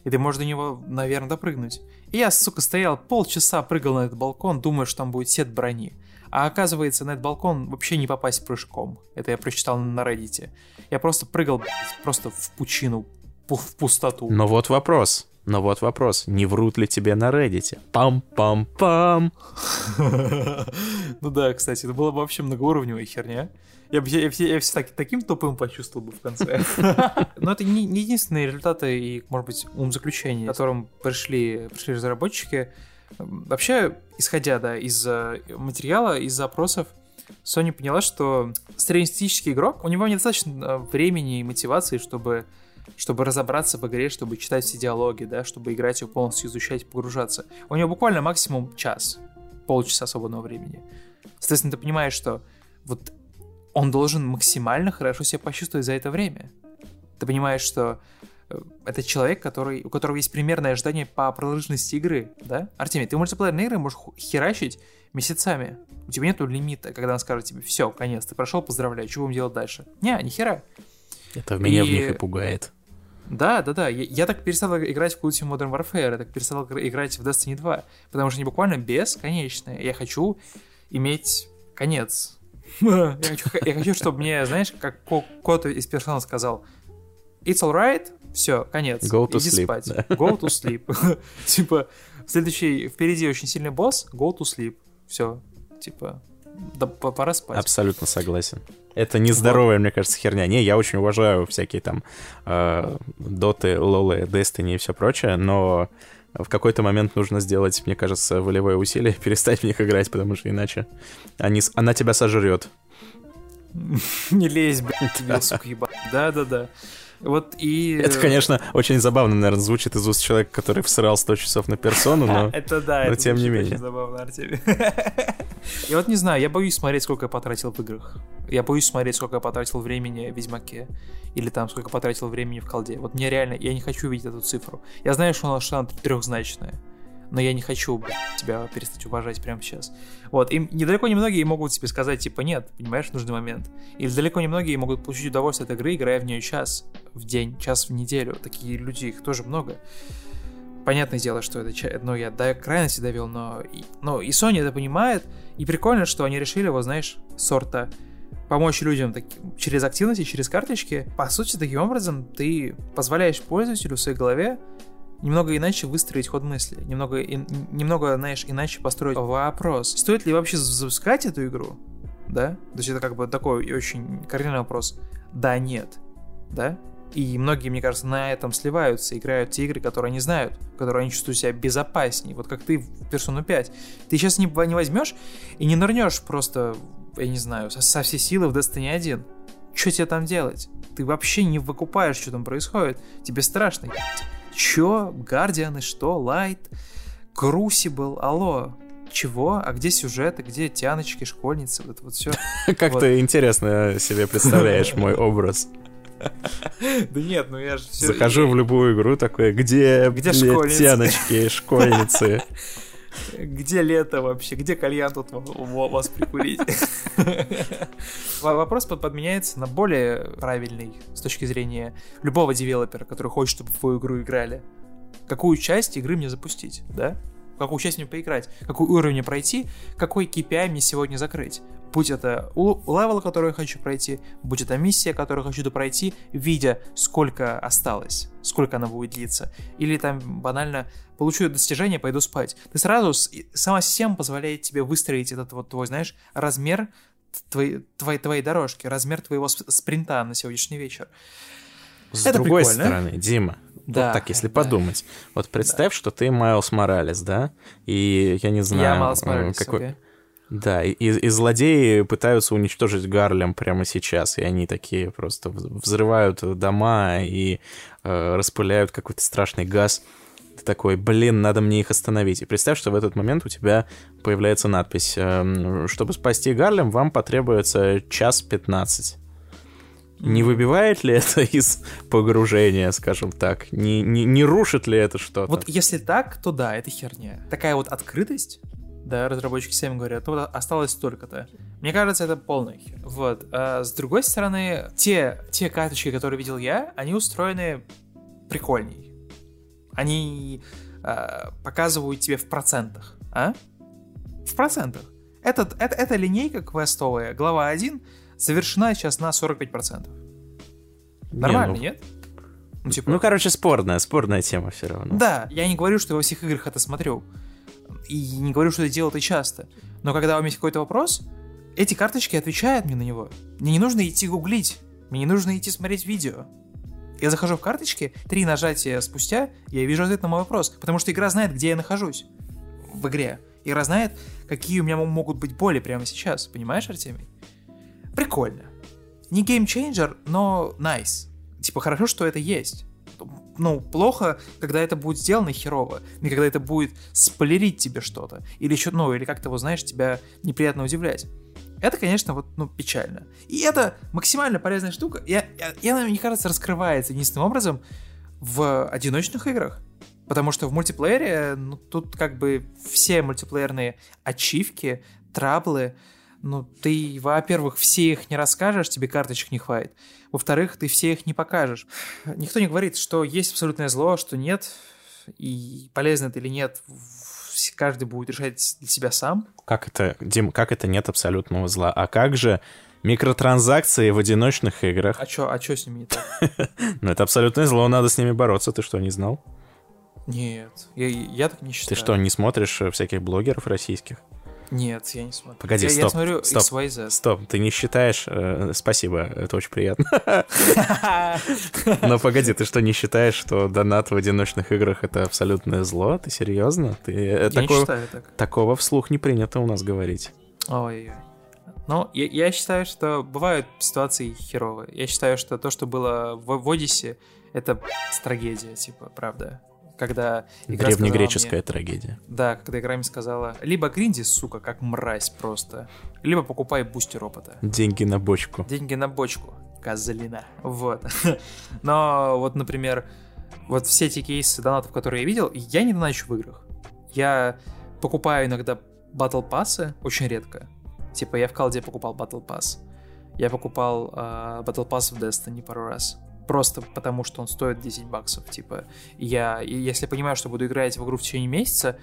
и ты можешь до него, наверное, допрыгнуть. И я, сука, стоял полчаса, прыгал на этот балкон, думаю, что там будет сет брони. А оказывается, на этот балкон вообще не попасть прыжком. Это я прочитал на Reddit. Я просто прыгал просто в пучину, в пустоту. Но вот вопрос. Но вот вопрос, не врут ли тебе на Reddit? Пам-пам-пам. Ну да, кстати, это была бы вообще многоуровневая херня. Я бы я, я, я все так, таким тупым почувствовал бы в конце. Но это не, не единственные результаты и, может быть, ум заключения, к которым пришли, пришли разработчики. Вообще, исходя да, из э, материала, из запросов, Sony поняла, что среднестатистический игрок, у него недостаточно э, времени и мотивации, чтобы чтобы разобраться в игре, чтобы читать все диалоги, да, чтобы играть ее полностью, изучать, погружаться. У него буквально максимум час, полчаса свободного времени. Соответственно, ты понимаешь, что вот он должен максимально хорошо себя почувствовать за это время. Ты понимаешь, что э, это человек, который, у которого есть примерное ожидание по продолжительности игры, да? Артемий, ты мультиплеерные игры можешь херачить месяцами. У тебя нету лимита, когда он скажет тебе, все, конец, ты прошел, поздравляю, что будем делать дальше? Не, ни хера. Это меня и... в них и пугает. Да, да, да. Я, я так перестал играть в Call of Modern Warfare, я так перестал играть в Destiny 2, потому что они буквально бесконечные. Я хочу иметь конец. Я хочу, я хочу, чтобы мне, знаешь, как кот из персонала сказал, it's alright, все, конец. Go to Иди sleep. спать. Да. Go to sleep. типа, следующий, впереди очень сильный босс, go to sleep. Все, типа, да пора спать. Абсолютно согласен. Это нездоровая, вот. мне кажется, херня. Не, я очень уважаю всякие там э, доты, лолы, Destiny и все прочее, но в какой-то момент нужно сделать, мне кажется, волевое усилие, перестать в них играть, потому что иначе они, она тебя сожрет. Не лезь, блядь, тебе, сука, ебать. Да-да-да. Вот и... Это, конечно, очень забавно, наверное, звучит из уст человека, который всрал 100 часов на персону, но... Это да, но это тем не менее. очень забавно, Артемий. Я вот не знаю, я боюсь смотреть, сколько я потратил в играх. Я боюсь смотреть, сколько я потратил времени в Ведьмаке. Или там, сколько потратил времени в колде. Вот мне реально, я не хочу видеть эту цифру. Я знаю, что она, что она трехзначная но я не хочу тебя перестать уважать прямо сейчас. Вот, и недалеко немногие могут тебе сказать, типа, нет, понимаешь, нужный момент. Или далеко немногие могут получить удовольствие от игры, играя в нее час в день, час в неделю. Такие люди, их тоже много. Понятное дело, что это, ну, я до крайности довел, но, но и Sony это понимает, и прикольно, что они решили его, знаешь, сорта помочь людям так, через активности, через карточки. По сути, таким образом ты позволяешь пользователю в своей голове немного иначе выстроить ход мысли, немного, и, немного, знаешь, иначе построить вопрос. Стоит ли вообще запускать эту игру? Да? То есть это как бы такой очень кардинальный вопрос. Да, нет. Да? И многие, мне кажется, на этом сливаются, играют те игры, которые они знают, которые они чувствуют себя безопаснее. Вот как ты в Persona 5. Ты сейчас не, не возьмешь и не нырнешь просто, я не знаю, со, со всей силы в Destiny 1. Что тебе там делать? Ты вообще не выкупаешь, что там происходит. Тебе страшно. Чё? Гардианы, что? Лайт? Крусибл? Алло? Чего? А где сюжеты? Где тяночки, школьницы? Вот это вот все. Как ты интересно себе представляешь мой образ. Да нет, ну я же все... Захожу в любую игру такой, где, где школьницы? тяночки, школьницы? Где лето вообще? Где кальян тут вас прикурить? Вопрос подменяется на более правильный с точки зрения любого девелопера, который хочет, чтобы в твою игру играли. Какую часть игры мне запустить, да? какую часть мне поиграть, какой уровень мне пройти, какой KPI мне сегодня закрыть. Будь это level, который я хочу пройти, будь это миссия, которую хочу допройти, видя, сколько осталось, сколько она будет длиться. Или там банально получу достижение, пойду спать. Ты сразу, сама система позволяет тебе выстроить этот вот твой, знаешь, размер твоей, твоей, твоей дорожки, размер твоего спринта на сегодняшний вечер. С Это другой прикольно. стороны, Дима, да, вот так, если да. подумать. Вот представь, да. что ты Майлз Моралес, да? И я не знаю... Я Майлз Моралес, какой... okay. Да, и, и злодеи пытаются уничтожить Гарлем прямо сейчас, и они такие просто взрывают дома и э, распыляют какой-то страшный газ. Ты такой, блин, надо мне их остановить. И представь, что в этот момент у тебя появляется надпись, э, чтобы спасти Гарлем, вам потребуется час пятнадцать. Не выбивает ли это из погружения, скажем так? Не, не, не рушит ли это что-то? Вот если так, то да, это херня. Такая вот открытость, да, разработчики сами говорят, то осталось столько-то. Мне кажется, это полная хер. Вот. А с другой стороны, те, те карточки, которые видел я, они устроены прикольней. Они а, показывают тебе в процентах, а? В процентах. Этот, это, эта линейка квестовая, глава 1, завершена сейчас на 45%. Нормально, не, ну... нет? Ну, типа... ну, короче, спорная, спорная тема все равно. Да, я не говорю, что я во всех играх это смотрю. И не говорю, что это делал ты часто. Но когда у меня есть какой-то вопрос, эти карточки отвечают мне на него. Мне не нужно идти гуглить. Мне не нужно идти смотреть видео. Я захожу в карточки, три нажатия спустя, я вижу ответ на мой вопрос. Потому что игра знает, где я нахожусь в игре. Игра знает, какие у меня могут быть боли прямо сейчас. Понимаешь, Артемий? Прикольно. Не геймчейнджер, но nice. Типа хорошо, что это есть. Ну, плохо, когда это будет сделано херово. И когда это будет спойлерить тебе что-то. Или еще, ну, или как-то, вот, знаешь, тебя неприятно удивлять. Это, конечно, вот, ну, печально. И это максимально полезная штука. И, и она, мне кажется, раскрывается единственным образом в одиночных играх. Потому что в мультиплеере, ну, тут как бы все мультиплеерные ачивки, траблы, ну, ты, во-первых, все их не расскажешь, тебе карточек не хватит. Во-вторых, ты все их не покажешь. Никто не говорит, что есть абсолютное зло, что нет, и полезно это или нет, каждый будет решать для себя сам. Как это, Дим, как это нет абсолютного зла? А как же микротранзакции в одиночных играх? А чё, а чё с ними не так? Ну, это абсолютное зло, надо с ними бороться, ты что, не знал? Нет, я, я так не считаю. Ты что, не смотришь э, всяких блогеров российских? Нет, я не смотрю. Погоди, я, стоп, я смотрю стоп, XYZ. стоп, ты не считаешь... Э, спасибо, это очень приятно. Но погоди, ты что, не считаешь, что донат в одиночных играх — это абсолютное зло? Ты серьезно? Ты, э, я такого, не считаю так. Такого вслух не принято у нас говорить. Ой-ой-ой. Ну, я, я считаю, что бывают ситуации херовые. Я считаю, что то, что было в, в Одиссе, это трагедия, типа, правда когда игра Древнегреческая мне, трагедия. Да, когда игра мне сказала, либо гринди, сука, как мразь просто, либо покупай бустер опыта. Деньги на бочку. Деньги на бочку. Козлина. Вот. Но вот, например, вот все эти кейсы донатов, которые я видел, я не доначу в играх. Я покупаю иногда батл пассы, очень редко. Типа я в колде покупал батл пасс. Я покупал uh, Battle Pass в Destiny пару раз просто потому, что он стоит 10 баксов. Типа, я, если понимаю, что буду играть в игру в течение месяца,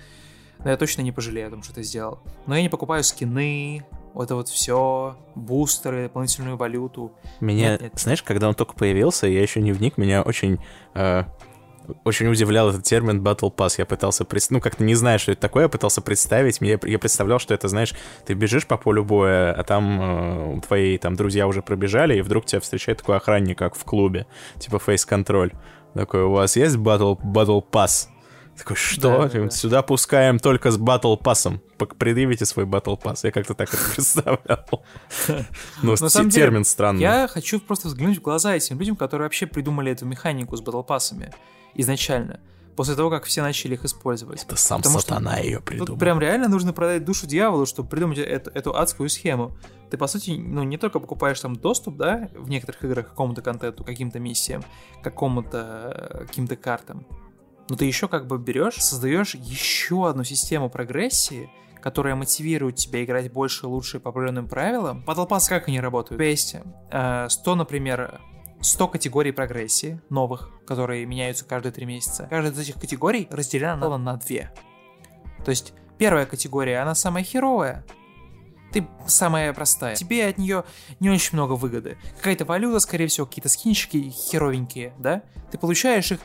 но я точно не пожалею о том, что ты сделал. Но я не покупаю скины, вот это вот все, бустеры, дополнительную валюту. Меня, нет, нет. знаешь, когда он только появился, я еще не вник, меня очень э, очень удивлял этот термин Battle Pass. Я пытался, ну, как-то не знаю, что это такое, я пытался представить. Мне, я представлял, что это, знаешь, ты бежишь по полю боя, а там э, твои там друзья уже пробежали, и вдруг тебя встречает такой охранник, как в клубе, типа фейс-контроль. Такой, у вас есть Battle, battle Pass? Такой, что? Да, да, да. Сюда пускаем только с батл пассом. Предъявите свой батл пасс. Я как-то так это представлял. Ну, термин странный. Я хочу просто взглянуть в глаза этим людям, которые вообще придумали эту механику с батл пассами изначально. После того, как все начали их использовать. Это сам Потому сатана ее придумал. Тут прям реально нужно продать душу дьяволу, чтобы придумать эту, эту адскую схему. Ты, по сути, ну, не только покупаешь там доступ, да, в некоторых играх к какому-то контенту, каким-то миссиям, какому-то каким-то картам, но ты еще как бы берешь, создаешь еще одну систему прогрессии, которая мотивирует тебя играть больше, лучше по определенным правилам. Pass как они работают? У тебя есть 100, например, 100 категорий прогрессии новых, которые меняются каждые 3 месяца. Каждая из этих категорий разделена на 2. То есть первая категория, она самая херовая. ты самая простая. Тебе от нее не очень много выгоды. Какая-то валюта, скорее всего, какие-то скинчики херовенькие, да? Ты получаешь их,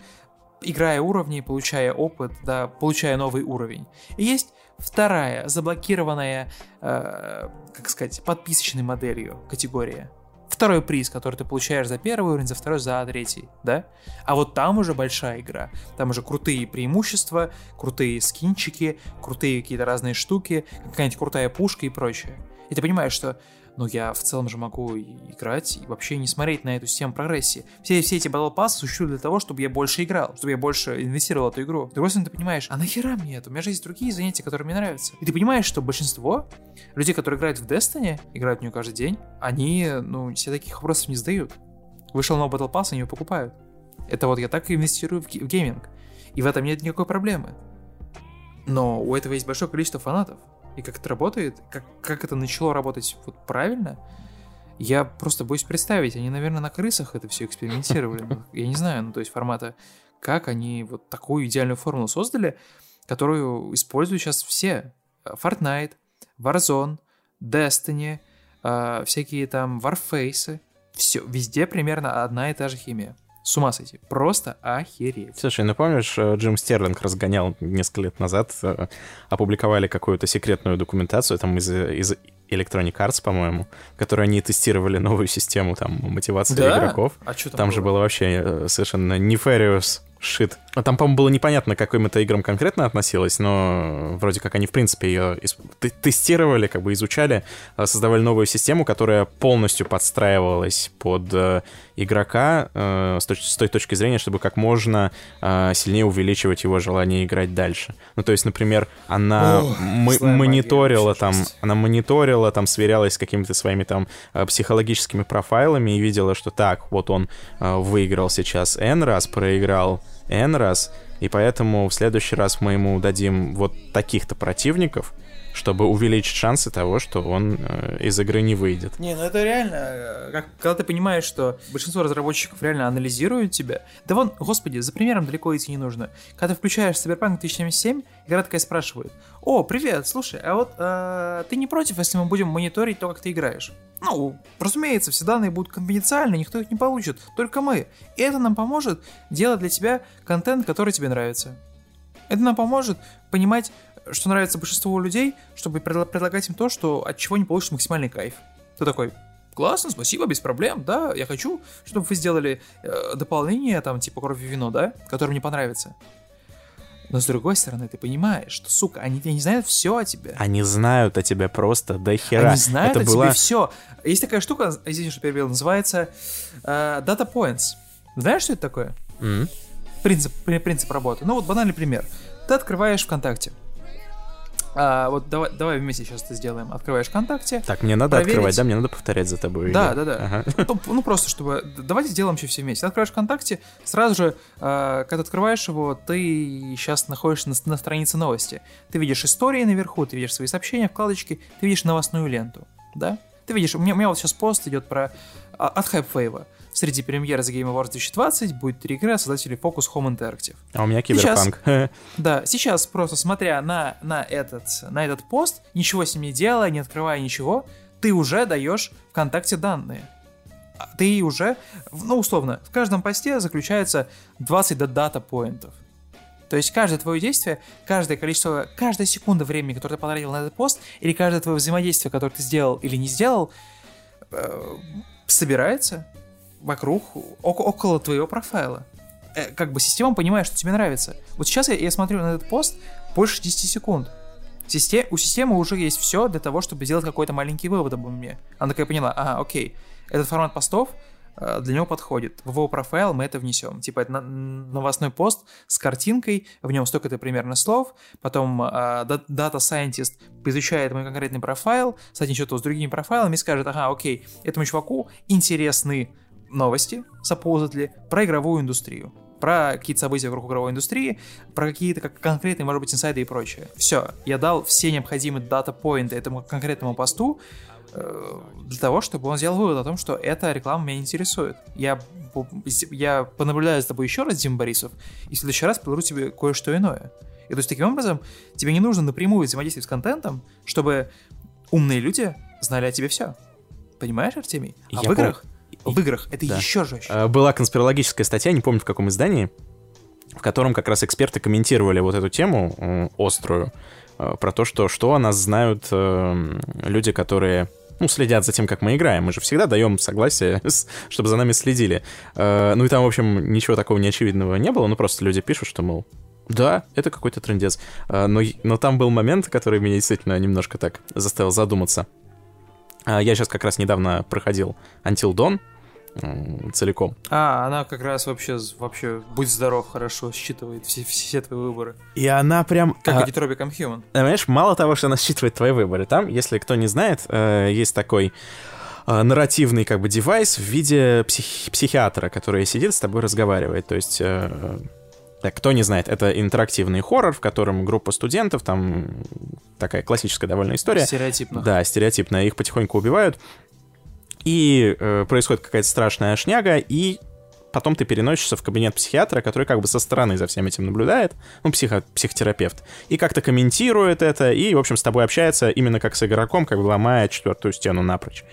играя уровни, получая опыт, да, получая новый уровень. И есть вторая, заблокированная, э, как сказать, подписочной моделью категория второй приз, который ты получаешь за первый уровень, за второй, за третий, да? А вот там уже большая игра. Там уже крутые преимущества, крутые скинчики, крутые какие-то разные штуки, какая-нибудь крутая пушка и прочее. И ты понимаешь, что но я в целом же могу играть и вообще не смотреть на эту систему прогрессии. Все, все эти Battle Pass существуют для того, чтобы я больше играл, чтобы я больше инвестировал в эту игру. С другой стороны, ты понимаешь, а нахера мне это? У меня же есть другие занятия, которые мне нравятся. И ты понимаешь, что большинство людей, которые играют в Destiny, играют в нее каждый день, они, ну, все таких вопросов не задают. Вышел новый Battle Pass, они его покупают. Это вот я так и инвестирую в, в гейминг. И в этом нет никакой проблемы. Но у этого есть большое количество фанатов и как это работает, как, как это начало работать вот правильно, я просто боюсь представить. Они, наверное, на крысах это все экспериментировали. Ну, я не знаю, ну, то есть формата, как они вот такую идеальную формулу создали, которую используют сейчас все. Fortnite, Warzone, Destiny, э, всякие там Warface. Все, везде примерно одна и та же химия. С ума сойти. Просто охереть. Слушай, ну помнишь, э, Джим Стерлинг разгонял несколько лет назад, э, опубликовали какую-то секретную документацию там из, из Electronic Arts, по-моему, в которой они тестировали новую систему там мотивации да? игроков. А что там, там было? же было вообще э, совершенно nefarious шит. А там, по-моему, было непонятно, к каким это играм конкретно относилось, но вроде как они, в принципе, ее тестировали, как бы изучали, а, создавали новую систему, которая полностью подстраивалась под игрока э, с, точ- с той точки зрения, чтобы как можно э, сильнее увеличивать его желание играть дальше. Ну, то есть, например, она О, мониторила там, она мониторила, там, сверялась с какими-то своими там э, психологическими профайлами и видела, что так, вот он э, выиграл сейчас N раз, проиграл N раз, и поэтому в следующий раз мы ему дадим вот таких-то противников, чтобы увеличить шансы того, что он э, из игры не выйдет. Не, ну это реально, э, как, когда ты понимаешь, что большинство разработчиков реально анализируют тебя. Да вон, господи, за примером далеко идти не нужно. Когда ты включаешь Cyberpunk 2077, игра такая спрашивает, о, привет, слушай, а вот э, ты не против, если мы будем мониторить то, как ты играешь? Ну, разумеется, все данные будут конфиденциальны, никто их не получит, только мы. И это нам поможет делать для тебя контент, который тебе нравится. Это нам поможет понимать, что нравится большинству людей, чтобы предлагать им то, что от чего не получишь максимальный кайф. Ты такой, классно, спасибо, без проблем, да, я хочу, чтобы вы сделали э, дополнение, там, типа кровь и вино, да, которое мне понравится. Но с другой стороны, ты понимаешь, что, сука, они, они знают все о тебе. Они знают о тебе просто до хера. Они знают Это о была... тебе все. Есть такая штука, извините, что перебил, называется э, Data Points. Знаешь, что это такое? Mm-hmm. Принцип, принцип работы. Ну вот банальный пример. Ты открываешь ВКонтакте. А, вот давай, давай вместе сейчас это сделаем. Открываешь ВКонтакте. Так, мне надо проверить... открывать, да? Мне надо повторять за тобой. Да, да, да. Ага. Ну, ну, просто чтобы... Давайте сделаем еще все вместе. Открываешь ВКонтакте, сразу же, э, когда открываешь его, ты сейчас находишься на, на странице новости. Ты видишь истории наверху, ты видишь свои сообщения, вкладочки, ты видишь новостную ленту, да? Ты видишь, у меня, у меня вот сейчас пост идет про... А, от Hypewave. Среди премьер The Game Awards 2020 будет три игры от создателей Focus Home Interactive. А у меня Киберпанк. да, сейчас просто смотря на, на, этот, на этот пост, ничего с ним не делая, не открывая ничего, ты уже даешь ВКонтакте данные. А ты уже, ну условно, в каждом посте заключается 20 дата поинтов. То есть каждое твое действие, каждое количество, каждая секунда времени, которое ты потратил на этот пост, или каждое твое взаимодействие, которое ты сделал или не сделал, э, собирается вокруг, около твоего профайла. Э, как бы система понимает, что тебе нравится. Вот сейчас я, я смотрю на этот пост больше 10 секунд. Систем, у системы уже есть все для того, чтобы сделать какой-то маленький вывод обо мне. Она такая поняла, ага, окей, этот формат постов э, для него подходит. В его профайл мы это внесем. Типа это новостной пост с картинкой, в нем столько-то примерно слов, потом э, Data Scientist изучает мой конкретный профайл, соотнесет его с другими профайлами и скажет, ага, окей, этому чуваку интересны новости, supposedly, про игровую индустрию про какие-то события вокруг игровой индустрии, про какие-то как конкретные, может быть, инсайды и прочее. Все, я дал все необходимые дата-поинты этому конкретному посту э, для того, чтобы он сделал вывод о том, что эта реклама меня интересует. Я, я понаблюдаю за тобой еще раз, Дим Борисов, и в следующий раз предложу тебе кое-что иное. И то есть таким образом тебе не нужно напрямую взаимодействовать с контентом, чтобы умные люди знали о тебе все. Понимаешь, Артемий? А Я в играх, в играх это Да. еще жестче. Э, Была конспирологическая статья, не помню в каком издании, в котором как раз эксперты комментировали вот эту тему острую, э, про то, что, что о нас знают э, люди, которые ну, следят за тем, как мы играем. Мы же всегда даем согласие, чтобы за нами следили. Э, Ну и там, в общем, ничего такого неочевидного не было, ну просто люди пишут, что, мол, да, это какой-то трендец. Но, но там был момент, который меня действительно немножко так заставил задуматься. Э, Я сейчас как раз недавно проходил Until Dawn целиком. А, она как раз вообще, вообще, будь здоров, хорошо считывает все, все твои выборы. И она прям... Как а, и Detroit Become Human. Понимаешь, мало того, что она считывает твои выборы, там, если кто не знает, э, есть такой э, нарративный как бы девайс в виде псих- психиатра, который сидит с тобой разговаривает. То есть, э, так, кто не знает, это интерактивный хоррор, в котором группа студентов, там такая классическая довольно история. Стереотипно. Да, стереотипная. Их потихоньку убивают. И э, происходит какая-то страшная шняга, и потом ты переносишься в кабинет психиатра, который как бы со стороны за всем этим наблюдает, ну, психо психотерапевт, и как-то комментирует это, и, в общем, с тобой общается именно как с игроком, как бы ломая четвертую стену напрочь.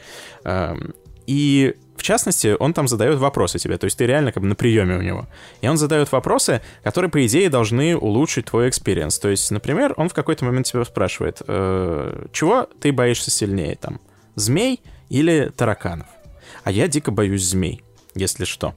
Эм, И, в частности, он там задает вопросы тебе, то есть ты реально как бы на приеме у него. И он задает вопросы, которые, по идее, должны улучшить твой experience. То есть, например, он в какой-то момент тебя спрашивает, «Э, чего ты боишься сильнее, там, змей или тараканов? А я дико боюсь змей, если что.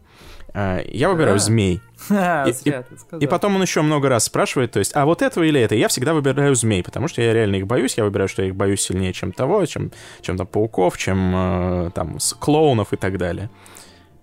Э, Я выбираю змей. И- зря потом он еще много раз спрашивает, то есть, а вот этого или это? Я всегда выбираю змей, потому что я реально их боюсь. Я выбираю, что я их боюсь сильнее, чем того, чем, чем там пауков, чем э, там клоунов и так далее.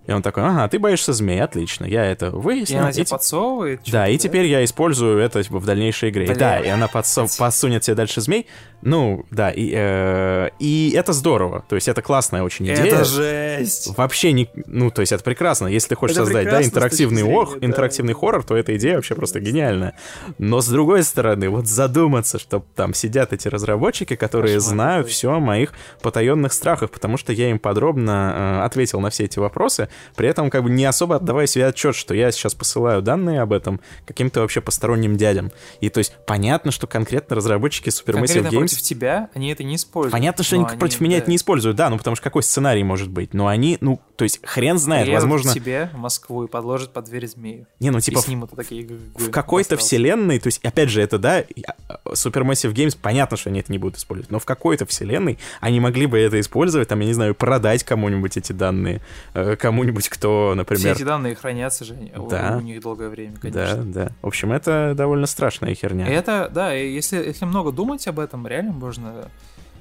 И он такой, ага, ты боишься змей, отлично, я это И выяснил. она и тебе те- подсовывает? да, чё-то, и теперь я использую это типа, в дальнейшей игре. Бля. Да, и она подсо- подсунет тебе дальше змей. Ну, да, и, э, и это здорово. То есть это классная очень идея. Это жесть! Вообще не... Ну, то есть это прекрасно. Если ты хочешь Это создать, да, интерактивный, точки ох, зрения, да. интерактивный хоррор, то эта идея вообще просто гениальная. Но с другой стороны, вот задуматься, что там сидят эти разработчики, которые Кошмар знают все о моих потаенных страхах, потому что я им подробно э, ответил на все эти вопросы, при этом как бы не особо отдавая себе отчет, что я сейчас посылаю данные об этом каким-то вообще посторонним дядям. И то есть понятно, что конкретно разработчики Supermassive Games против тебя они это не используют. Понятно, что Но они против меня да, это не используют, да, ну потому что какой сценарий может быть? Но они, ну, то есть хрен знает, приедут возможно... тебе Москву и подложат под дверь змею. Не, ну И типа в, снимут такие... в какой-то вселенной, то есть опять же это, да, я- Supermassive Games, понятно, что они это не будут использовать, но в какой-то вселенной они могли бы это использовать, там, я не знаю, продать кому-нибудь эти данные, э, кому-нибудь, кто, Все например... эти данные хранятся же у- Да. у них долгое время, Да, конечно. да. В общем, это довольно страшная херня. Это, да, если, если много думать об этом, реально можно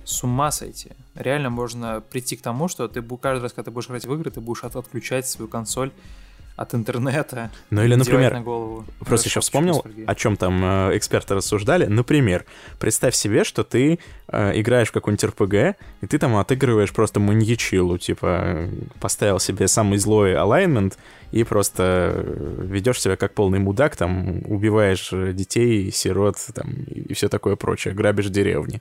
с ума сойти. Реально можно прийти к тому, что ты каждый раз, когда ты будешь играть в игры, ты будешь от- отключать свою консоль от интернета. Ну или, например, на голову. Просто еще вспомнил, о чем там э, эксперты рассуждали. Например, представь себе, что ты э, играешь в какой-нибудь РПГ, и ты там отыгрываешь просто маньячилу, типа э, поставил себе самый злой алайнмент и просто э, ведешь себя как полный мудак, там убиваешь э, детей, сирот там, и все такое прочее, грабишь деревни.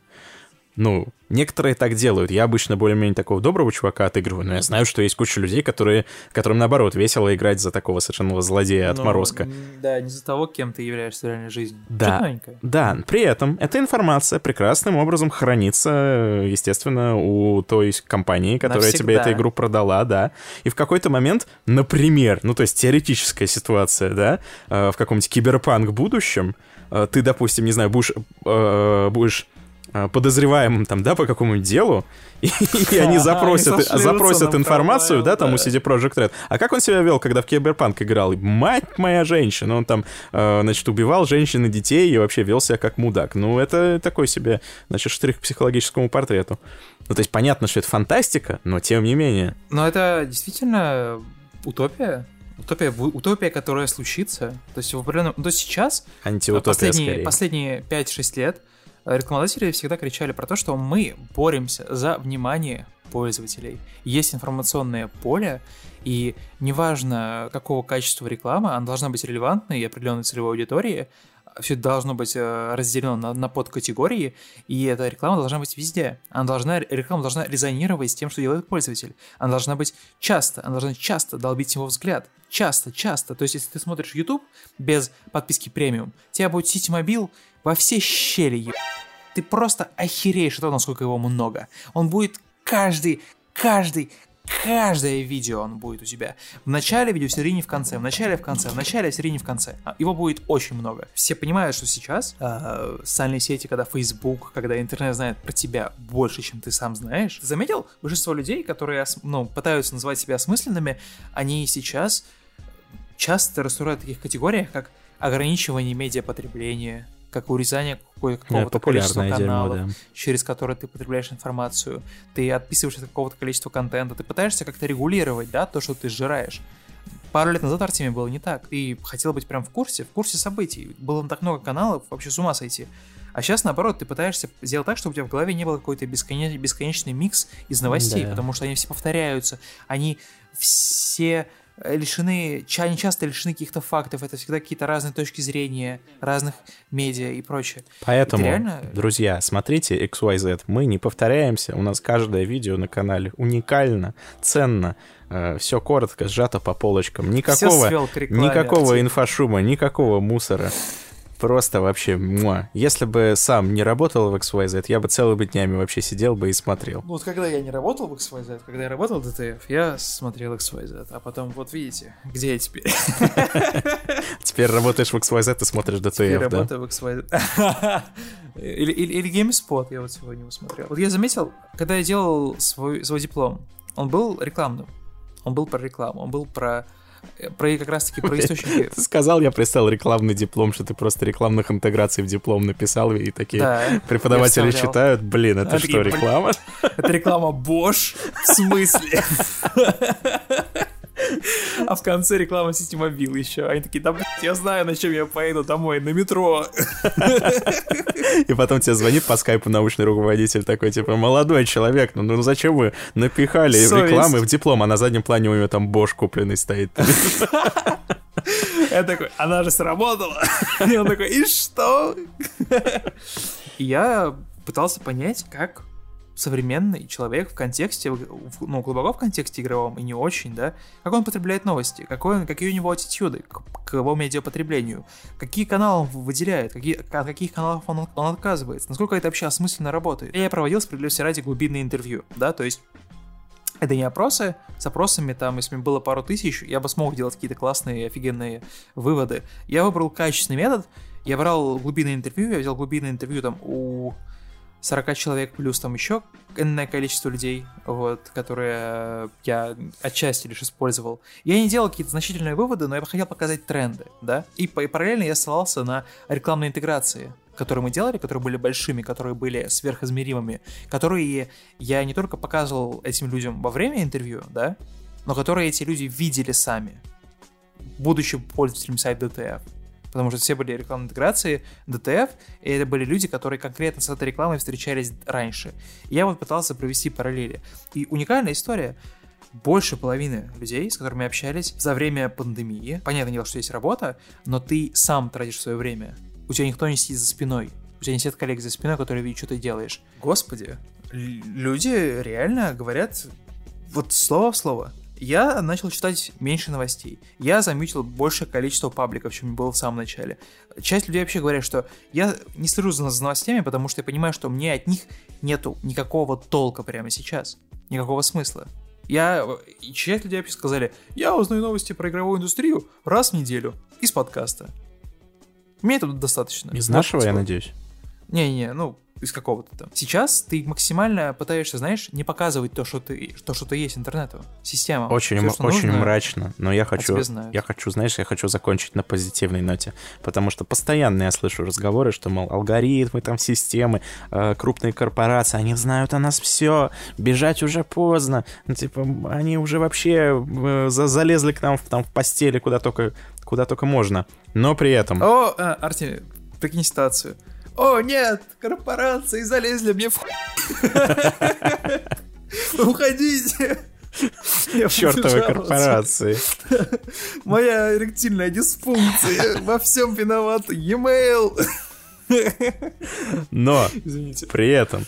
Ну, некоторые так делают. Я обычно более-менее такого доброго чувака отыгрываю, но я знаю, что есть куча людей, которые, которым, наоборот, весело играть за такого совершенного злодея Ну, отморозка. м, да, не за того, кем ты являешься в реальной жизни. Да. Да, при этом эта информация прекрасным образом хранится, естественно, у той компании, которая тебе Навсегда. эту игру продала, да. И в какой-то момент, например, ну то есть теоретическая ситуация, да, э, в каком-нибудь киберпанк будущем, э, ты, допустим, не знаю, будешь, э, будешь подозреваемым там, да, по какому-нибудь делу, и, и они Они запросят, сошлются запросят информацию, провал, да, там у да. CD Projekt Red. А как он себя вел, когда в Киберпанк играл? Мать моя женщина, он там, э, значит, убивал женщин и детей и вообще вел себя как мудак. Ну, это такой себе, значит, штрих к психологическому портрету. Ну, то есть понятно, что это фантастика, но тем не менее. Но это действительно утопия. Утопия, утопия, которая случится. То есть в определенном... То есть сейчас Антиутопия последние, скорее. последние 5-6 лет э, рекламодатели всегда кричали про то, что мы боремся за внимание пользователей. Есть информационное поле, и неважно, какого качества реклама, она должна быть релевантной и определенной целевой аудитории, все должно быть э, разделено на, на подкатегории, и эта реклама должна быть везде. Она должна, реклама должна резонировать с тем, что делает пользователь. Она должна быть часто, она должна часто долбить его взгляд. Часто, часто. То есть, если ты смотришь YouTube без подписки премиум, тебя будет Сити Мобил во все щели еб... ты просто охереешь от того, насколько его много. Он будет каждый, каждый, каждое видео он будет у тебя. В начале видео, в середине, в конце, в начале, в конце, в начале, в середине, в конце. А, Его будет очень много. Все понимают, что сейчас э, социальные сети, когда Facebook, когда интернет знает про тебя больше, чем ты сам знаешь. Ты заметил, большинство людей, которые ну, пытаются называть себя осмысленными, они сейчас часто рассуждают в таких категориях, как ограничивание медиапотребления, как урезание какого-то количества каналов, дерьмо, да. через которые ты потребляешь информацию, ты отписываешься от какого-то количества контента, ты пытаешься как-то регулировать, да, то, что ты сжираешь. Пару лет назад, Артемий, было не так. Ты хотел быть прям в курсе, в курсе событий. Было так много каналов, вообще с ума сойти. А сейчас, наоборот, ты пытаешься сделать так, чтобы у тебя в голове не был какой-то бесконечный, бесконечный микс из новостей, да. потому что они все повторяются, они все лишены, они часто лишены каких-то фактов, это всегда какие-то разные точки зрения, разных медиа и прочее. Поэтому, реально... друзья, смотрите XYZ, мы не повторяемся, у нас каждое видео на канале уникально, ценно, э, все коротко, сжато по полочкам, никакого, никакого инфошума, никакого мусора. Просто вообще, муа. Если бы сам не работал в XYZ, я бы целыми днями вообще сидел бы и смотрел. Ну вот когда я не работал в XYZ, когда я работал в DTF, я смотрел XYZ, а потом вот видите, где я теперь. Теперь работаешь в XYZ и смотришь DTF, теперь работаю в XYZ. Или, или, или GameSpot я вот сегодня посмотрел. Вот я заметил, когда я делал свой, свой диплом, он был рекламным. Он был про рекламу, он был про про как раз-таки про источники. Ты сказал, я представил рекламный диплом, что ты просто рекламных интеграций в диплом написал, и такие да, преподаватели читают, блин, это а что, реклама? Это реклама Bosch? В смысле? А в конце реклама сети мобил еще. Они такие, да, блядь, я знаю, на чем я поеду домой, на метро. И потом тебе звонит по скайпу научный руководитель такой, типа, молодой человек, ну, ну зачем вы напихали Совесть. рекламы в диплом, а на заднем плане у него там Bosch купленный стоит. Я такой, она же сработала. И он такой, и что? Я пытался понять, как современный человек в контексте, ну, глубоко в контексте игровом и не очень, да, как он потребляет новости, какой он, какие у него аттитюды к, к его медиапотреблению, какие каналы он выделяет, какие, от каких каналов он, он отказывается, насколько это вообще осмысленно работает. Я проводил справедливости ради глубинное интервью, да, то есть это не опросы, с опросами там, если бы было пару тысяч, я бы смог делать какие-то классные, офигенные выводы. Я выбрал качественный метод, я брал глубинное интервью, я взял глубинное интервью там у 40 человек плюс там еще энное количество людей, вот, которые я отчасти лишь использовал. Я не делал какие-то значительные выводы, но я хотел показать тренды, да, и, и параллельно я ссылался на рекламные интеграции, которые мы делали, которые были большими, которые были сверхизмеримыми, которые я не только показывал этим людям во время интервью, да, но которые эти люди видели сами, будучи пользователями сайта DTF потому что все были рекламные интеграции, DTF, и это были люди, которые конкретно с этой рекламой встречались раньше. И я вот пытался провести параллели. И уникальная история, больше половины людей, с которыми общались за время пандемии, понятное дело, что есть работа, но ты сам тратишь свое время. У тебя никто не сидит за спиной. У тебя не сидят коллеги за спиной, которые видят, что ты делаешь. Господи, люди реально говорят вот слово в слово я начал читать меньше новостей. Я заметил большее количество пабликов, чем было в самом начале. Часть людей вообще говорят, что я не слежу за новостями, потому что я понимаю, что мне от них нету никакого толка прямо сейчас. Никакого смысла. Я... Часть людей вообще сказали, я узнаю новости про игровую индустрию раз в неделю из подкаста. Мне этого достаточно. Из нашего, я надеюсь. Не-не, ну, из какого-то там. Сейчас ты максимально пытаешься, знаешь, не показывать то, что ты, то, что ты есть интернету. Система. Очень, Все, очень нужно, мрачно, но я хочу, я хочу, знаешь, я хочу закончить на позитивной ноте, потому что постоянно я слышу разговоры, что, мол, алгоритмы, там, системы, э, крупные корпорации, они знают о нас все, бежать уже поздно, ну, типа, они уже вообще э, залезли к нам в, там в постели куда только, куда только можно, но при этом... О, а, Артемий, прикинь ситуацию. О, нет, корпорации залезли мне в Уходите! Чертовы корпорации. Моя эректильная дисфункция. Во всем виноват e-mail. Но Извините. при этом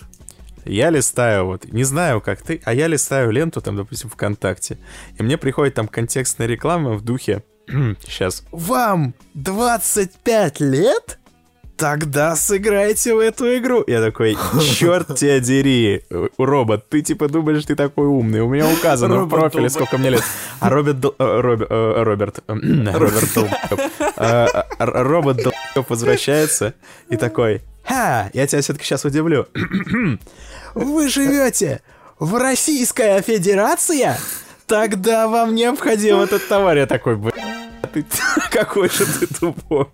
я листаю, вот, не знаю, как ты, а я листаю ленту, там, допустим, ВКонтакте, и мне приходит там контекстная реклама в духе, сейчас, вам 25 лет? Тогда сыграйте в эту игру. Я такой, черт тебя дери, робот, ты типа думаешь, ты такой умный. У меня указано в профиле, сколько мне лет. А Роберт... Э, Роберт... Роберт... Робот возвращается и такой, ха, я тебя все-таки сейчас удивлю. Вы живете в Российская Федерация? Тогда вам необходим этот товар. Я такой, ты какой же ты тупой.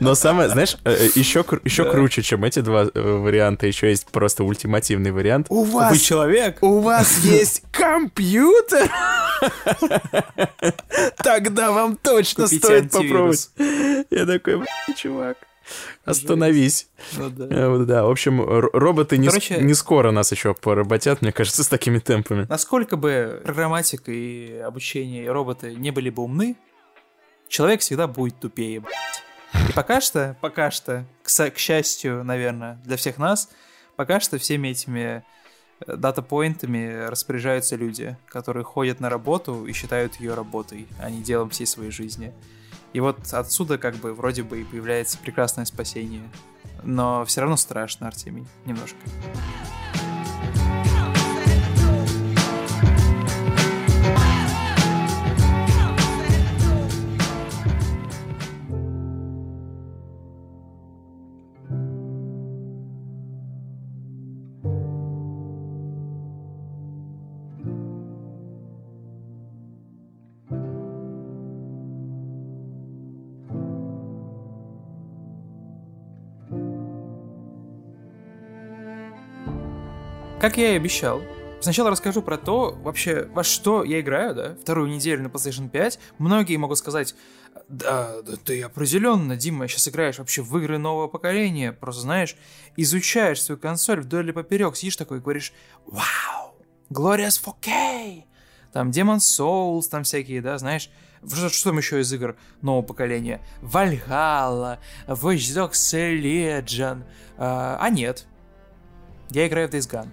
Но самое, знаешь, еще, э, еще да. круче, чем эти два э, варианта, еще есть просто ультимативный вариант. У вас... Вы человек? У вас есть компьютер? Тогда вам точно стоит попробовать. Я такой, чувак. Остановись. Ну, да. Э, да, в общем, роботы не, Короче, не скоро нас еще поработят, мне кажется, с такими темпами. Насколько бы программатика и обучение и роботы не были бы умны, человек всегда будет тупее, И пока что, пока что, к, к счастью, наверное, для всех нас, пока что всеми этими э, дата-поинтами распоряжаются люди, которые ходят на работу и считают ее работой, а не делом всей своей жизни. И вот отсюда как бы вроде бы и появляется прекрасное спасение. Но все равно страшно, Артемий, немножко. Как я и обещал, Сначала расскажу про то, вообще, во что я играю, да, вторую неделю на PlayStation 5. Многие могут сказать, да, да ты определенно, Дима, сейчас играешь вообще в игры нового поколения, просто, знаешь, изучаешь свою консоль вдоль и поперек, сидишь такой и говоришь, вау, Glorious 4K, там Demon Souls, там всякие, да, знаешь, что, что там еще из игр нового поколения? Valhalla, Watch Dogs Legion, а, а нет, я играю в Days Gone.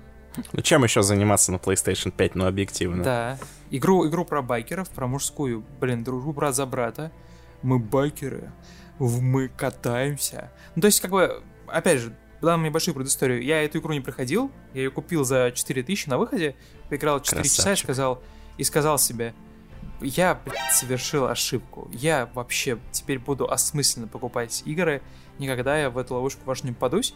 Ну, чем еще заниматься на PlayStation 5, ну, объективно? Да. Игру, игру про байкеров, про мужскую, блин, дружбу брат за брата. Мы байкеры, мы катаемся. Ну, то есть, как бы, опять же, дам небольшую предысторию. Я эту игру не проходил, я ее купил за 4000 на выходе, поиграл 4 Красавчик. часа и сказал, и сказал себе, я, блядь, совершил ошибку. Я вообще теперь буду осмысленно покупать игры, никогда я в эту ловушку вашу не попадусь.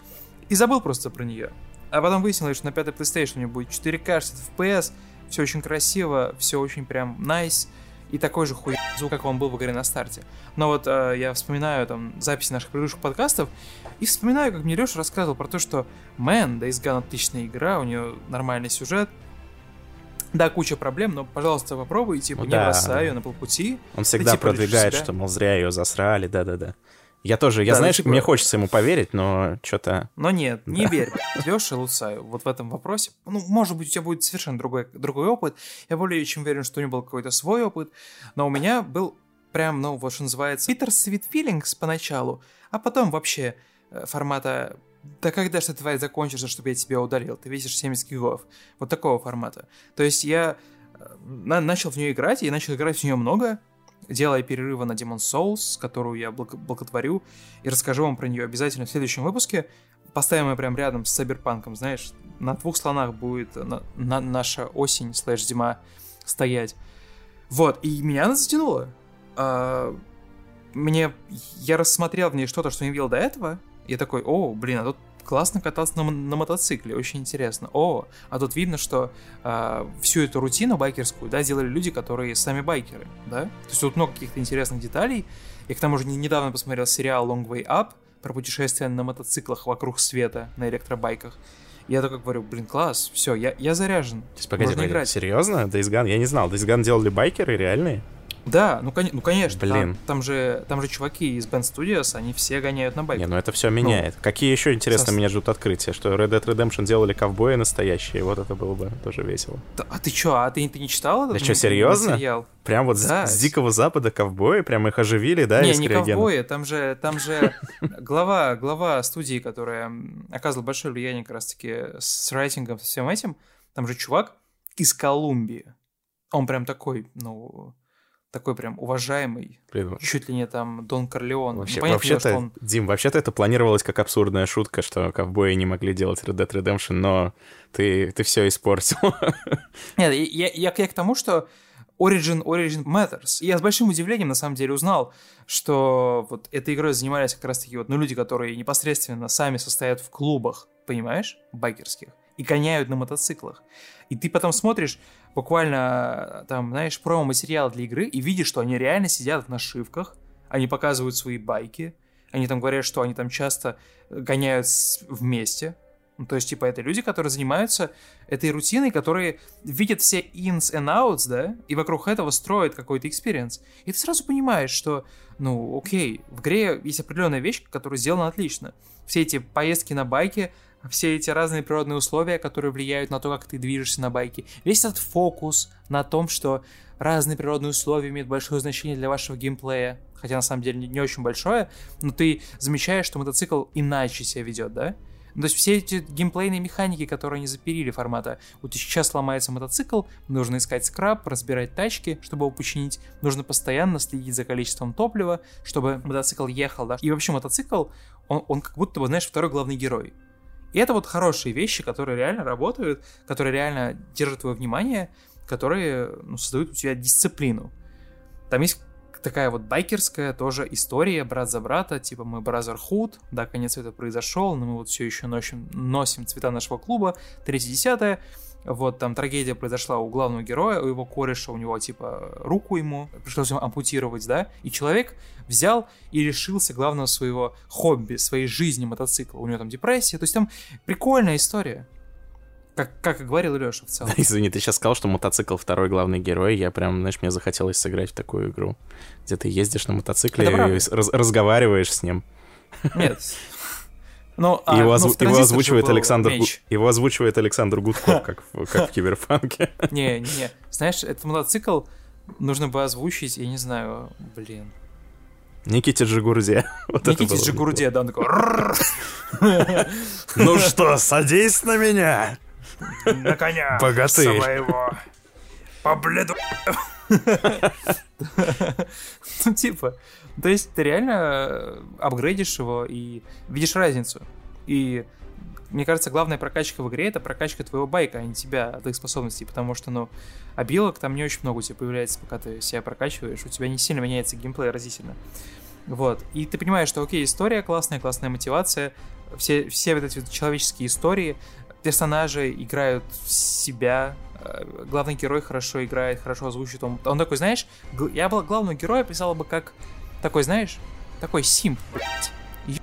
И забыл просто про нее. А потом выяснилось, что на пятой PlayStation у него будет 4К, 60 FPS, все очень красиво, все очень прям nice, и такой же хуй звук, как он был в игре на старте. Но вот э, я вспоминаю там записи наших предыдущих подкастов, и вспоминаю, как мне Леша рассказывал про то, что, мэн, Days Gone отличная игра, у нее нормальный сюжет, да, куча проблем, но, пожалуйста, попробуй, типа, ну, не да, бросай ее на полпути. Он всегда типа, продвигает, что, мол, зря ее засрали, да-да-да. Я тоже, я, да, знаешь, мне хочется ему поверить, но что-то... Но нет, не верь Лёше Луцаю вот в этом вопросе. Ну, может быть, у тебя будет совершенно другой, другой опыт. Я более чем уверен, что у него был какой-то свой опыт. Но у меня был прям, ну, вот что называется, Питер Sweet Feelings поначалу, а потом вообще э, формата да когда же эта тварь закончится, чтобы я тебя удалил? Ты весишь 70 гигов. Вот такого формата. То есть я э, на начал в нее играть, и начал играть в нее много, делая перерывы на Demon Souls, которую я благ- благотворю, и расскажу вам про нее обязательно в следующем выпуске. Поставим ее прям рядом с Cyberpunk, знаешь, на двух слонах будет на, на, наша осень слэш зима стоять. Вот, и меня она затянула. А, мне, я рассмотрел в ней что-то, что не видел до этого, я такой, о, блин, а тут классно кататься на, на мотоцикле, очень интересно. О, а тут видно, что э, всю эту рутину байкерскую, да, делали люди, которые сами байкеры, да. То есть тут много каких-то интересных деталей. Я к тому же недавно посмотрел сериал Long Way Up про путешествия на мотоциклах вокруг света на электробайках. Я только говорю, блин, класс, все, я, я заряжен. Погоди, погоди, серьезно? Days Gone? Я не знал. Days Gone делали байкеры реальные? Да, ну, кон- ну конечно. Блин. Там, там, же, там же чуваки из Band Studios, они все гоняют на байках. Не, ну это все меняет. Ну, Какие еще, интересно, со... меня ждут открытия? Что Red Dead Redemption делали ковбои настоящие, вот это было бы тоже весело. Да, а ты что, а ты, ты не читал этот Да что, серьезно? Материал? Прям вот да. с, с Дикого Запада ковбои, прям их оживили, да, Не, не ковбои, там же, там же глава, глава студии, которая оказывала большое влияние как раз-таки с райтингом, со всем этим, там же чувак из Колумбии. Он прям такой, ну, такой прям уважаемый, Блин, чуть ли не там Дон Корлеон. Вообще, Ну, вообще-то, что он- Дим, вообще-то это планировалось как абсурдная шутка, что ковбои не могли делать Red Dead Redemption, но ты, ты все испортил. Нет, я, я, я к тому, что Origin, Origin Matters. И я с большим удивлением, на самом деле, узнал, что вот этой игрой занимались как раз-таки вот, ну, люди, которые непосредственно сами состоят в клубах, понимаешь, байкерских, и гоняют на мотоциклах. И ты потом смотришь буквально, там, знаешь, промо-материал для игры, и видишь, что они реально сидят в нашивках, они показывают свои байки, они там говорят, что они там часто гоняют с- вместе. Ну, то есть, типа, это люди, которые занимаются этой рутиной, которые видят все ins and outs, да, и вокруг этого строят какой-то experience. И ты сразу понимаешь, что, ну, окей, в игре есть определенная вещь, которая сделана отлично. Все эти поездки на байке, все эти разные природные условия, которые влияют на то, как ты движешься на байке. Весь этот фокус на том, что разные природные условия имеют большое значение для вашего геймплея, хотя на самом деле не, не очень большое, но ты замечаешь, что мотоцикл иначе себя ведет, да? То есть все эти геймплейные механики, которые они запилили формата, вот сейчас сломается мотоцикл, нужно искать скраб, разбирать тачки, чтобы его починить, нужно постоянно следить за количеством топлива, чтобы мотоцикл ехал, да. И вообще мотоцикл, он, он как будто бы, знаешь, второй главный герой. И это вот хорошие вещи, которые реально работают, которые реально держат твое внимание, которые ну, создают у тебя дисциплину. Там есть такая вот байкерская тоже история, брат за брата, типа мы Brotherhood, да, конец света произошел, но мы вот все еще носим, носим цвета нашего клуба, 30 вот там трагедия произошла у главного героя, у его кореша, у него типа руку ему пришлось ему ампутировать, да, и человек взял и решился главного своего хобби, своей жизни мотоцикла. У него там депрессия, то есть там прикольная история. Как, как и говорил Леша в целом. Извини, ты сейчас сказал, что мотоцикл второй главный герой. Я прям, знаешь, мне захотелось сыграть в такую игру, где ты ездишь на мотоцикле и раз- разговариваешь с ним. Нет. Ну, И а, его, ну, озву- в его озвучивает Александр Гу- меч. его озвучивает Александр Гудков, как в, как в Киберпанке. Не, не, не. Знаешь, этот мотоцикл нужно бы озвучить, я не знаю, блин. Никите Джигурде. Вот Никите Джигурде, да, он такой «Рррр, бы. Ну что, садись на меня, на коня богатырь. своего. По бледу. Ну, типа, то есть ты реально э, апгрейдишь его и видишь разницу. И мне кажется, главная прокачка в игре это прокачка твоего байка, а не тебя, твоих способностей, потому что, ну, обилок там не очень много у тебя появляется, пока ты себя прокачиваешь, у тебя не сильно меняется геймплей разительно. Вот. И ты понимаешь, что окей, история классная, классная мотивация, все, все вот эти вот человеческие истории, персонажи играют в себя, э, главный герой хорошо играет, хорошо озвучит. Он, он такой, знаешь, я бы главного героя писал бы как такой, знаешь, такой. Еб-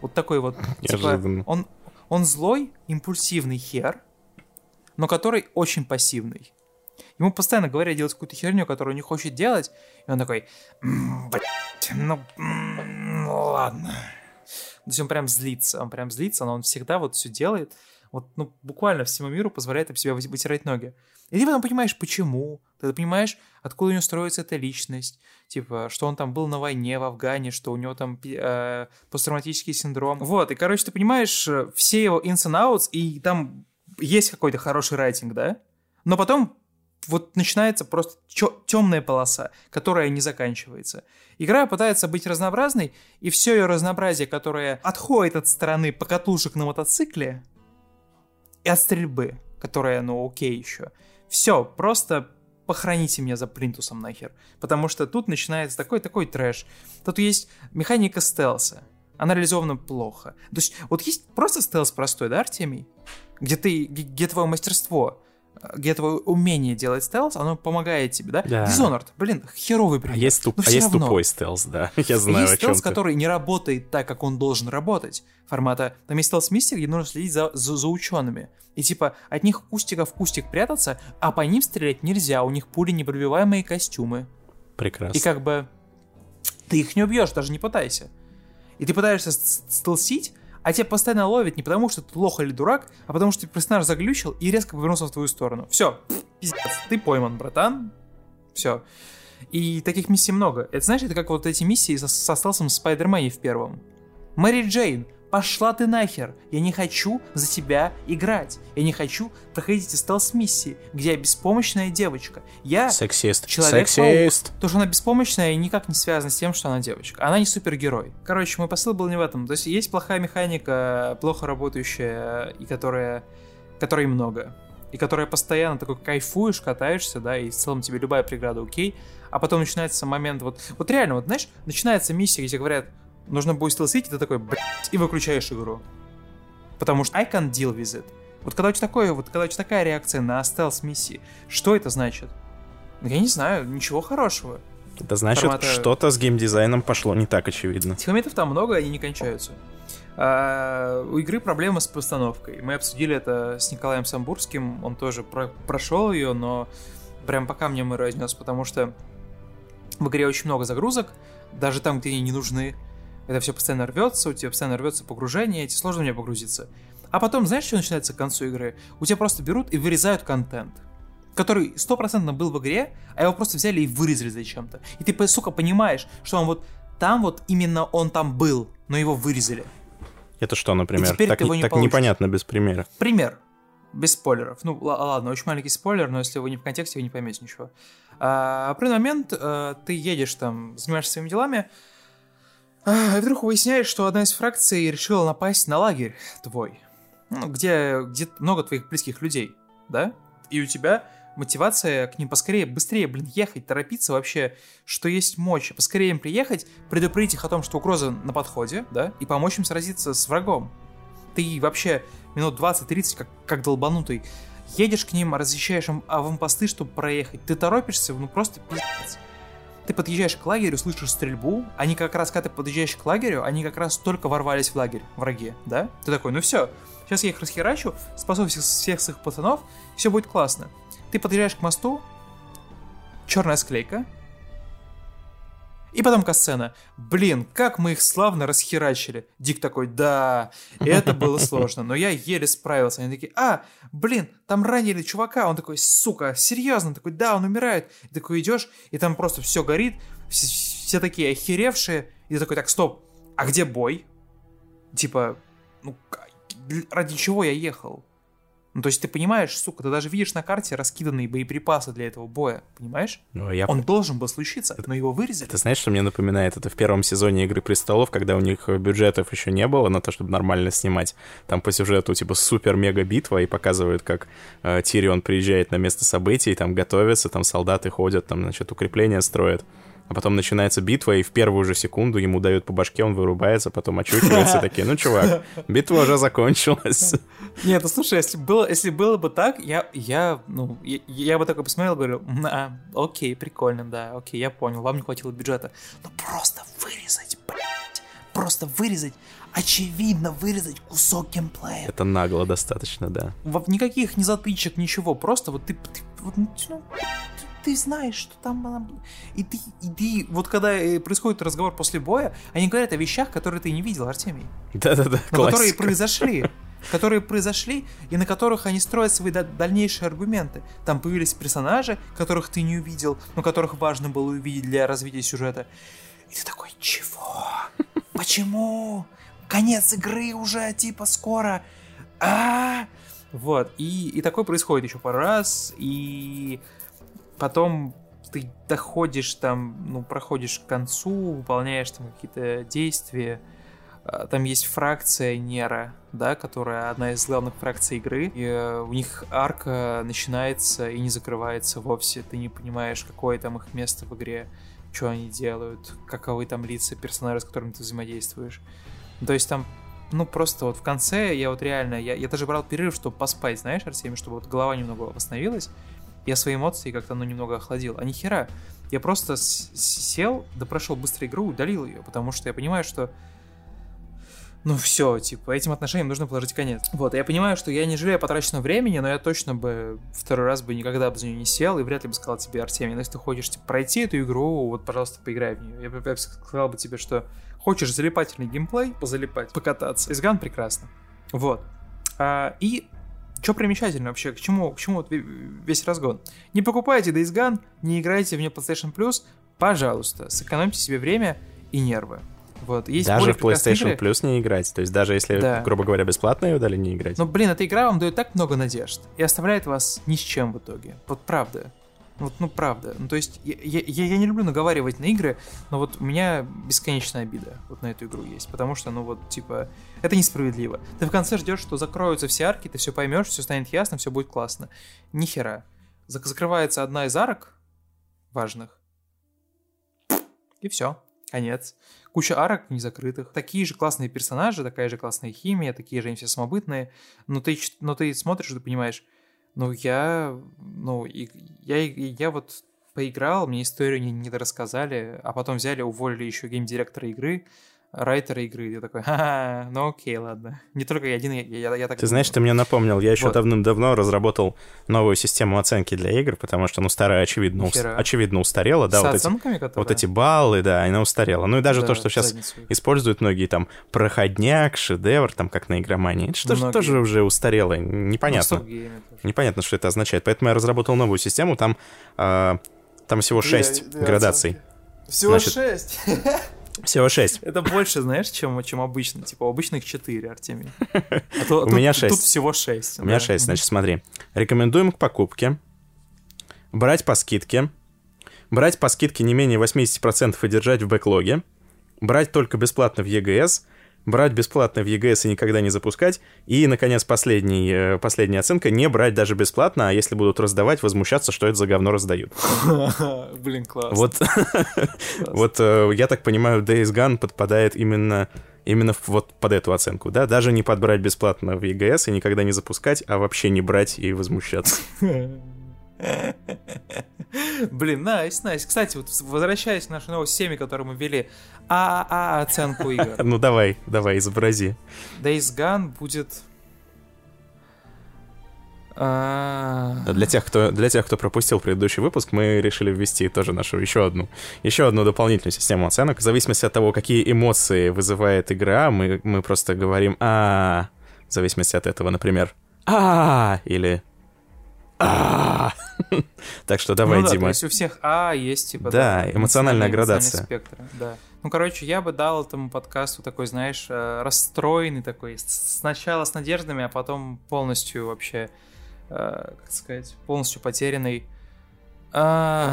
Вот такой вот. типа, он, он злой, импульсивный хер, но который очень пассивный. Ему постоянно говорят делать какую-то херню, которую он не хочет делать, и он такой, «М, блядь, ну, ну ладно. То есть он прям злится, он прям злится, но он всегда вот все делает, вот, ну, буквально всему миру позволяет об себя вы- вытирать ноги. И ты потом понимаешь, почему, ты понимаешь, откуда у него строится эта личность, типа, что он там был на войне в Афгане, что у него там э, посттравматический синдром. Вот, и, короче, ты понимаешь э, все его ins and outs, и там есть какой-то хороший райтинг, да? Но потом вот начинается просто темная полоса, которая не заканчивается. Игра пытается быть разнообразной, и все ее разнообразие, которое отходит от стороны покатушек на мотоцикле и от стрельбы, которая, ну, окей еще. Все, просто похороните меня за плинтусом нахер. Потому что тут начинается такой-такой трэш. Тут есть механика стелса. Она реализована плохо. То есть, вот есть просто стелс простой, да, Артемий? Где ты, где, твое мастерство, где твое умение делать стелс, оно помогает тебе, да? Да. Dishonored, блин, херовый А пример. есть, туп- Но а есть равно. тупой стелс, да. Я знаю, есть о стелс, ты. который не работает так, как он должен работать. Формата, там есть стелс-миссия, где нужно следить за, за, за учеными. И типа, от них кустика в кустик прятаться, а по ним стрелять нельзя, у них пули непробиваемые костюмы. Прекрасно. И как бы ты их не убьешь, даже не пытайся. И ты пытаешься стелсить, а тебя постоянно ловят не потому, что ты лох или дурак, а потому что персонаж заглючил и резко повернулся в твою сторону. Все, пиздец, ты пойман, братан. Все. И таких миссий много. Это знаешь, это как вот эти миссии со, со стелсом Спайдермене в первом. Мэри Джейн пошла ты нахер, я не хочу за тебя играть, я не хочу проходить эти стелс-миссии, где я беспомощная девочка. Я Сексист. человек Сексист. То, что она беспомощная, никак не связано с тем, что она девочка. Она не супергерой. Короче, мой посыл был не в этом. То есть есть плохая механика, плохо работающая, и которая, которой много. И которая постоянно такой кайфуешь, катаешься, да, и в целом тебе любая преграда окей. А потом начинается момент, вот, вот реально, вот знаешь, начинается миссия, где говорят, нужно будет стелсить, и ты такой, блядь, и выключаешь игру. Потому что I can't deal with it. Вот когда у тебя такое, вот когда у тебя такая реакция на стелс миссии, что это значит? Ну, Я не знаю, ничего хорошего. Это значит, Формата- что-то с геймдизайном пошло не так, очевидно. Этих моментов там много, они не кончаются. А, у игры проблема с постановкой. Мы обсудили это с Николаем Самбурским, он тоже про- прошел ее, но прям по камням мы разнес, потому что в игре очень много загрузок, даже там, где они не нужны. Это все постоянно рвется, у тебя постоянно рвется погружение, тебе сложно мне погрузиться. А потом, знаешь, что начинается к концу игры? У тебя просто берут и вырезают контент который стопроцентно был в игре, а его просто взяли и вырезали зачем-то. И ты, сука, понимаешь, что он вот там вот именно он там был, но его вырезали. Это что, например? теперь так ты его не- так получишь. непонятно без примера. Пример. Без спойлеров. Ну, ладно, очень маленький спойлер, но если вы не в контексте, вы не поймете ничего. А, в определенный момент а, ты едешь там, занимаешься своими делами, и вдруг выясняешь, что одна из фракций решила напасть на лагерь твой, ну, где, где много твоих близких людей, да? И у тебя мотивация к ним поскорее, быстрее, блин, ехать, торопиться вообще, что есть мочь, поскорее им приехать, предупредить их о том, что угроза на подходе, да, и помочь им сразиться с врагом. Ты вообще минут 20-30, как, как долбанутый, едешь к ним, разъезжаешь им аванпосты, чтобы проехать. Ты торопишься, ну просто пиздец. Ты подъезжаешь к лагерю, слышишь стрельбу. Они как раз, когда ты подъезжаешь к лагерю, они как раз только ворвались в лагерь, враги, да? Ты такой, ну все, сейчас я их расхерачу, спасу всех, всех своих пацанов, все будет классно. Ты подъезжаешь к мосту, черная склейка, и потом касцена. Блин, как мы их славно расхерачили. Дик такой, да, это было сложно, но я еле справился. Они такие, а, блин, там ранили чувака. Он такой, сука, серьезно? Такой, да, он умирает. И такой идешь, и там просто все горит, все, все такие охеревшие. И ты такой, так, стоп, а где бой? Типа, ну, ради чего я ехал? Ну, то есть ты понимаешь, сука, ты даже видишь на карте раскиданные боеприпасы для этого боя, понимаешь? Ну, я Он должен был случиться, но его вырезали. Ты знаешь, что мне напоминает? Это в первом сезоне «Игры престолов», когда у них бюджетов еще не было на то, чтобы нормально снимать. Там по сюжету типа супер-мега-битва, и показывают, как э, Тирион приезжает на место событий, там готовится, там солдаты ходят, там, значит, укрепления строят. А потом начинается битва, и в первую же секунду ему дают по башке, он вырубается, потом очухивается, такие, ну, чувак, битва уже закончилась. Нет, ну слушай, если было, если было бы так, я, я, ну, я, я бы такой посмотрел «М, а, окей, прикольно, да, окей, я понял, вам не хватило бюджета. Но просто вырезать, блядь, просто вырезать, очевидно вырезать кусок геймплея. Это нагло достаточно, да. Во- Никаких ни затычек, ничего, просто вот ты, ты, вот, ну, ты- знаешь, что там было. И ты, и ты, вот когда э, происходит разговор после боя, они говорят о вещах, которые ты не видел, Артемий. Да-да-да, но которые произошли. Которые произошли, и на которых они строят свои да- дальнейшие аргументы. Там появились персонажи, которых ты не увидел, но которых важно было увидеть для развития сюжета. И ты такой, чего? Почему? Конец игры уже, типа, скоро. А Вот, и, и такое происходит еще пару раз, и потом ты доходишь там, ну, проходишь к концу, выполняешь там какие-то действия, а, там есть фракция Нера, да, которая одна из главных фракций игры. И э, у них арка начинается и не закрывается вовсе. Ты не понимаешь, какое там их место в игре, что они делают, каковы там лица персонажей, с которыми ты взаимодействуешь. Ну, То есть там, ну, просто вот в конце я вот реально, я, я даже брал перерыв, чтобы поспать, знаешь, Артемий, чтобы вот голова немного восстановилась. Я свои эмоции как-то, ну, немного охладил. А нихера. Я просто сел, да прошел быстро игру, удалил ее, потому что я понимаю, что ну все, типа, этим отношениям нужно положить конец. Вот, я понимаю, что я не жалею потраченного времени, но я точно бы второй раз бы никогда бы за нее не сел и вряд ли бы сказал тебе, Артемий, ну если ты хочешь типа, пройти эту игру, вот, пожалуйста, поиграй в нее. Я бы сказал бы тебе, что хочешь залипательный геймплей, позалипать, покататься. Изган прекрасно. Вот. А, и что примечательно вообще, к чему, к чему вот ве- весь разгон? Не покупайте Days Gone, не играйте в нее PlayStation Plus, пожалуйста, сэкономьте себе время и нервы. Вот. Есть даже в PlayStation игры. Plus не играть. То есть даже если, да. грубо говоря, бесплатно ее дали, не играть. Но, блин, эта игра вам дает так много надежд и оставляет вас ни с чем в итоге. Вот правда. Вот, ну, правда. Ну, то есть, я, я, я не люблю наговаривать на игры, но вот у меня бесконечная обида вот на эту игру есть. Потому что, ну, вот, типа, это несправедливо. Ты в конце ждешь, что закроются все арки, ты все поймешь, все станет ясно, все будет классно. Ни хера. Закрывается одна из арок важных. И все. Конец. Куча арок незакрытых. Такие же классные персонажи, такая же классная химия, такие же они все самобытные. Но ты, но ты смотришь, и ты понимаешь, ну, я, ну, и, я, я вот поиграл, мне историю не, не рассказали, а потом взяли, уволили еще гейм-директора игры, райтера игры, я такой, ха ну окей, ладно. Не только я один, я, я, я так Ты знаешь, ты мне напомнил, я еще Вот. давным-давно разработал новую систему оценки для игр, потому что, ну, старая, очевидно, ус- Нихера. очевидно устарела, да, С вот эти, оценками, которые... вот эти баллы, да, она устарела. Ну и даже Да, то, что сейчас используют многие там проходняк, шедевр, там как на игромании, это что ж Многие. тоже уже устарело, Ну, непонятно. тоже. Непонятно, что это означает. Поэтому я разработал новую систему, там, а, там всего 6 Две- две градаций. оценки. Всего Значит, шесть. Всего 6. Это больше, знаешь, чем, чем обычно. Типа, обычных 4, Артемий. А то- У тут- меня Тут шесть. всего 6. У меня 6, значит, смотри. Рекомендуем к покупке. Брать по скидке. Брать по скидке не менее 80% и держать в бэклоге. Брать только бесплатно в EGS. Брать бесплатно в EGS и никогда не запускать. И, наконец, последний, э, последняя оценка. Не брать даже бесплатно, а если будут раздавать, возмущаться, что это за говно раздают. Блин, класс. Вот, вот э, я так понимаю, Days Gone подпадает именно, именно вот под эту оценку, да? Даже не подбрать бесплатно в EGS и никогда не запускать, а вообще не брать и возмущаться. Блин, найс, найс. Кстати, вот возвращаясь к нашей новой теме, которую мы ввели, ААА оценку игр. Ну давай, давай, изобрази. Days Gone будет... а, Для тех, кто, для тех, кто пропустил предыдущий выпуск, мы решили ввести тоже нашу еще одну, еще одну дополнительную систему оценок. В зависимости от того, какие эмоции вызывает игра, мы, мы просто говорим а в зависимости от этого, например, а или а Так что давай, ну да, то Дима. есть у всех А есть, типа, Да, эмоциональная градация. спектр, да. Ну, короче, я бы дал этому подкасту такой, знаешь, э, расстроенный такой, сначала с надеждами, а потом полностью вообще, э, как сказать, полностью потерянный. А,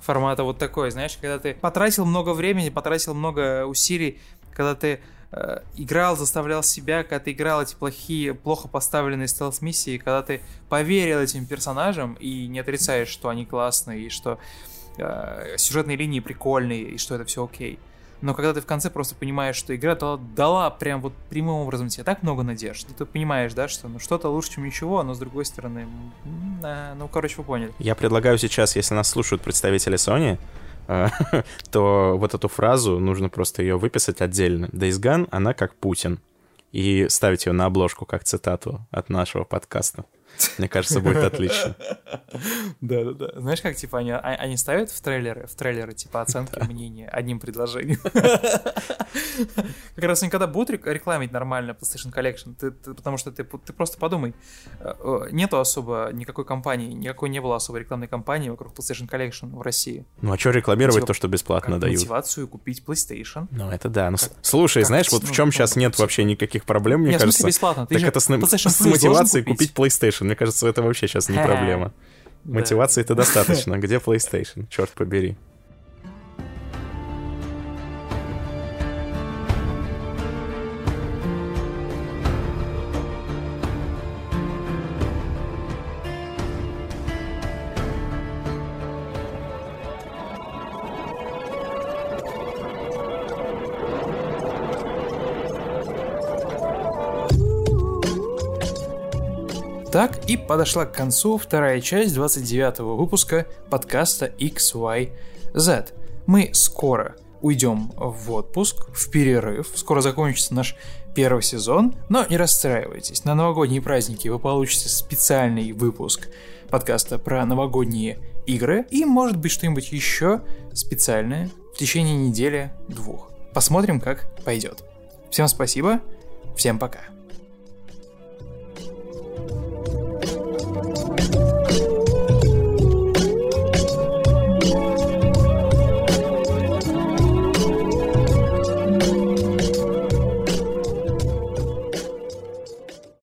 Формата вот такой, знаешь, когда ты потратил много времени, потратил много усилий, когда ты э, играл, заставлял себя, когда ты играл эти плохие, плохо поставленные стелс-миссии, когда ты поверил этим персонажам и не отрицаешь, что они классные, и что сюжетные линии прикольные, и что это все окей. Но когда ты в конце просто понимаешь, что игра дала, дала прям вот прямым образом тебе так много надежд, и ты понимаешь, да, что ну что-то лучше, чем ничего, но с другой стороны, ну, короче, вы поняли. Я предлагаю сейчас, если нас слушают представители Sony, э, то вот эту фразу нужно просто ее выписать отдельно. Days Gone, она как Путин. И ставить ее на обложку как цитату от нашего подкаста. Мне кажется, будет отлично. Да, да, да. Знаешь, как типа они, а- они ставят в трейлеры, в трейлеры типа оценки мнения одним предложением. Как раз они когда будут рек- рекламить нормально PlayStation Collection, ты- ты- потому что ты, ты просто подумай, э, э, нету особо никакой компании, никакой не было особой рекламной кампании вокруг PlayStation Collection в России. Ну а что рекламировать Типа, то, что бесплатно Как дают? мотивацию купить PlayStation. Ну это да. Ну, с- слушай, как знаешь, вот в с- чем ну, сейчас ну, нет вообще никаких проблем, мне Не, в кажется. бесплатно. Ты Так это с, с мотивацией купить PlayStation. Мне кажется, это вообще сейчас не проблема. Мотивации-то достаточно. Где PlayStation? Черт побери. Так и подошла к концу вторая часть 29 выпуска подкаста XYZ. Мы скоро уйдем в отпуск, в перерыв, скоро закончится наш первый сезон, но не расстраивайтесь, на новогодние праздники вы получите специальный выпуск подкаста про новогодние игры и может быть что-нибудь еще специальное в течение недели-двух. Посмотрим, как пойдет. Всем спасибо, всем пока.